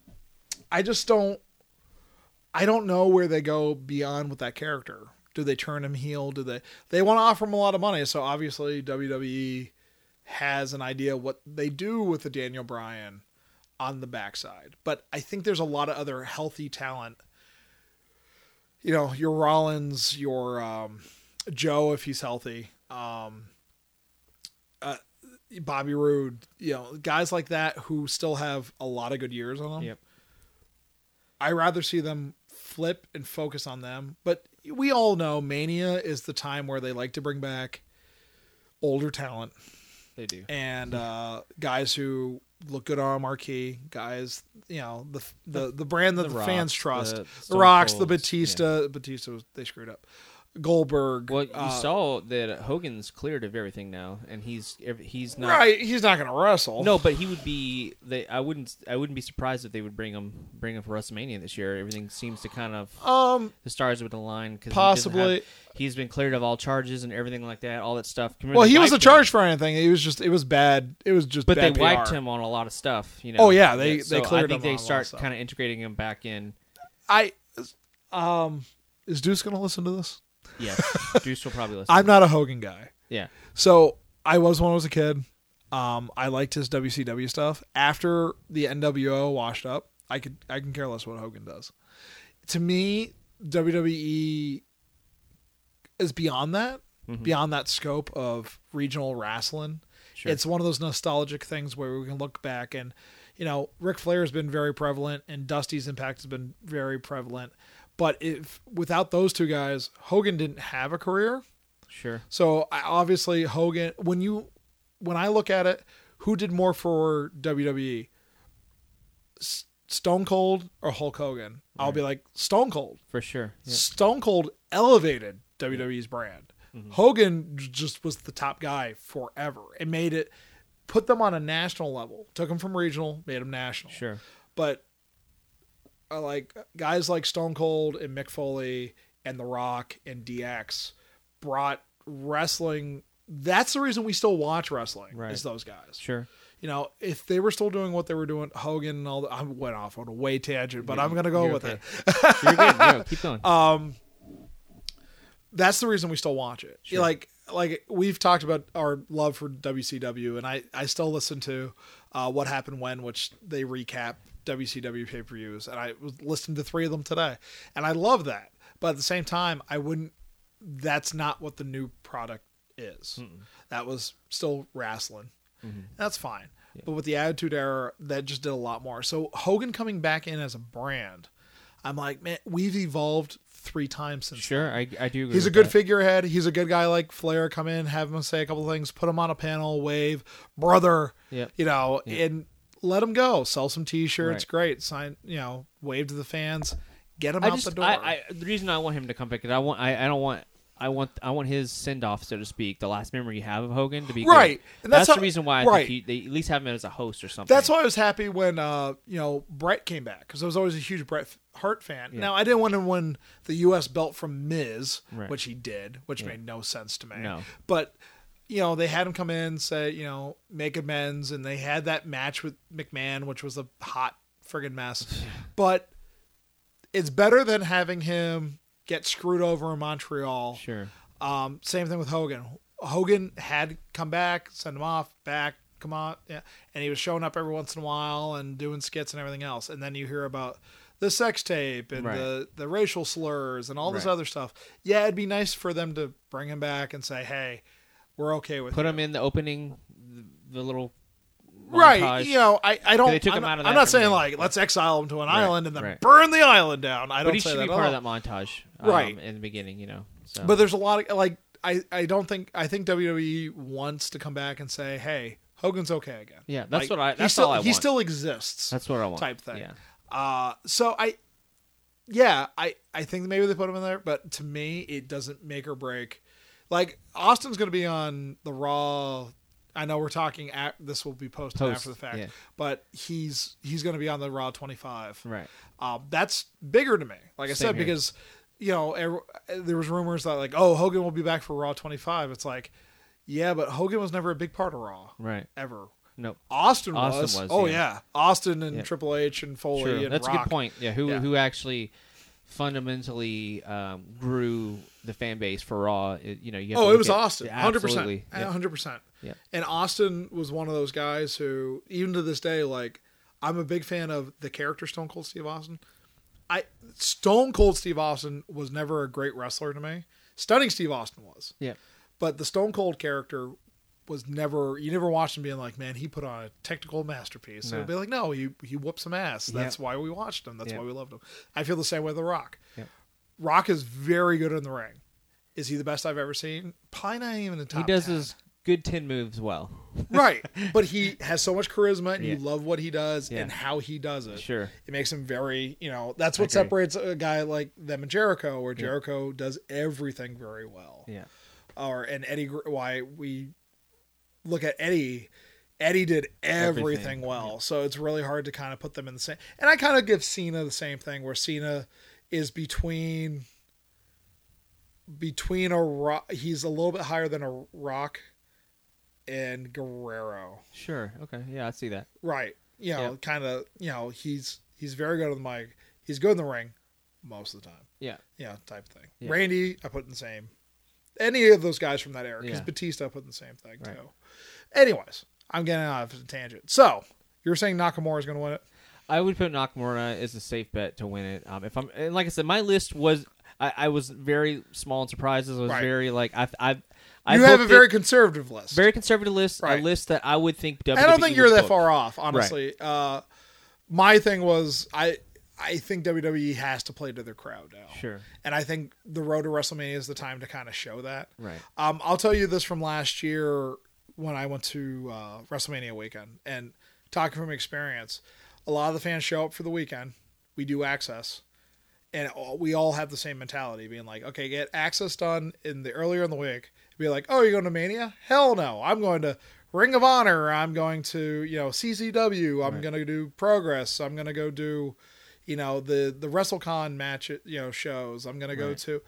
I just don't. I don't know where they go beyond with that character. Do they turn him heel? Do they? They want to offer him a lot of money, so obviously WWE has an idea what they do with the Daniel Bryan on the backside. But I think there's a lot of other healthy talent. You know, your Rollins, your um, Joe if he's healthy, um, uh, Bobby Roode, you know, guys like that who still have a lot of good years on them. Yep. I rather see them flip and focus on them. But we all know Mania is the time where they like to bring back older talent They do. and uh, guys who look good on a marquee, guys, you know, the the the brand that The the, fans trust. the The, Rocks, the Colds, Batista, Batista was they screwed up. Goldberg. Well, you uh, saw that Hogan's cleared of everything now, and he's he's not right. He's not going to wrestle. No, but he would be. They, I wouldn't. I wouldn't be surprised if they would bring him bring him for WrestleMania this year. Everything seems to kind of Um, the stars would align because Possibly. he's been cleared of all charges and everything like that. All that stuff. Remember well, he was a wiped him, charge for anything. He was just. It was bad. It was just. but they bad wiped him on a lot of stuff. You know. Oh, yeah, they- they so cleared I think him they on a lot of start kind of integrating him back in. I. Um, is Deuce going to listen to this? Yes, [LAUGHS] Deuce will probably listen. I'm not a Hogan guy. yeah. So I was when I was a kid. Um, I liked his WCW stuff. After the NWO washed up, I could I can care less what Hogan does. To me, WWE is beyond that, beyond that scope of regional wrestling. Sure. It's one of those nostalgic things where we can look back and, you know, Ric Flair has been very prevalent and Dusty's impact has been very prevalent. But if without those two guys, Hogan didn't have a career. Sure. So I, obviously Hogan, when you when I look at it, who did more for WWE? S- Stone Cold or Hulk Hogan? I'll be like Stone Cold. For sure. Yeah. Stone Cold elevated WWE's brand. Mm-hmm. Hogan just was the top guy forever. It made it put them on a national level. Took them from regional, made them national. Sure. But like guys like Stone Cold and Mick Foley and The Rock and DX brought wrestling. That's the reason we still watch wrestling. Right. Is those guys? Sure. You know, if they were still doing what they were doing, Hogan and all. The, I went off on a way tangent, but I'm gonna go with okay. it. [LAUGHS] You're good. Keep going. Um, that's the reason we still watch it. Sure. Like like we've talked about our love for WCW, and I I still listen to uh, what happened when, which they recap WCW pay per views, and I was listening to three of them today, and I love that. But at the same time, I wouldn't. That's not what the new product is. That was still wrestling. Mm-hmm. That's fine. But with the Attitude Era, that just did a lot more. So Hogan coming back in as a brand, I'm like, man, we've evolved three times since. sure. I, I do. Agree He's a good that. figurehead. He's a good guy like Flair. Come in, have him say a couple things, put him on a panel, wave, brother. Yeah, You know, and let him go. Sell some T-shirts. Right. Great. Sign. You know, wave to the fans. Get him I out just, the door. I, I, the reason I want him to come back is I want, I, I don't want, I want, I want his send off, so to speak, the last memory you have of Hogan to be good. Right. And that's that's, how- the reason why I right. think he, they at least have him as a host or something. That's why I was happy when uh, you know Bret came back because I was always a huge Bret Hart fan. Yeah. Now I didn't want him to win the U.S. belt from Miz, Right. which he did, which Yeah. made no sense to me. No. but you know they had him come in, say you know make amends, and they had that match with McMahon, which was a hot friggin' mess. [SIGHS] but it's better than having him get screwed over in Montreal. Sure. Um, same thing with Hogan. Hogan had come back, send him off, back, come on, yeah, and he was showing up every once in a while and doing skits and everything else. And then you hear about the sex tape and Right. the the racial slurs and all this Right. other stuff. Yeah, it'd be nice for them to bring him back and say, "Hey, we're okay with Put him in the opening, the, the little Right, montage. you know, I, I don't. They took I'm, him out of That I'm not saying like let's exile him to an Right, island and then right. burn the island down. I don't But he say should that be part of that montage, um, Right. in the beginning. You know. So. But there's a lot of like I I don't think I think WWE wants to come back and say, hey, Hogan's okay again. Yeah, that's Like, what I- he that's still all I want. he still exists. that's what I want. type thing. Yeah. Uh, so I, yeah, I I think maybe they put him in there, but to me, it doesn't make or break. Like Austin's going to be on the Raw. I know we're talking. At, this will be posted Post, after the fact, yeah. but he's he's going to be on the Raw 25. Right. Um, that's bigger to me. Like I Same said, here. because you know every, there was rumors that like, oh, Hogan will be back for Raw 25. It's like, yeah, but Hogan was never a big part of Raw Right. ever. Nope. Austin, Austin was. was, Oh yeah. yeah, Austin and Yeah. Triple H and Foley Sure. and That's a good point. Yeah. Who Yeah. who actually fundamentally um, grew the fan base for Raw? It- you know. You Oh, it was at- Austin, hundred percent, hundred percent. Yeah. And Austin was one of those guys who, even to this day, like I'm a big fan of the character Stone Cold Steve Austin. I Stone Cold Steve Austin was never a great wrestler to me. Stunning Steve Austin was, Yeah. but the Stone Cold character was never. You never watched him being like, man, he put on a technical masterpiece. So No. it'd be like, no, he he whooped some ass. That's Yeah. why we watched him. That's Yeah. why we loved him. I feel the same way with The Rock. Yeah. Rock is very good in the ring. Is he the best I've ever seen? Probably not even the the He does 10. as good ten moves well. [LAUGHS] right. [LAUGHS] But he has so much charisma, and you love what he does and how he does it. Sure. It makes him very, you know, that's what separates a guy like them and Jericho, where Jericho does everything very well. Yeah. Or and Eddie, why we look at Eddie. Eddie did everything, Everything, well, so it's really hard to kind of put them in the same. And I kind of give Cena the same thing, where Cena is between between a rock. He's a little bit higher than a Rock and Guerrero. Sure. Okay. Yeah, I see that. Right. You know, Yeah. kind of, you know, he's he's very good on the mic. He's good in the ring most of the time. Yeah. Yeah, type of thing. Yeah. Randy, I put in the same. Any of those guys from that era, because Yeah. Batista, I put in the same thing Right. too. Anyways, I'm getting off a tangent. So you're saying Nakamura is going to win it? I would put Nakamura as a safe bet to win it. Um, if I'm and like I said, my list was I, I was very small and surprises. I was Right. very like I've I've I you have a it- very conservative list. very conservative list. Right. A list that I would think. WWE I don't think you're that far off, honestly. Uh, my thing was I I think WWE has to play to their crowd now. Sure. And I think the road to WrestleMania is the time to kind of show that. Right. Um, I'll tell you this from last year when I went to uh, WrestleMania weekend and talking from experience, a lot of the fans show up for the weekend. We do Axxess, and all- we all have the same mentality, being like, okay, get Axxess done in the earlier in the week. Be like, oh, you're going to Mania? Hell no, I'm going to Ring of Honor. I'm going to you know CCW. I'm Right. going to do Progress. I'm going to go do you know the the WrestleCon match you know shows. I'm going to go Right. to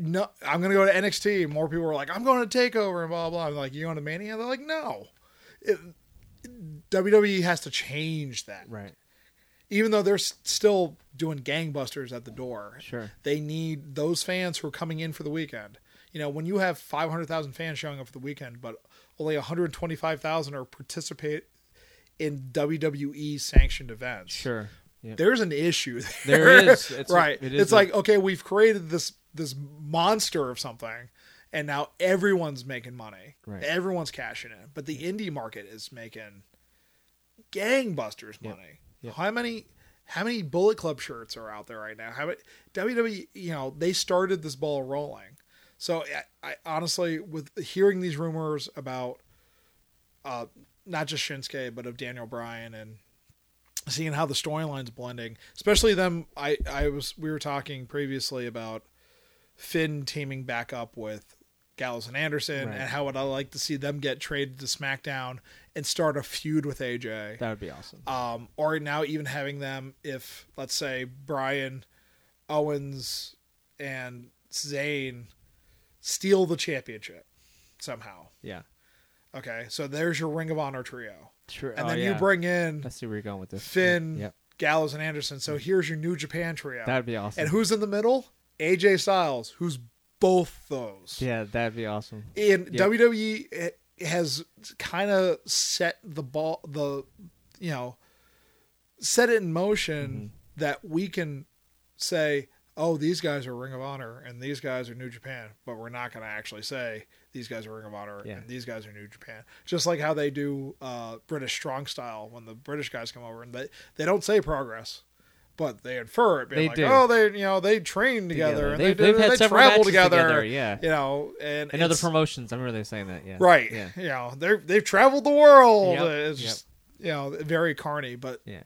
no, I'm gonna go to NXT. More people were like, I'm going to Takeover and blah blah. I'm like, you going to Mania? They're like, no. It, WWE has to change that. Right. Even though they're still doing gangbusters at the door, Sure. they need those fans who are coming in for the weekend. You know, when you have 500,000 fans showing up for the weekend, but only 125,000 are participate in WWE sanctioned events. Sure. Yeah. There's an issue [LAUGHS] There there. is. It's a- right. it is it's a- like okay, we've created this this monster of something, and now everyone's making money. Right. Everyone's cashing in, but the indie market is making gangbusters Yep. money. Yep. How many? How many Bullet Club shirts are out there right now? How many WWE? You know, they started this ball rolling. So I, I honestly, with hearing these rumors about, uh, not just Shinsuke, but of Daniel Bryan and seeing how the storyline's blending, especially them. I I was we were talking previously about Finn teaming back up with Gallows and Anderson, Right. and how would I like to see them get traded to SmackDown and start a feud with AJ. That would be awesome. Um, or now even having them, if let's say Bryan Owens and Zayn steal the championship somehow. yeah. Okay, so there's your Ring of Honor trio, Sure. and oh, then yeah. you bring in Let's see where you're going with this. Finn, Yep. Gallows, and Anderson. So here's your New Japan trio. That'd be awesome. and who's in the middle? AJ Styles, who's both those. Yeah, that'd be awesome. And Yeah. WWE has kind of set the ball, the you know, set it in motion Mm-hmm. that we can say, "Oh, these guys are Ring of Honor and these guys are New Japan," but we're not going to actually say these guys are Ring of Honor Yeah. and these guys are New Japan. Just like how they do uh, British Strong Style when the British guys come over and they they don't say Progress. But they infer it, being They like, do. "Oh, they you know they train together, Together. and They've- they, they've had they several travel matches together, together, yeah. you know, and And other promotions. I remember they saying that. Yeah. right? Yeah. You know, they're they've traveled the world. Yep, It's yep. just you know very carny, but Yeah.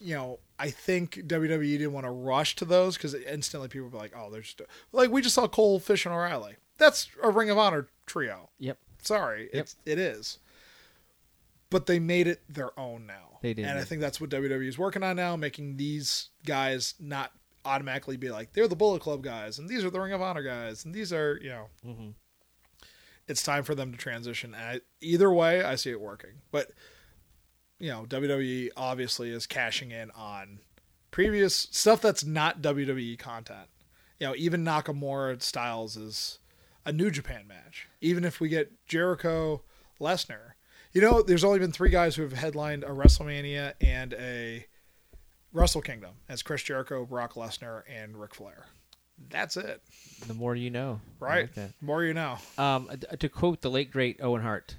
you know, I think WWE didn't want to rush to those because instantly people were like, "Oh, they're just like we just saw Cole, Fish, and O'Reilly. That's a Ring of Honor trio." Yep. Sorry, it's it is. But they made it their own now. They did, and I think that's what WWE is working on now, making these guys not automatically be like they're the Bullet Club guys, and these are the Ring of Honor guys, and these are you know. Mhm. It's time for them to transition. I, either way, I see it working. But you know, WWE obviously is cashing in on previous stuff that's not WWE content. You know, even Nakamura Styles is a New Japan match. Even if we get Jericho Lesnar, you know, there's only been three guys who have headlined a WrestleMania and a Wrestle Kingdom. as Chris Jericho, Brock Lesnar, and Ric Flair. That's it, The more you know. Right? like. More you know. Um, to quote the late great Owen Hart,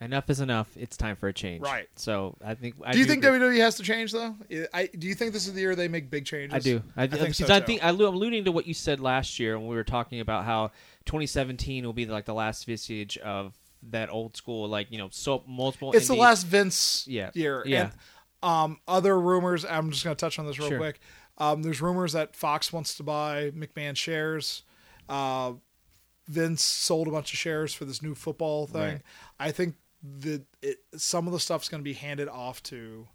"Enough is enough. It's time for a change." Right. So I think. I do you think agree. WWE has to change though? I do you think this is the year they make big changes? I do. I, I think so, I think I, am alluding to what you said last year when we were talking about how 2017 will be like the last vestige of that old school, like you know, so multiple. It's the last Vince Yeah. year. Yeah. And, um, other rumors. I'm just going to touch on this real Sure. quick. Um, there's rumors that Fox wants to buy McMahon shares. Uh, Vince sold a bunch of shares for this new football thing. Right. I think that it, some of the stuff's going to be handed off to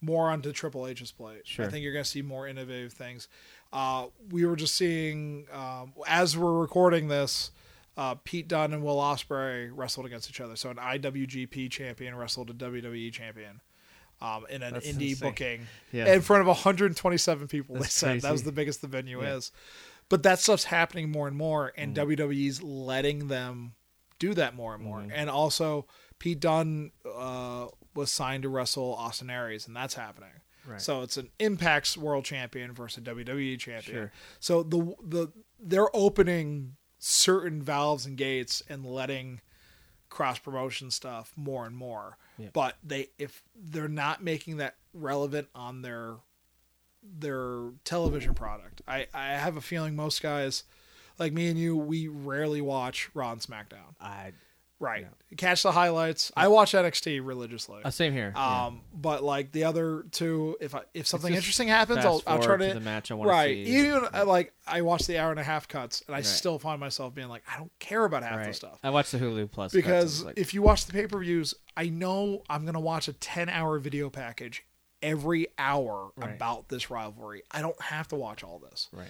more onto Triple H's plate. Sure. I think you're going to see more innovative things. Uh, we were just seeing um, as we're recording this. Uh, Pete Dunne and Will Ospreay wrestled against each other. So an IWGP champion wrestled a WWE champion um, in an That's indie insane. booking Yeah. in front of 127 people. That's they said that was the biggest the venue Yeah. is. But that stuff's happening more and more, and Mm-hmm. WWE's letting them do that more and more. Mhm. And also, Pete Dunne uh, was signed to wrestle Austin Aries, and that's happening. Right. So it's an Impact's world champion versus a WWE champion. Sure. So the the they're opening certain valves and gates and letting cross promotion stuff more and more. Yeah. But they if they're not making that relevant on their their television product. I I have a feeling most guys like me and you we rarely watch Raw and SmackDown. I Right. Catch the highlights. I watch NXT religiously. uh, same here. yeah. Um, but like the other two, if I, if something interesting happens, I'll, I'll try to, to the match I wanna right. see. Even I, like I watch the hour and a half cuts, and I Right. still find myself being like, I don't care about half the stuff I watch the Hulu Plus because like, if you watch the pay per views, I know I'm gonna watch a ten hour video package every hour Right. about this rivalry. I don't have to watch all this. right,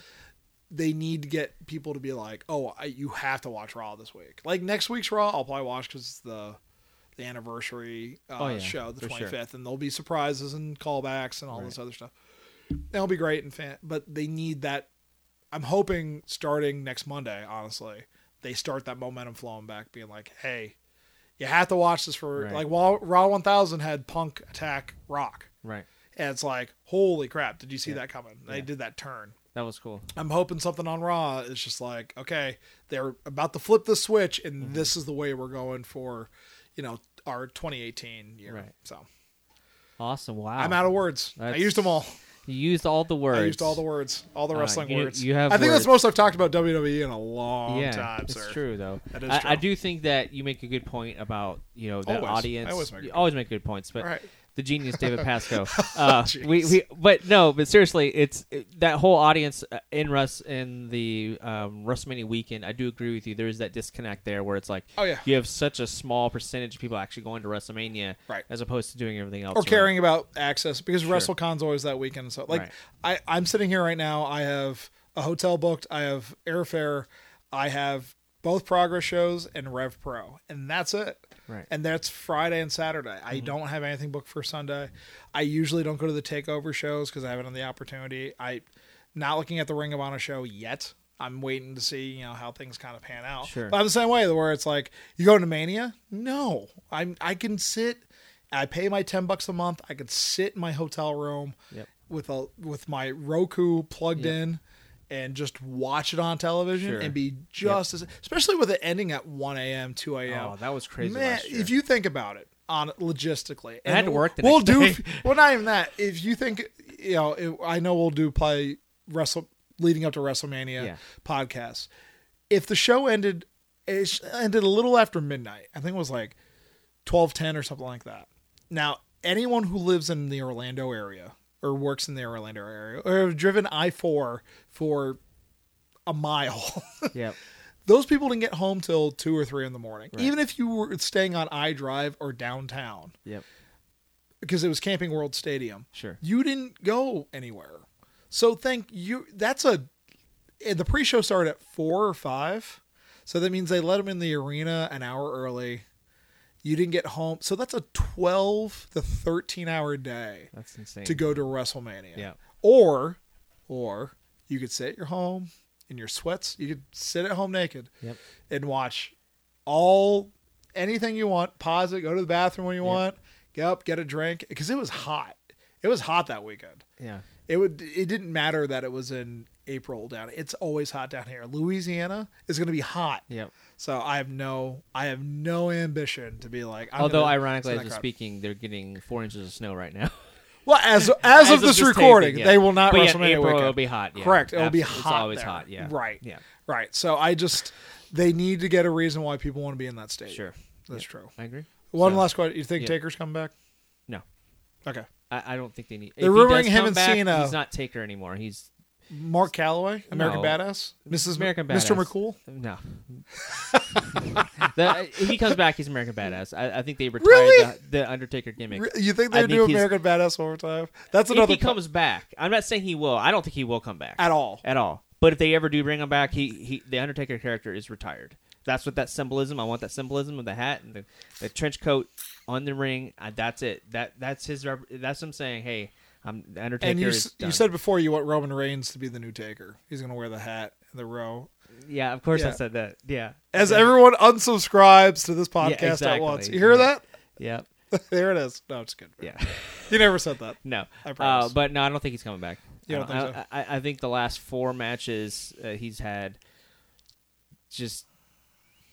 They need to get people to be like, oh, I, you have to watch Raw this week. Like next week's Raw, I'll probably watch because it's the the anniversary uh, Oh, yeah, show, the for sure. 25th, and there'll be surprises and callbacks and all Right. this other stuff. That'll be great and fan, but they need that. I'm hoping starting next Monday, honestly, they start that momentum flowing back, being like, hey, you have to watch this for Right. like Raw, Raw 1000 had Punk attack Rock, right. and it's like, holy crap, did you see Yeah. that coming? They Yeah. did that turn. That was cool. I'm hoping something on Raw is just like, okay, they're about to flip the switch, and Mm-hmm. this is the way we're going for, you know, our 2018 year. Right. So Awesome. Wow. I'm out of words. I used them all. You used all the words. I used all the words, all the wrestling you- words. you have I think that's words. most I've talked about WWE in a long yeah, time, it's sir. true though. That is I, I do think that you make a good point about you know the Always. I audience. always make you always make good points, but right. The genius David Pasco. [LAUGHS] Uh, Jeez. we, we but no, but seriously, it's it, that whole audience uh, in Russ in the um, WrestleMania weekend. I do agree with you. There is that disconnect there where it's like, Oh, yeah. you have such a small percentage of people actually going to WrestleMania, Right. as opposed to doing everything else, or around. caring about Axxess because Sure. WrestleCon's always that weekend. So like Right. I, I'm sitting here right now. I have a hotel booked. I have airfare. I have both progress shows and Rev Pro, and that's it. Right. And that's Friday and Saturday. Mm-hmm. I don't have anything booked for Sunday. I usually don't go to the takeover shows because I haven't had the opportunity. I not looking at the Ring of Honor show yet. I'm waiting to see, you know, how things kind of pan out. Sure. But I'm the same way where it's like, you go to Mania? No. I'm I can sit I pay my ten bucks a month. I could sit in my hotel room Yep. with a with my Roku plugged Yep. in and just watch it on television Sure. and be just as especially with it ending at one AM, two AM. Oh, that was crazy. Man, if you think about it on logistically, and I had to work the we'll do day. [LAUGHS] well. Not even that. If you think, you know, it, I know we'll do probably wrestle leading up to WrestleMania Yeah. podcasts. If the show ended, it ended a little after midnight. I think it was like twelve ten or something like that. Now, anyone who lives in the Orlando area or works in the Orlando area or have driven I four for a mile. [LAUGHS] yep. those people didn't get home till two or three in the morning. Right. Even if you were staying on I Drive or downtown, Yep. because it was Camping World Stadium, Sure. you didn't go anywhere. So thank you. That's a. and The pre-show started at four or five, so that means they let them in the arena an hour early. You didn't get home, so that's a twelve to thirteen hour day That's insane. to go to WrestleMania. Yeah. Or, or you could sit at your home in your sweats. You could sit at home naked Yep. and watch all anything you want. Pause it. Go to the bathroom when you want. Get up, get a drink because it was hot. It was hot that weekend. Yeah. It would. It didn't matter that it was in April down. It's always hot down here. Louisiana is going to be hot. Yep. So I have no. I have no ambition to be like. I'm Although ironically, as we're speaking, they're getting four inches of snow right now. [LAUGHS] Well, as as, of this taping, recording, yeah. they will not But yeah, April weekend. it'll be hot. Yeah. Correct. It'll be hot. It's always there. hot. Yeah. Right. Yeah. Right. So I just they need to get a reason why people want to be in that state. Sure. That's true. I agree. One So- last question: You think. Taker's coming back? No. Okay. I, I don't think they need. They're if he does rumoring him come and back, Cena. He's not Taker anymore. He's Mark Calaway, American No. Badass, Mrs. American Badass, Mr. McCool. no. The- if he comes back, he's American Badass. I, I think they retired Really? the, the Undertaker gimmick. Re- You think they do American Badass overtime? That's if another he comes back, I'm not saying he will. I don't think he will come back at all. at all. But if they ever do bring him back, he, he the Undertaker character is retired. That's what that symbolism. I want that symbolism of the hat and the, the trench coat on the ring. Uh, that's it. That that's his. That's him saying, "Hey, I'm the Undertaker." And you, s- you said before you want Roman Reigns to be the new Taker. He's going to wear the hat the row. yeah, of course I said that. Yeah, As yeah. everyone unsubscribes to this podcast at exactly. once. You hear Yeah. that? yeah, [LAUGHS] there it is. No, it's good. yeah. [LAUGHS] You never said that. No, I uh, promise. but no, I don't think he's coming back. You I don't think I, I, I think the last four matches uh, he's had, just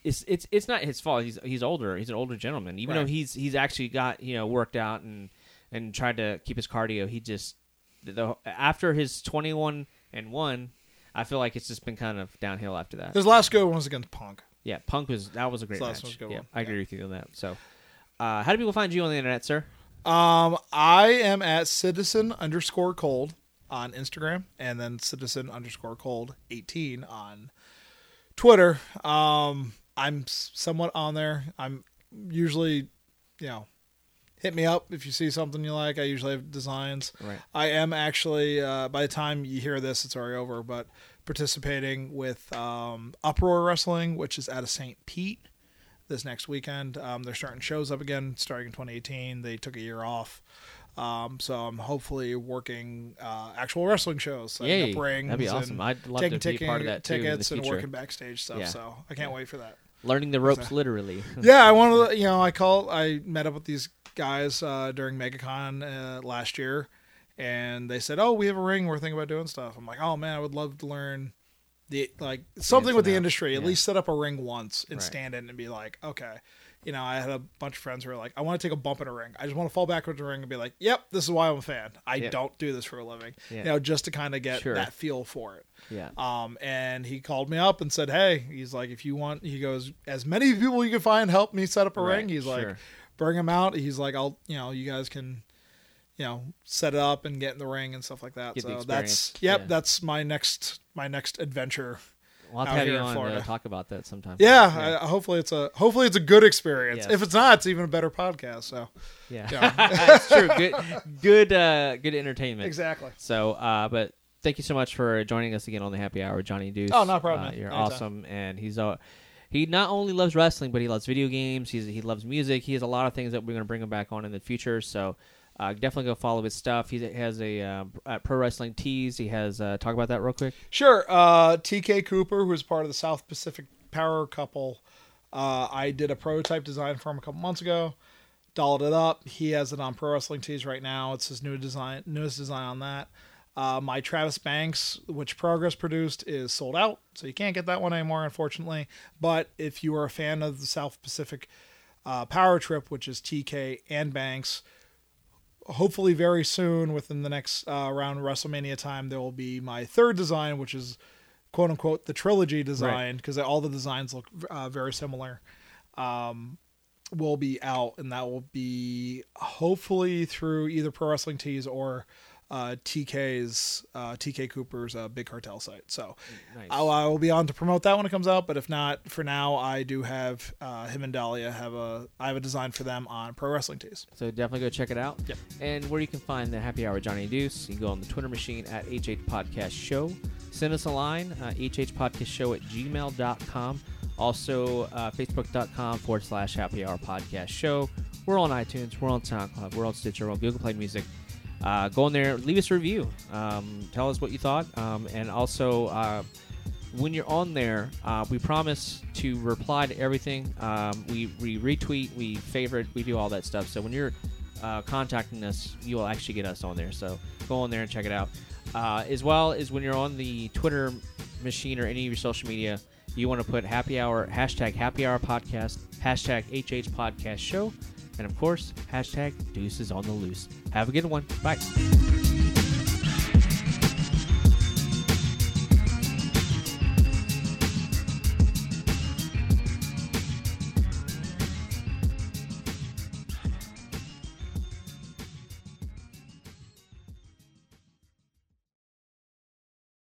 it's it's it's not his fault. He's he's older. He's an older gentleman. Even Right. though he's he's actually got you know worked out and and tried to keep his cardio, he just the after his twenty one and one, I feel like it's just been kind of downhill after that. His last good one was against Punk. Yeah, Punk was that was a great match. one's a good yeah, one. I agree Yeah. with you on that. So, uh, how do people find you on the internet, sir? Um, I am at citizen underscore cold on Instagram and then citizen underscore cold 18 on Twitter. Um, I'm somewhat on there. I'm usually, you know, hit me up if you see something you like. I usually have designs. Right. I am actually, uh, by the time you hear this, it's already over, but participating with um, Uproar Wrestling, which is out of St. Pete this next weekend. Um, they're starting shows up again starting in 2018. They took a year off. Um, so I'm hopefully working uh, actual wrestling shows, setting Yay, up rings, that'd be awesome. I'd love taking to be part of that too tickets and working backstage stuff. Yeah. So I can't wait for that. Learning the ropes, literally. [LAUGHS] yeah, I wanted to, you know, I call. I met up with these guys uh, during MegaCon uh, last year, and they said, "Oh, we have a ring. We're thinking about doing stuff." I'm like, "Oh man, I would love to learn the like something with the industry. At least set up a ring once and Right. stand in and be like, okay." You know, I had a bunch of friends who were like, "I want to take a bump in a ring. I just want to fall backwards in a ring and be like, yep, this is why I'm a fan. I don't do this for a living. Yeah. You know, just to kind of get Sure. that feel for it." Yeah. Um, and he called me up and said, "Hey, he's like, if you want, he goes, as many people you can find, help me set up a Right, ring." He's sure. like, "Bring him out." He's like, "I'll, you know, you guys can, you know, set it up and get in the ring and stuff like that." Get so that's, yep, yeah. that's my next, my next adventure. We'll have to have you on to talk about that sometime. Yeah, I, hopefully it's a, hopefully it's a good experience. Yes. If it's not, it's even a better podcast. So yeah. Yeah. [LAUGHS] That's true. Good, good, uh, good entertainment. exactly. So, uh, but thank you so much for joining us again on the Happy Hour, Johnny Deuce. Oh, no problem, Uh, you're Anytime. awesome, and he's uh, he not only loves wrestling, but he loves video games. He's he loves music. He has a lot of things that we're gonna bring him back on in the future. So. Uh, definitely go follow his stuff. He has a uh, Pro Wrestling Tees. He has uh, talk about that real quick. Sure. Uh, TK Cooper, who's part of the South Pacific Power couple, uh, I did a prototype design for him a couple months ago. Dolled it up. He has it on Pro Wrestling Tees right now. It's his new design, newest design on that. Uh, my Travis Banks, which Progress produced, is sold out, so you can't get that one anymore, unfortunately. But if you are a fan of the South Pacific uh, Power Trip, which is TK and Banks, hopefully very soon within the next uh, around WrestleMania time there will be my third design which is quote unquote the trilogy design because all the designs look uh, very similar um, will be out and that will be hopefully through either Pro Wrestling Tees or uh, TK's uh, TK Cooper's uh, Big Cartel site so Nice. I'll, I will be on to promote that when it comes out but if not for now I do have uh, him and Dahlia have a I have a design for them on Pro Wrestling Tees So definitely go check it out. Yep. And where you can find the Happy Hour Johnny Deuce, you can go on the Twitter machine at HH Podcast Show. Send us a line, uh, hhpodcastshow at gmail.com. Also, uh, facebook.com forward slash Happy Hour Podcast Show. We're on iTunes, we're on SoundCloud, we're on Stitcher, we're on Google Play Music. Uh, go in there, leave us a review. Um, tell us what you thought. Um, and also, uh, when you're on there, uh, we promise to reply to everything. Um, we, we retweet, we favorite, we do all that stuff. So when you're uh, contacting us, you will actually get us on there. So go on there and check it out. Uh, as well as when you're on the Twitter machine or any of your social media, you want to put happy hour, hashtag happy hour podcast, hashtag HH podcast show, and of course, hashtag deuces on the loose. Have a good one. Bye.